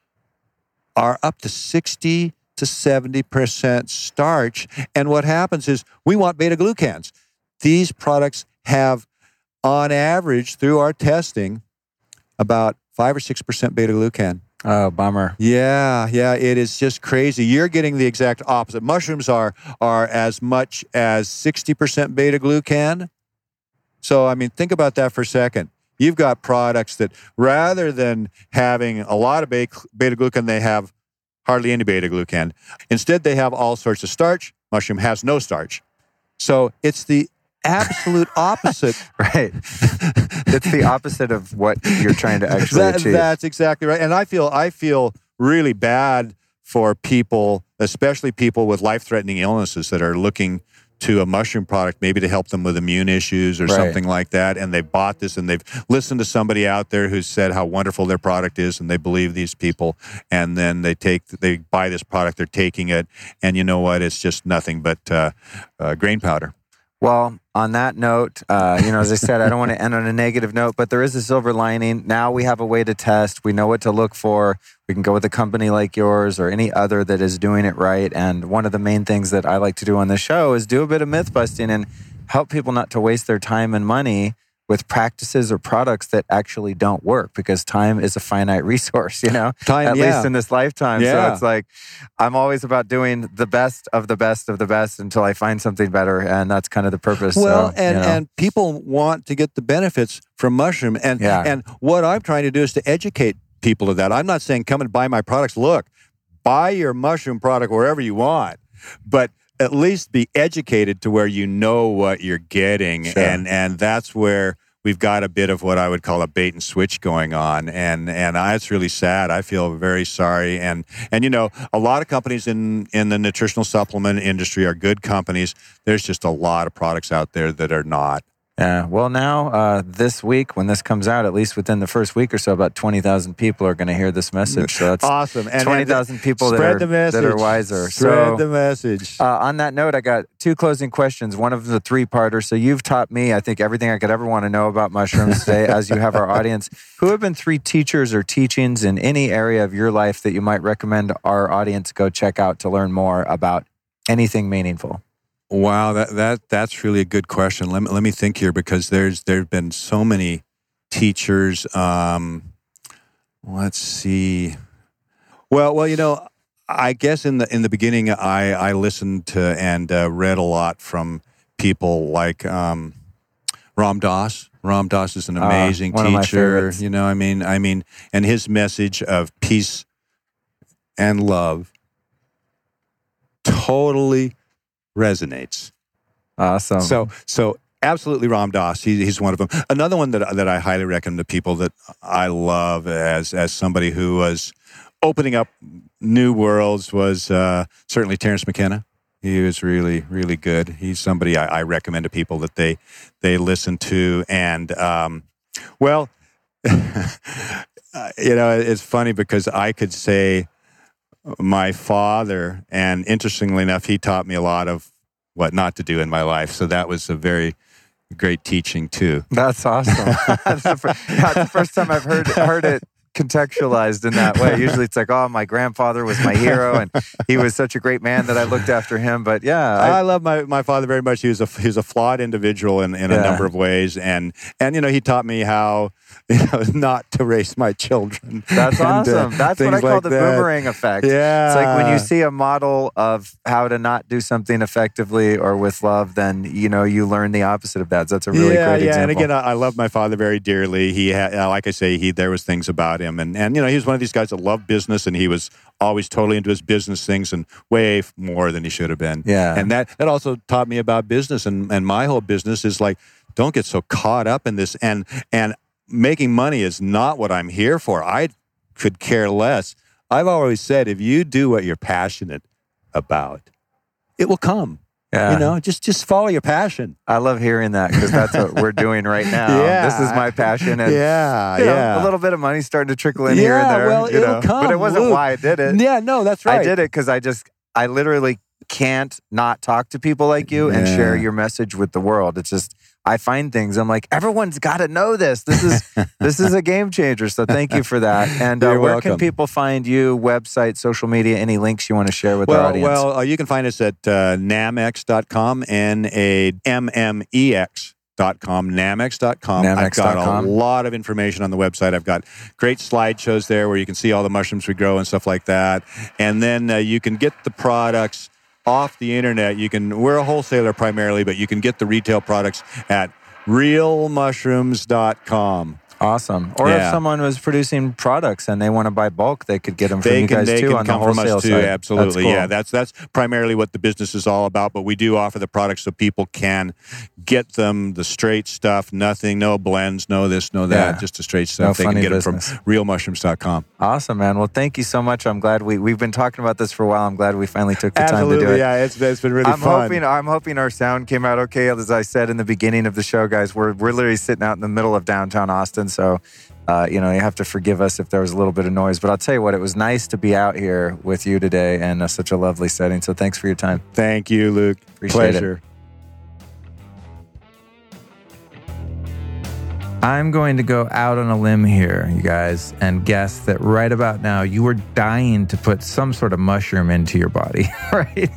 are up to 60 to 70% starch. And what happens is we want beta glucans. These products have, on average, through our testing, about five or 6% beta glucan. oh, bummer. Yeah, yeah, it is just crazy. You're getting the exact opposite. Mushrooms are are as much as 60% beta glucan. So I mean, think about that for a second. You've got products that rather than having a lot of beta glucan, they have hardly any beta glucan. Instead, they have all sorts of starch. Mushroom has no starch. So it's the absolute opposite Right. it's the opposite of what you're trying to actually That- achieve. That's exactly right. And I feel I feel really bad for people, especially people with life-threatening illnesses that are looking to a mushroom product, maybe to help them with immune issues or Right. something like that, and they've bought this and they've listened to somebody out there who's said how wonderful their product is, and they believe these people, and then they take they buy this product, they're taking it, and you know what? It's just nothing but uh, uh, grain powder. Well, on that note, uh, you know, as I said, I don't want to end on a negative note, but there is a silver lining. Now we have a way to test. We know what to look for. We can go with a company like yours or any other that is doing it right. And one of the main things that I like to do on the show is do a bit of myth busting and help people not to waste their time and money with practices or products that actually don't work because time is a finite resource, you know, Time, at yeah. least in this lifetime. So it's like, I'm always about doing the best of the best of the best until I find something better. And that's kind of the purpose. Well, so, and you know. and people want to get the benefits from mushroom, and Yeah. and what I'm trying to do is to educate people of that. I'm not saying come and buy my products. Look, buy your mushroom product wherever you want, but at least be educated to where you know what you're getting, Sure. and and that's where we've got a bit of what I would call a bait and switch going on, and and I, it's really sad. I feel very sorry, and and you know a lot of companies in in the nutritional supplement industry are good companies. There's just a lot of products out there that are not. Yeah. Well, now uh, this week, when this comes out, at least within the first week or so, about twenty thousand people are going to hear this message. So that's Awesome. And- twenty thousand people that are that are wiser. Spread so the message. uh, on that note, I got two closing questions. One of the three parter. So you've taught me, I think, everything I could ever want to know about mushrooms today, as you have our audience. Who have been three teachers or teachings in any area of your life that you might recommend our audience go check out to learn more about anything meaningful? Wow, that that that's really a good question. Let me let me think here because there's there've been so many teachers. Um, let's see. Well, well, you know, I guess in the in the beginning, I I listened to and uh, read a lot from people like um, Ram Dass. Ram Dass is an Ah, amazing my teacher. You know, I mean, I mean, and his message of peace and love totally resonates. Awesome. So, so absolutely, Ram Dass. He, he's one of them. Another one that that I highly recommend to people that I love as as somebody who was opening up new worlds was uh, certainly Terence McKenna. He was really, really good. He's somebody I, I recommend to people that they they listen to. And um, well, uh, you know, it's funny because I could say my father, and interestingly enough, he taught me a lot of what not to do in my life. So that was a very great teaching too. That's awesome. that's, the fir- that's the first time I've heard heard it contextualized in that way. Usually it's like, oh, my grandfather was my hero and he was such a great man that I looked after him. But yeah, I, I, love my, my father very much. He was a he was a flawed individual in, in Yeah. a number of ways, and and you know he taught me how you know not to raise my children. that's and, uh, awesome. That's what I call like the that. boomerang effect. Yeah, It's like when you see a model of how to not do something effectively or with love, then you know you learn the opposite of that. So that's a really yeah, great yeah. And again, I, I love my father very dearly. He had, uh, like I say, he there was things about him, and and you know he was one of these guys that loved business, and he was always totally into his business things, and way more than he should have been. Yeah. and that that also taught me about business, and and my whole business is like, don't get so caught up in this, and and making money is not what I'm here for. I could care less. I've always said, if you do what you're passionate about, it will come. Yeah. You know, just just follow your passion. I love hearing that because that's what we're doing right now. Yeah. This is my passion. And yeah, you know, yeah. a little bit of money starting to trickle in here and Yeah, there. well, you it'll know. come, but it wasn't Luke. why I did it. Yeah, no, that's right. I did it because I just, I literally can't not talk to people like you and Yeah. share your message with the world. It's just, I find things. I'm like, everyone's got to know this. This is this is a game changer. So thank you for that. And uh, where can people find you? Website, social media, any links you want to share with our Well, audience? well, uh, you can find us at uh, nammex.com, N A M M E X. Dot com, nammex.com. I've got Nammex.com. a lot of information on the website. I've got great slideshows there where you can see all the mushrooms we grow and stuff like that. And then uh, you can get the products off the internet. You can, we're a wholesaler primarily, but you can get the retail products at realmushrooms.com. Awesome. Or if someone was producing products and they want to buy bulk, they could get them from they you can guys they too can on the come from wholesale us too. side. Absolutely, That's cool. yeah. That's that's primarily what the business is all about. But we do offer the products so people can get them the straight stuff. Nothing, no blends, no this, no that. Yeah. Just the straight No stuff. they can get business. them from realmushrooms.com. Awesome, man. Well, thank you so much. I'm glad we we've been talking about this for a while. I'm glad we finally took the time to do it. yeah. It's, it's been really I'm fun. hoping I'm hoping our sound came out okay. As I said in the beginning of the show, guys, we're we're literally sitting out in the middle of downtown Austin, so uh, you know you have to forgive us if there was a little bit of noise. But I'll tell you what, it was nice to be out here with you today in uh, such a lovely setting. So thanks for your time. Thank you, Luke. Appreciate it. Pleasure. I'm going to go out on a limb here, you guys, and guess that right about now you were dying to put some sort of mushroom into your body, right?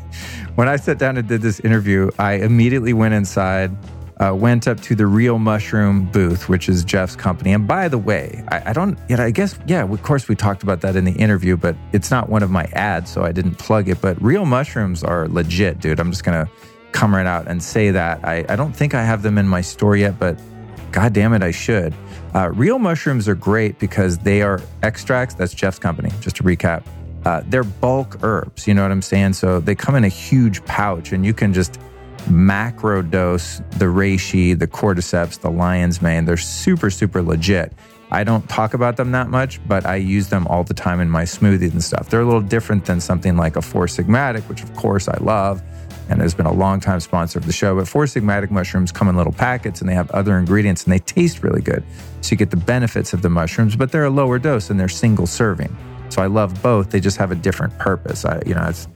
When I sat down and did this interview, I immediately went inside, uh, went up to the Real Mushroom booth, which is Jeff's company. And by the way, I, I don't, yet I guess, yeah, of course we talked about that in the interview, but it's not one of my ads, so I didn't plug it. But Real Mushrooms are legit, dude. I'm just going to come right out and say that. I, I don't think I have them in my store yet, but God damn it, I should. Uh, real mushrooms are great because they are extracts. That's Jeff's company, just to recap. Uh, they're bulk herbs, you know what I'm saying? So they come in a huge pouch and you can just macro dose the reishi, the cordyceps, the lion's mane. They're super, super legit. I don't talk about them that much, but I use them all the time in my smoothies and stuff. They're a little different than something like a Four Sigmatic, which of course I love and has been a long time sponsor of the show. But Four Sigmatic mushrooms come in little packets and they have other ingredients and they taste really good. So you get the benefits of the mushrooms, but they're a lower dose and they're single serving. So I love both. They just have a different purpose. I, you know, it's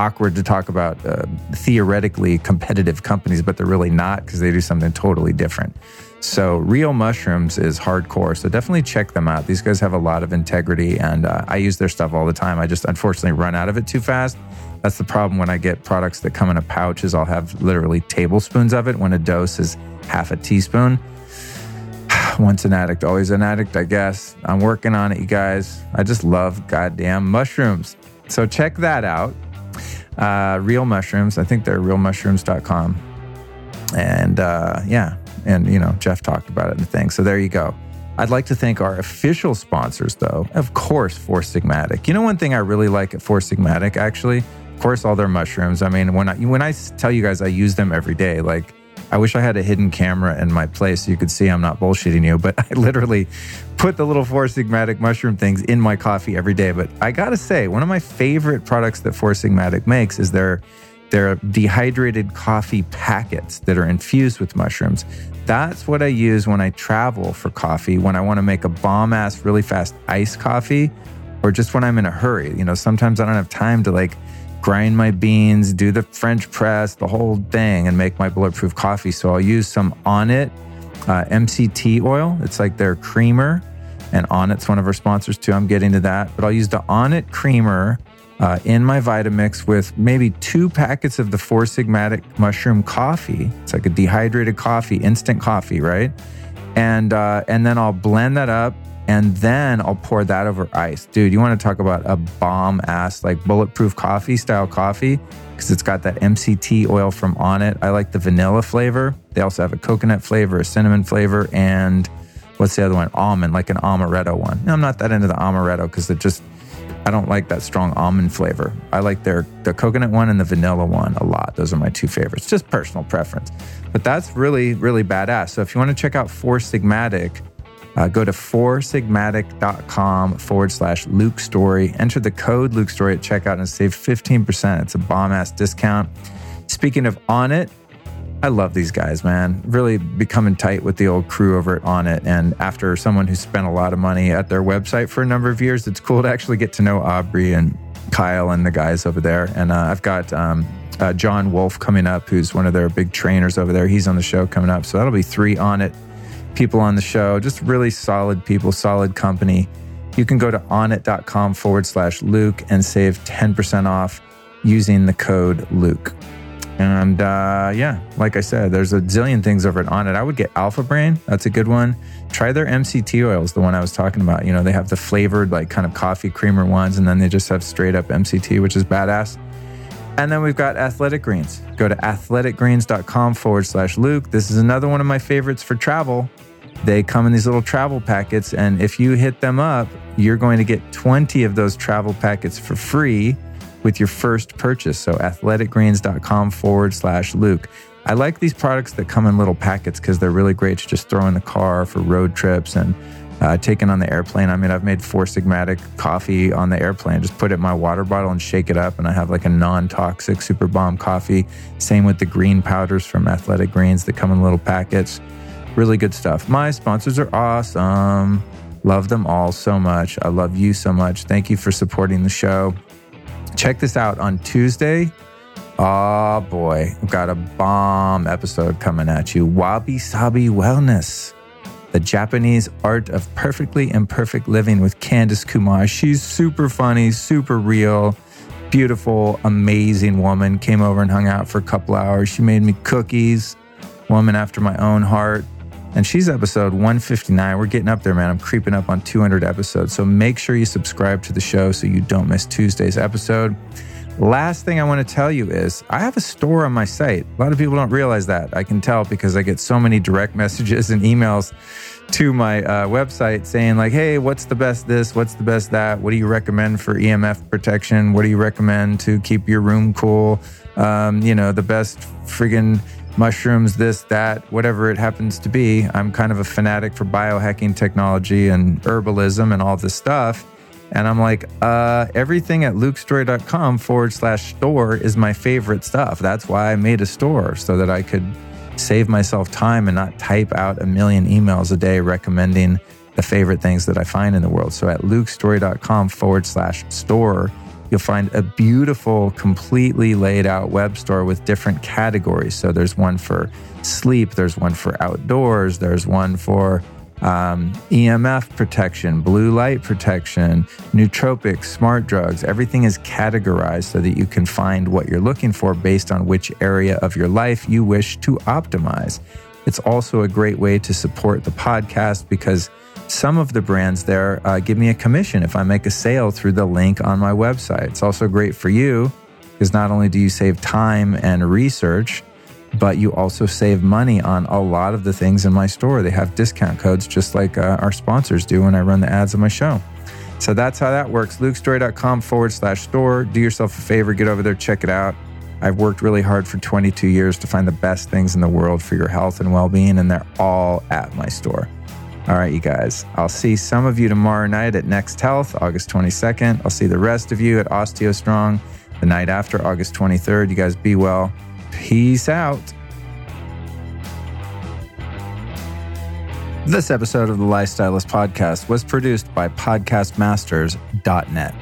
awkward to talk about uh, theoretically competitive companies, but they're really not because they do something totally different. So Real Mushrooms is hardcore. So definitely check them out. These guys have a lot of integrity, and uh, I use their stuff all the time. I just unfortunately run out of it too fast. That's the problem when I get products that come in a pouch. Is I'll have literally tablespoons of it when a dose is half a teaspoon. Once an addict, always an addict, I guess. I'm working on it, you guys. I just love goddamn mushrooms. So check that out. Uh, real mushrooms. I think they're realmushrooms.com. And uh, yeah, and you know, Jeff talked about it in the thing. So there you go. I'd like to thank our official sponsors, though. Of course, Four Sigmatic. You know, one thing I really like at Four Sigmatic, actually, of course, all their mushrooms. I mean, when I when I tell you guys I use them every day, like I wish I had a hidden camera in my place so you could see I'm not bullshitting you, but I literally put the little Four Sigmatic mushroom things in my coffee every day. But I gotta say, one of my favorite products that Four Sigmatic makes is their their dehydrated coffee packets that are infused with mushrooms. That's what I use when I travel for coffee, when I want to make a bomb ass, really fast iced coffee, or just when I'm in a hurry. You know, sometimes I don't have time to like grind my beans, do the French press, the whole thing, and make my bulletproof coffee. So I'll use some Onnit uh, MCT oil. It's like their creamer, and Onnit's one of our sponsors too. I'm getting to that, but I'll use the Onnit creamer uh, in my Vitamix with maybe two packets of the Four Sigmatic mushroom coffee. It's like a dehydrated coffee, instant coffee, right? And uh, and then I'll blend that up, and then I'll pour that over ice, dude. You want to talk about a bomb ass like bulletproof coffee style coffee because it's got that MCT oil from Onnit. I like the vanilla flavor. They also have a coconut flavor, a cinnamon flavor, and what's the other one? Almond, like an amaretto one. I'm not that into the amaretto because it just I don't like that strong almond flavor. I like their the coconut one and the vanilla one a lot. Those are my two favorites. Just personal preference. But that's really, really badass. So if you want to check out Four Sigmatic, uh, go to foursigmatic.com forward slash Luke Story. Enter the code Luke Story at checkout and save 15%. It's a bomb ass discount. Speaking of Onnit, I love these guys, man. Really becoming tight with the old crew over at Onnit. And after someone who spent a lot of money at their website for a number of years, it's cool to actually get to know Aubrey and Kyle and the guys over there. And uh, I've got um, uh, John Wolf coming up, who's one of their big trainers over there. He's on the show coming up. So that'll be three Onnit people on the show. Just really solid people, solid company. You can go to onnit.com forward slash Luke and save 10% off using the code Luke. And uh, yeah, like I said, there's a zillion things over at Onnit. I would get Alpha Brain. That's a good one. Try their MCT oils, the one I was talking about. You know, they have the flavored, like kind of coffee creamer ones, and then they just have straight up MCT, which is badass. And then we've got Athletic Greens. Go to athleticgreens.com forward slash Luke. This is another one of my favorites for travel. They come in these little travel packets. And if you hit them up, you're going to get 20 of those travel packets for free with your first purchase. So athleticgreens.com forward slash Luke. I like these products that come in little packets because they're really great to just throw in the car for road trips and uh, taken on the airplane. I mean, I've made Four Sigmatic coffee on the airplane. Just put it in my water bottle and shake it up, and I have like a non-toxic Super Bomb coffee. Same with the green powders from Athletic Greens that come in little packets. Really good stuff. My sponsors are awesome. Love them all so much. I love you so much. Thank you for supporting the show. Check this out on Tuesday. Oh boy, I've got a bomb episode coming at you. Wabi Sabi Wellness the Japanese Art of Perfectly Imperfect Living with Candice Kumai. She's super funny, super real, beautiful, amazing woman. Came over and hung out for a couple hours. She made me cookies, woman after my own heart. And she's episode 159. We're getting up there, man. I'm creeping up on 200 episodes. So make sure you subscribe to the show so you don't miss Tuesday's episode. Last thing I want to tell you is I have a store on my site. A lot of people don't realize that. I can tell because I get so many direct messages and emails to my uh, website saying like, "Hey, what's the best this? What's the best that? What do you recommend for EMF protection? What do you recommend to keep your room cool? Um, you know, the best friggin' mushrooms, this, that, whatever it happens to be. I'm kind of a fanatic for biohacking technology and herbalism and all this stuff." And I'm like, uh, everything at lukestory.com forward slash store is my favorite stuff. That's why I made a store so that I could save myself time and not type out a million emails a day recommending the favorite things that I find in the world. So at lukestory.com forward slash store, you'll find a beautiful, completely laid out web store with different categories. So there's one for sleep, there's one for outdoors, there's one for um, EMF protection, blue light protection, nootropics, smart drugs. Everything is categorized so that you can find what you're looking for based on which area of your life you wish to optimize. It's also a great way to support the podcast because some of the brands there uh, give me a commission if I make a sale through the link on my website. It's also great for you because not only do you save time and research, but you also save money on a lot of the things in my store. They have discount codes just like uh, our sponsors do when I run the ads on my show. So that's how that works. LukeStorey.com forward slash store. Do yourself a favor, get over there, check it out. I've worked really hard for 22 years to find the best things in the world for your health and well being, and they're all at my store. All right, you guys, I'll see some of you tomorrow night at Next Health, August 22nd. I'll see the rest of you at OsteoStrong the night after, August 23rd. You guys be well. Peace out. This episode of the Lifestylist Podcast was produced by PodcastMasters.net.